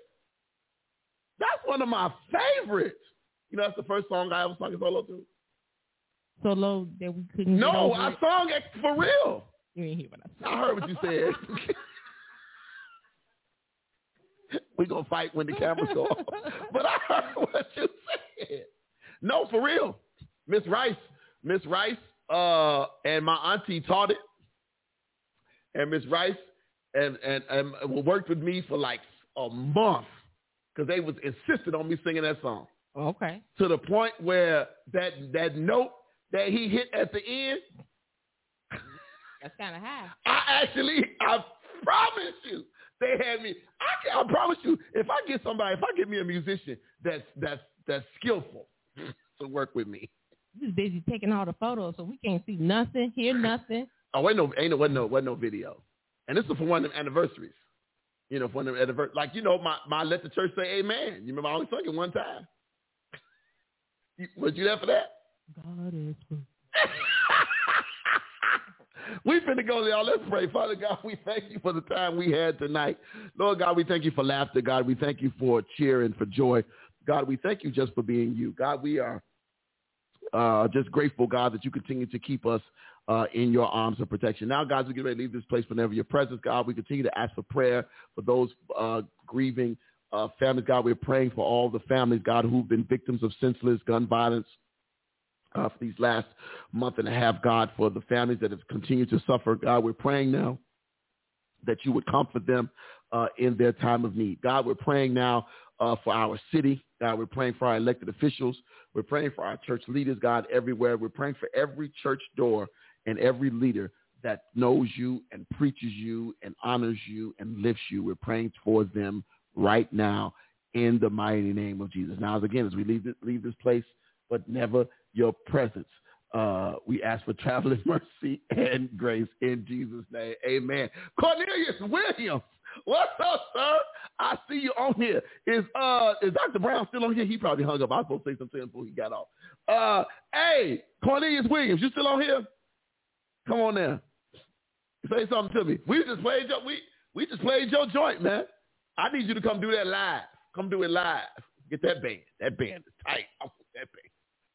That's one of my favorites. You know, that's the first song I ever sung a solo to. Solo that we couldn't. No, I sung it for real. You didn't hear what I said. I heard what you said. we gonna fight when the cameras go off. But I heard what you said. No, for real. Miss Rice, Miss Rice, uh, and my auntie taught it. And Miss Rice and, and and worked with me for like a month because they was insisted on me singing that song Okay. to the point where that that note that he hit at the end, That's kind of high. I actually, I promise you, they had me. I, can, I promise you, if I get somebody, if I get me a musician that's that's that's skillful to work with me. Was busy taking all the photos, so we can't see nothing, hear nothing. Oh, wait, no, ain't no, wasn't no, wasn't no video. And this is for one of them anniversaries. You know, one of them anniversaries. Like, you know, my, my let the church say amen. You remember I only sung it one time. You, was you there for that? God is good. we finna go, y'all. Let's pray. Father God, we thank you for the time we had tonight. Lord God, we thank you for laughter. God, we thank you for cheer and for joy. God, we thank you just for being you. God, we are uh, just grateful, God, that you continue to keep us uh, in your arms of protection. Now, guys, we get ready to leave this place whenever your presence, God. We continue to ask for prayer for those uh, grieving uh, families. God, we're praying for all the families, God, who've been victims of senseless gun violence uh, for these last month and a half, God, for the families that have continued to suffer. God, we're praying now that you would comfort them uh, in their time of need. God, we're praying now uh, for our city. God, we're praying for our elected officials. We're praying for our church leaders, God, everywhere. We're praying for every church door and every leader that knows you and preaches you and honors you and lifts you. We're praying for them right now in the mighty name of Jesus. Now, again, as we leave this, leave this place, but never your presence. Uh, we ask for traveling mercy and grace in Jesus' name. Amen. Cornelius Williams, what's up, sir? I see you on here. Is uh is Dr. Brown still on here? He probably hung up. I was supposed to say something before he got off. Uh, hey, Cornelius Williams, you still on here? Come on now. Say something to me. We just played your we we just played your joint, man. I need you to come do that live. Come do it live. Get that band. That band is tight. I want that band.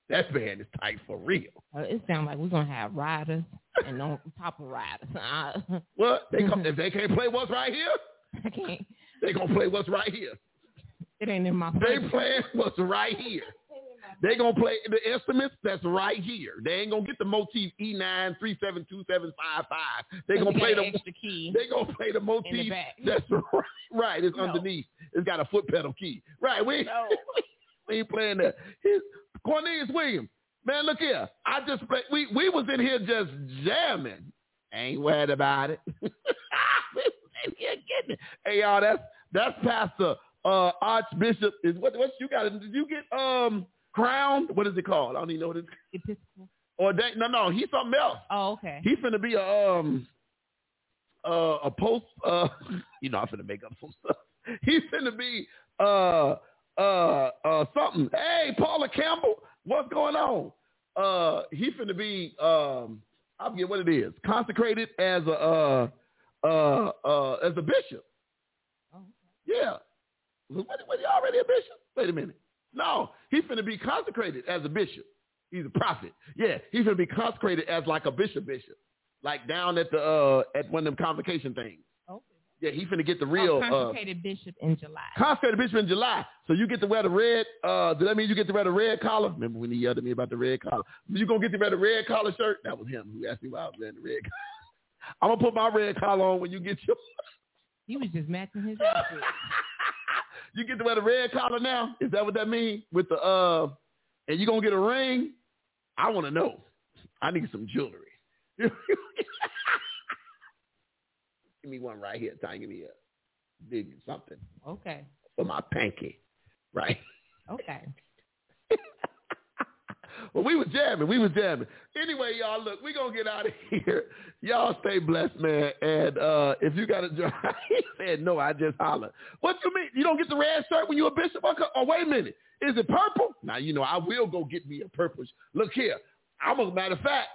That band is tight for real. Uh, it sounds like we're gonna have riders and on top of riders. I, What? They come, if they can't play what's right here, I can't. they gonna play what's right here. It ain't in my. They playing what's right here. They gonna play the instruments that's right here. They ain't gonna get the motif E nine three seven two seven five five. They gonna play the extra key. they gonna play the motif back. that's right. Right, it's No. underneath. It's got a foot pedal key. Right, we No. We ain't playing that. Here's Cornelius Williams. Man, look here. I just play, we we was in here just jamming. Ain't worried about it. we was in here getting it. Hey y'all, that's that's Pastor uh Archbishop is what what you got? Did you get um crowned? What is it called? I don't even know what it's Episcopal. or that no no, he's something else. Oh, okay. He's finna be a um uh a post uh you know I'm finna make up some stuff. He's finna be uh uh uh something. Hey, Paula Campbell, what's going on? Uh, he finna be um, I forget what it is. Consecrated as a uh uh uh as a bishop. Oh. Yeah. Was, was he already a bishop? Wait a minute. No, he's finna be consecrated as a bishop. He's a prophet. Yeah, he's gonna be consecrated as like a bishop bishop. Like down at the uh at one of them convocation things. Yeah, he finna get the real oh, uh consecrated bishop in July. consecrated bishop in July. So you get to wear the red uh does that mean you get to wear the red collar? Remember when he yelled at me about the red collar? You gonna get to wear the red collar shirt? That was him who asked me why I was wearing the red collar. I'm gonna put my red collar on when you get your he was just matching his outfit. you get to wear the red collar now? Is that what that means? With the uh and you gonna get a ring? I wanna know. I need some jewelry. Give me one right here, Tiny. Give me a big something Okay. for my panky. Right. Okay. well, we was jamming. We was jamming. Anyway, y'all, look, we going to get out of here. Y'all stay blessed, man. And uh, if you got to drive, he said, no, I just holler. What you mean? You don't get the red shirt when you're a bishop? Oh, wait a minute. Is it purple? Now, you know, I will go get me a purple. sh- Look here. I'm a matter of fact,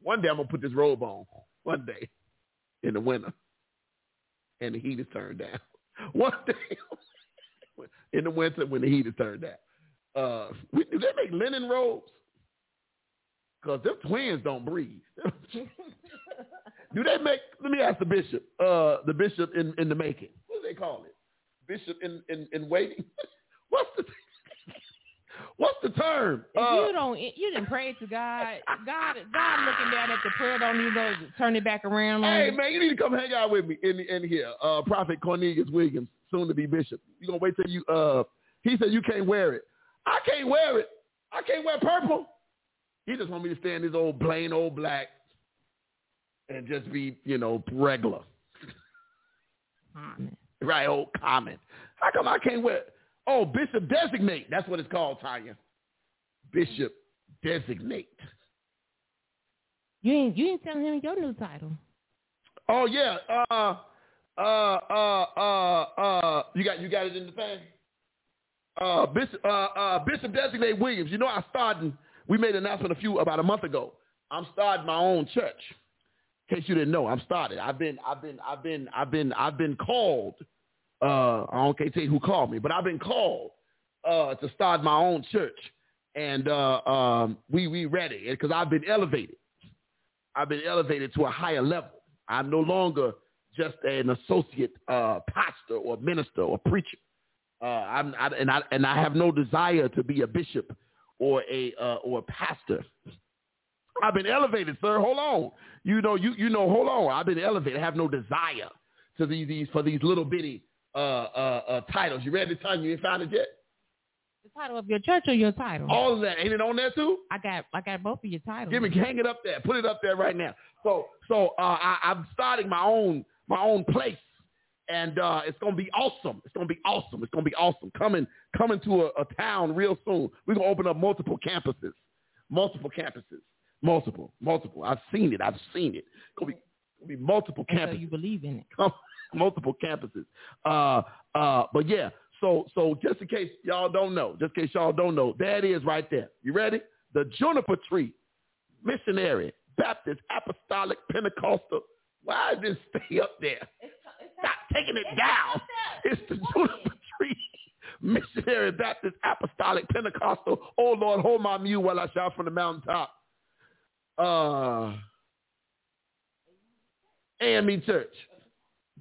one day I'm going to put this robe on. One day in the winter. And the heat is turned down. One day in the winter when the heat is turned down. Uh, we, do they make linen robes? Because them twins don't breathe. do they make, let me ask the bishop, uh, the bishop in, in the making. What do they call it? Bishop in, in, in waiting? What's the, what's the term? If Uh, you don't, you didn't pray to God. God, God looking down at the prayer. Don't you know? to Turn it back around. Hey you? man, you need to come hang out with me in in here. Uh, Prophet Cornelius Williams, soon to be bishop. You gonna wait till you? Uh, he said you can't wear it. I can't wear it. I can't wear purple. He just want me to stay in this old plain old black and just be, you know, regular, Common. right? Old common. How come I can't wear? Oh, bishop designate. That's what it's called, Tanya. Bishop designate. You ain't, you ain't telling him your new title. Oh yeah. Uh uh uh uh uh you got you got it in the thing? Uh Bishop uh uh Bishop Designate Williams. You know I started we made an announcement a few about a month ago. I'm starting my own church. In case you didn't know, I'm started. I've been I've been I've been I've been I've been called uh I don't can't tell you who called me, but I've been called uh to start my own church. And uh um we we ready because I've been elevated. I've been elevated to a higher level. I'm no longer just an associate uh, pastor or minister or preacher. Uh, I'm, I, and I and I have no desire to be a bishop or a uh, or a pastor. I've been elevated, sir. Hold on. You know, you you know. Hold on. I've been elevated. I have no desire to these these for these little bitty uh, uh, uh, titles. You read the tell you? Ain't found it yet? The title of your church or your title? All of that ain't it on there too? I got, I got both of your titles. Give me, hang it up there. Put it up there right now. So, so uh, I, I'm starting my own my own place, and uh, it's gonna be awesome. It's gonna be awesome. It's gonna be awesome. Coming coming to a, a town real soon. We're gonna open up multiple campuses, multiple campuses, multiple, multiple. I've seen it. I've seen it. It's gonna be, gonna be multiple And so campuses you believe in it. Multiple campuses. Uh, uh, but yeah, so so just in case y'all don't know, just in case y'all don't know, there it is right there. You ready? The juniper tree, missionary, Baptist, apostolic, Pentecostal. Why did this stay up there? Stop taking it down. It's the juniper tree. Missionary, Baptist, apostolic, Pentecostal. Oh Lord, hold my mule while I shout from the mountaintop. Uh, AME Church.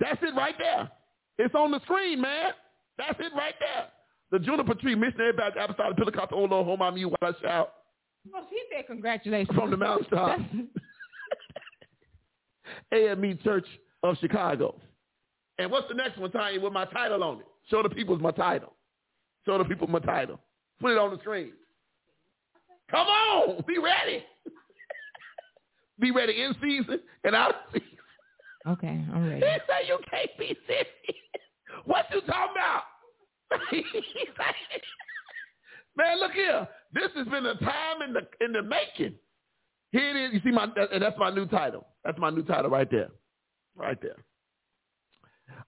That's it right there. It's on the screen, man. That's it right there. The juniper tree, missionary Baptist, apostolic, Pentecostal, oh Lord, my mule while I shout Well, he said congratulations. from the mountaintop. AME Church of Chicago. And what's the next one, Tanya, with my title on it? Show the people my title. Show the people my title. Put it on the screen. Come on, be ready. be ready in season and out of season. Okay, I'm ready. He said you can't be serious. What you talking about? Man, look here. This has been a time in the in the making. Here it is. You see my that's my new title. That's my new title right there. Right there.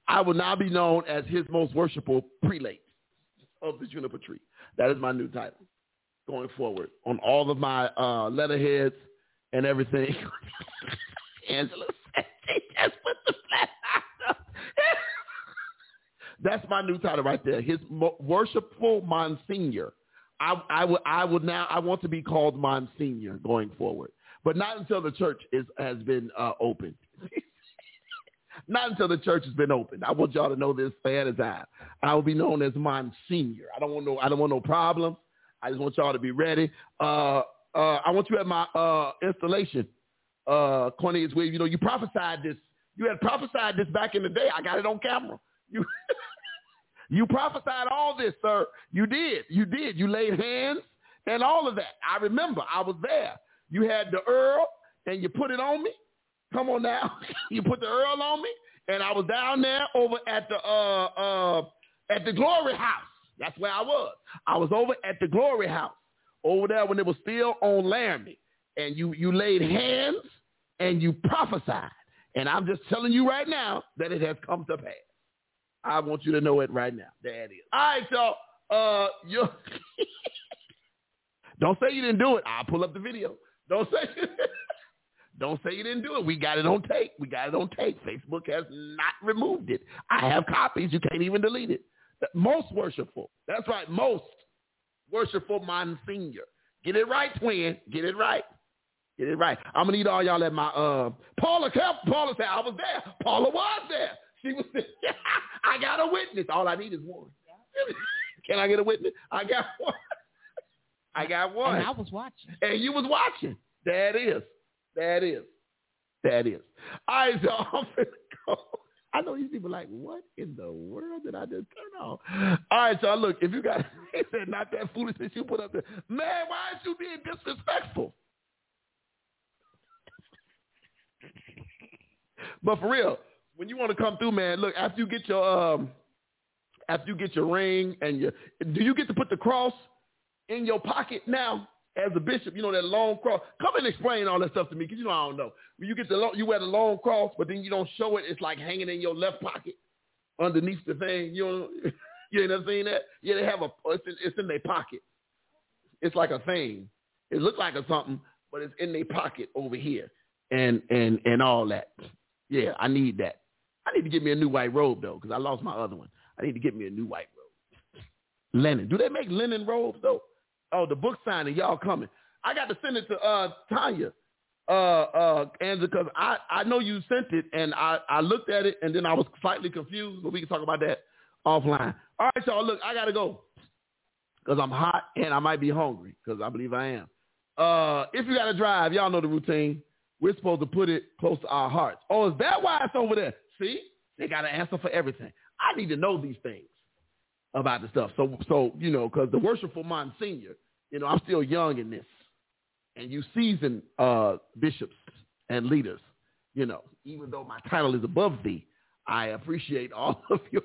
I will now be known as his most worshipful prelate of the juniper tree. That is my new title going forward on all of my uh, letterheads and everything. Angela she just put the flat. That's my new title right there. His worshipful Monsignor. I, I would I would now I want to be called Monsignor going forward, but not until the church is has been uh, opened. not until the church has been opened. I want y'all to know this ahead of time. I will be known as Monsignor. I don't want no I don't want no problems. I just want y'all to be ready. Uh, uh, I want you at my uh, installation, uh, Cornelius Williams. You know, you prophesied this. You had prophesied this back in the day. I got it on camera. You you prophesied all this, sir. You did. You did. You laid hands and all of that. I remember. I was there. You had the Earl and you put it on me. Come on now. you put the Earl on me, and I was down there over at the uh uh at the Glory House. That's where I was. I was over at the Glory House over there when it was still on Laramie, and you you laid hands and you prophesied. And I'm just telling you right now that it has come to pass. I want you to know it right now. There it is. All right, so uh, you don't say you didn't do it. I'll pull up the video. Don't say don't say you didn't do it. We got it on tape. We got it on tape. Facebook has not removed it. I have copies. You can't even delete it. Most worshipful. That's right. Most worshipful Monsignor. Get it right, twin. Get it right. Get it right. I'm gonna need all y'all at my uh Paula Paula said I was there. Paula was there. She was there. I got a witness. All I need is one. Can I get a witness? I got one. I got one. And I was watching. And you was watching. That is. That is. That is. All right, so I'm gonna go. I know these people like, what in the world did I just turn on? All right, so look, if you got, he said, not that foolishness you put up there. Man, why aren't you being disrespectful? But for real, when you want to come through, man, look, after you get your, um, after you get your ring and your, do you get to put the cross in your pocket now? as a bishop, you know, that long cross. Come and explain all that stuff to me, because you know I don't know. When you get the long, you wear the long cross, but then you don't show it. It's like hanging in your left pocket underneath the thing. You know, you ain't never seen that? Yeah, they have a. It's in, it's in their pocket. It's like a thing. It looks like a something, but it's in their pocket over here, and and and all that. Yeah, I need that. I need to get me a new white robe though, because I lost my other one. I need to get me a new white robe. Linen. Do they make linen robes though? Oh, the book signing, y'all coming. I got to send it to uh Tanya, uh uh Angela, because I I know you sent it and I I looked at it and then I was slightly confused, but we can talk about that offline. All right, y'all. Look, I gotta go because I'm hot and I might be hungry because I believe I am. Uh, if you gotta drive, y'all know the routine. We're supposed to put it close to our hearts. Oh, is that why it's over there? See, they got an answer for everything. I need to know these things about the stuff. So, so you know, because the worshipful Monsignor you know, I'm still young in this. And you seasoned uh, bishops and leaders, you know, even though my title is above thee, I appreciate all of your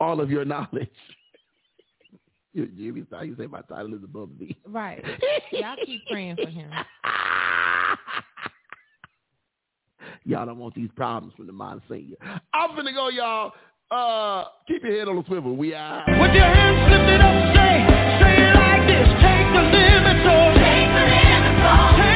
all of your knowledge. You, Jimmy, you say my title is above thee. Right. Y'all keep praying for him. y'all don't want these problems from the Monsignor. I'm finna go, y'all. Uh, keep your head on the swivel. We are. With your hands lifted up, say, say it like this. Take the limits off. Take the limits off.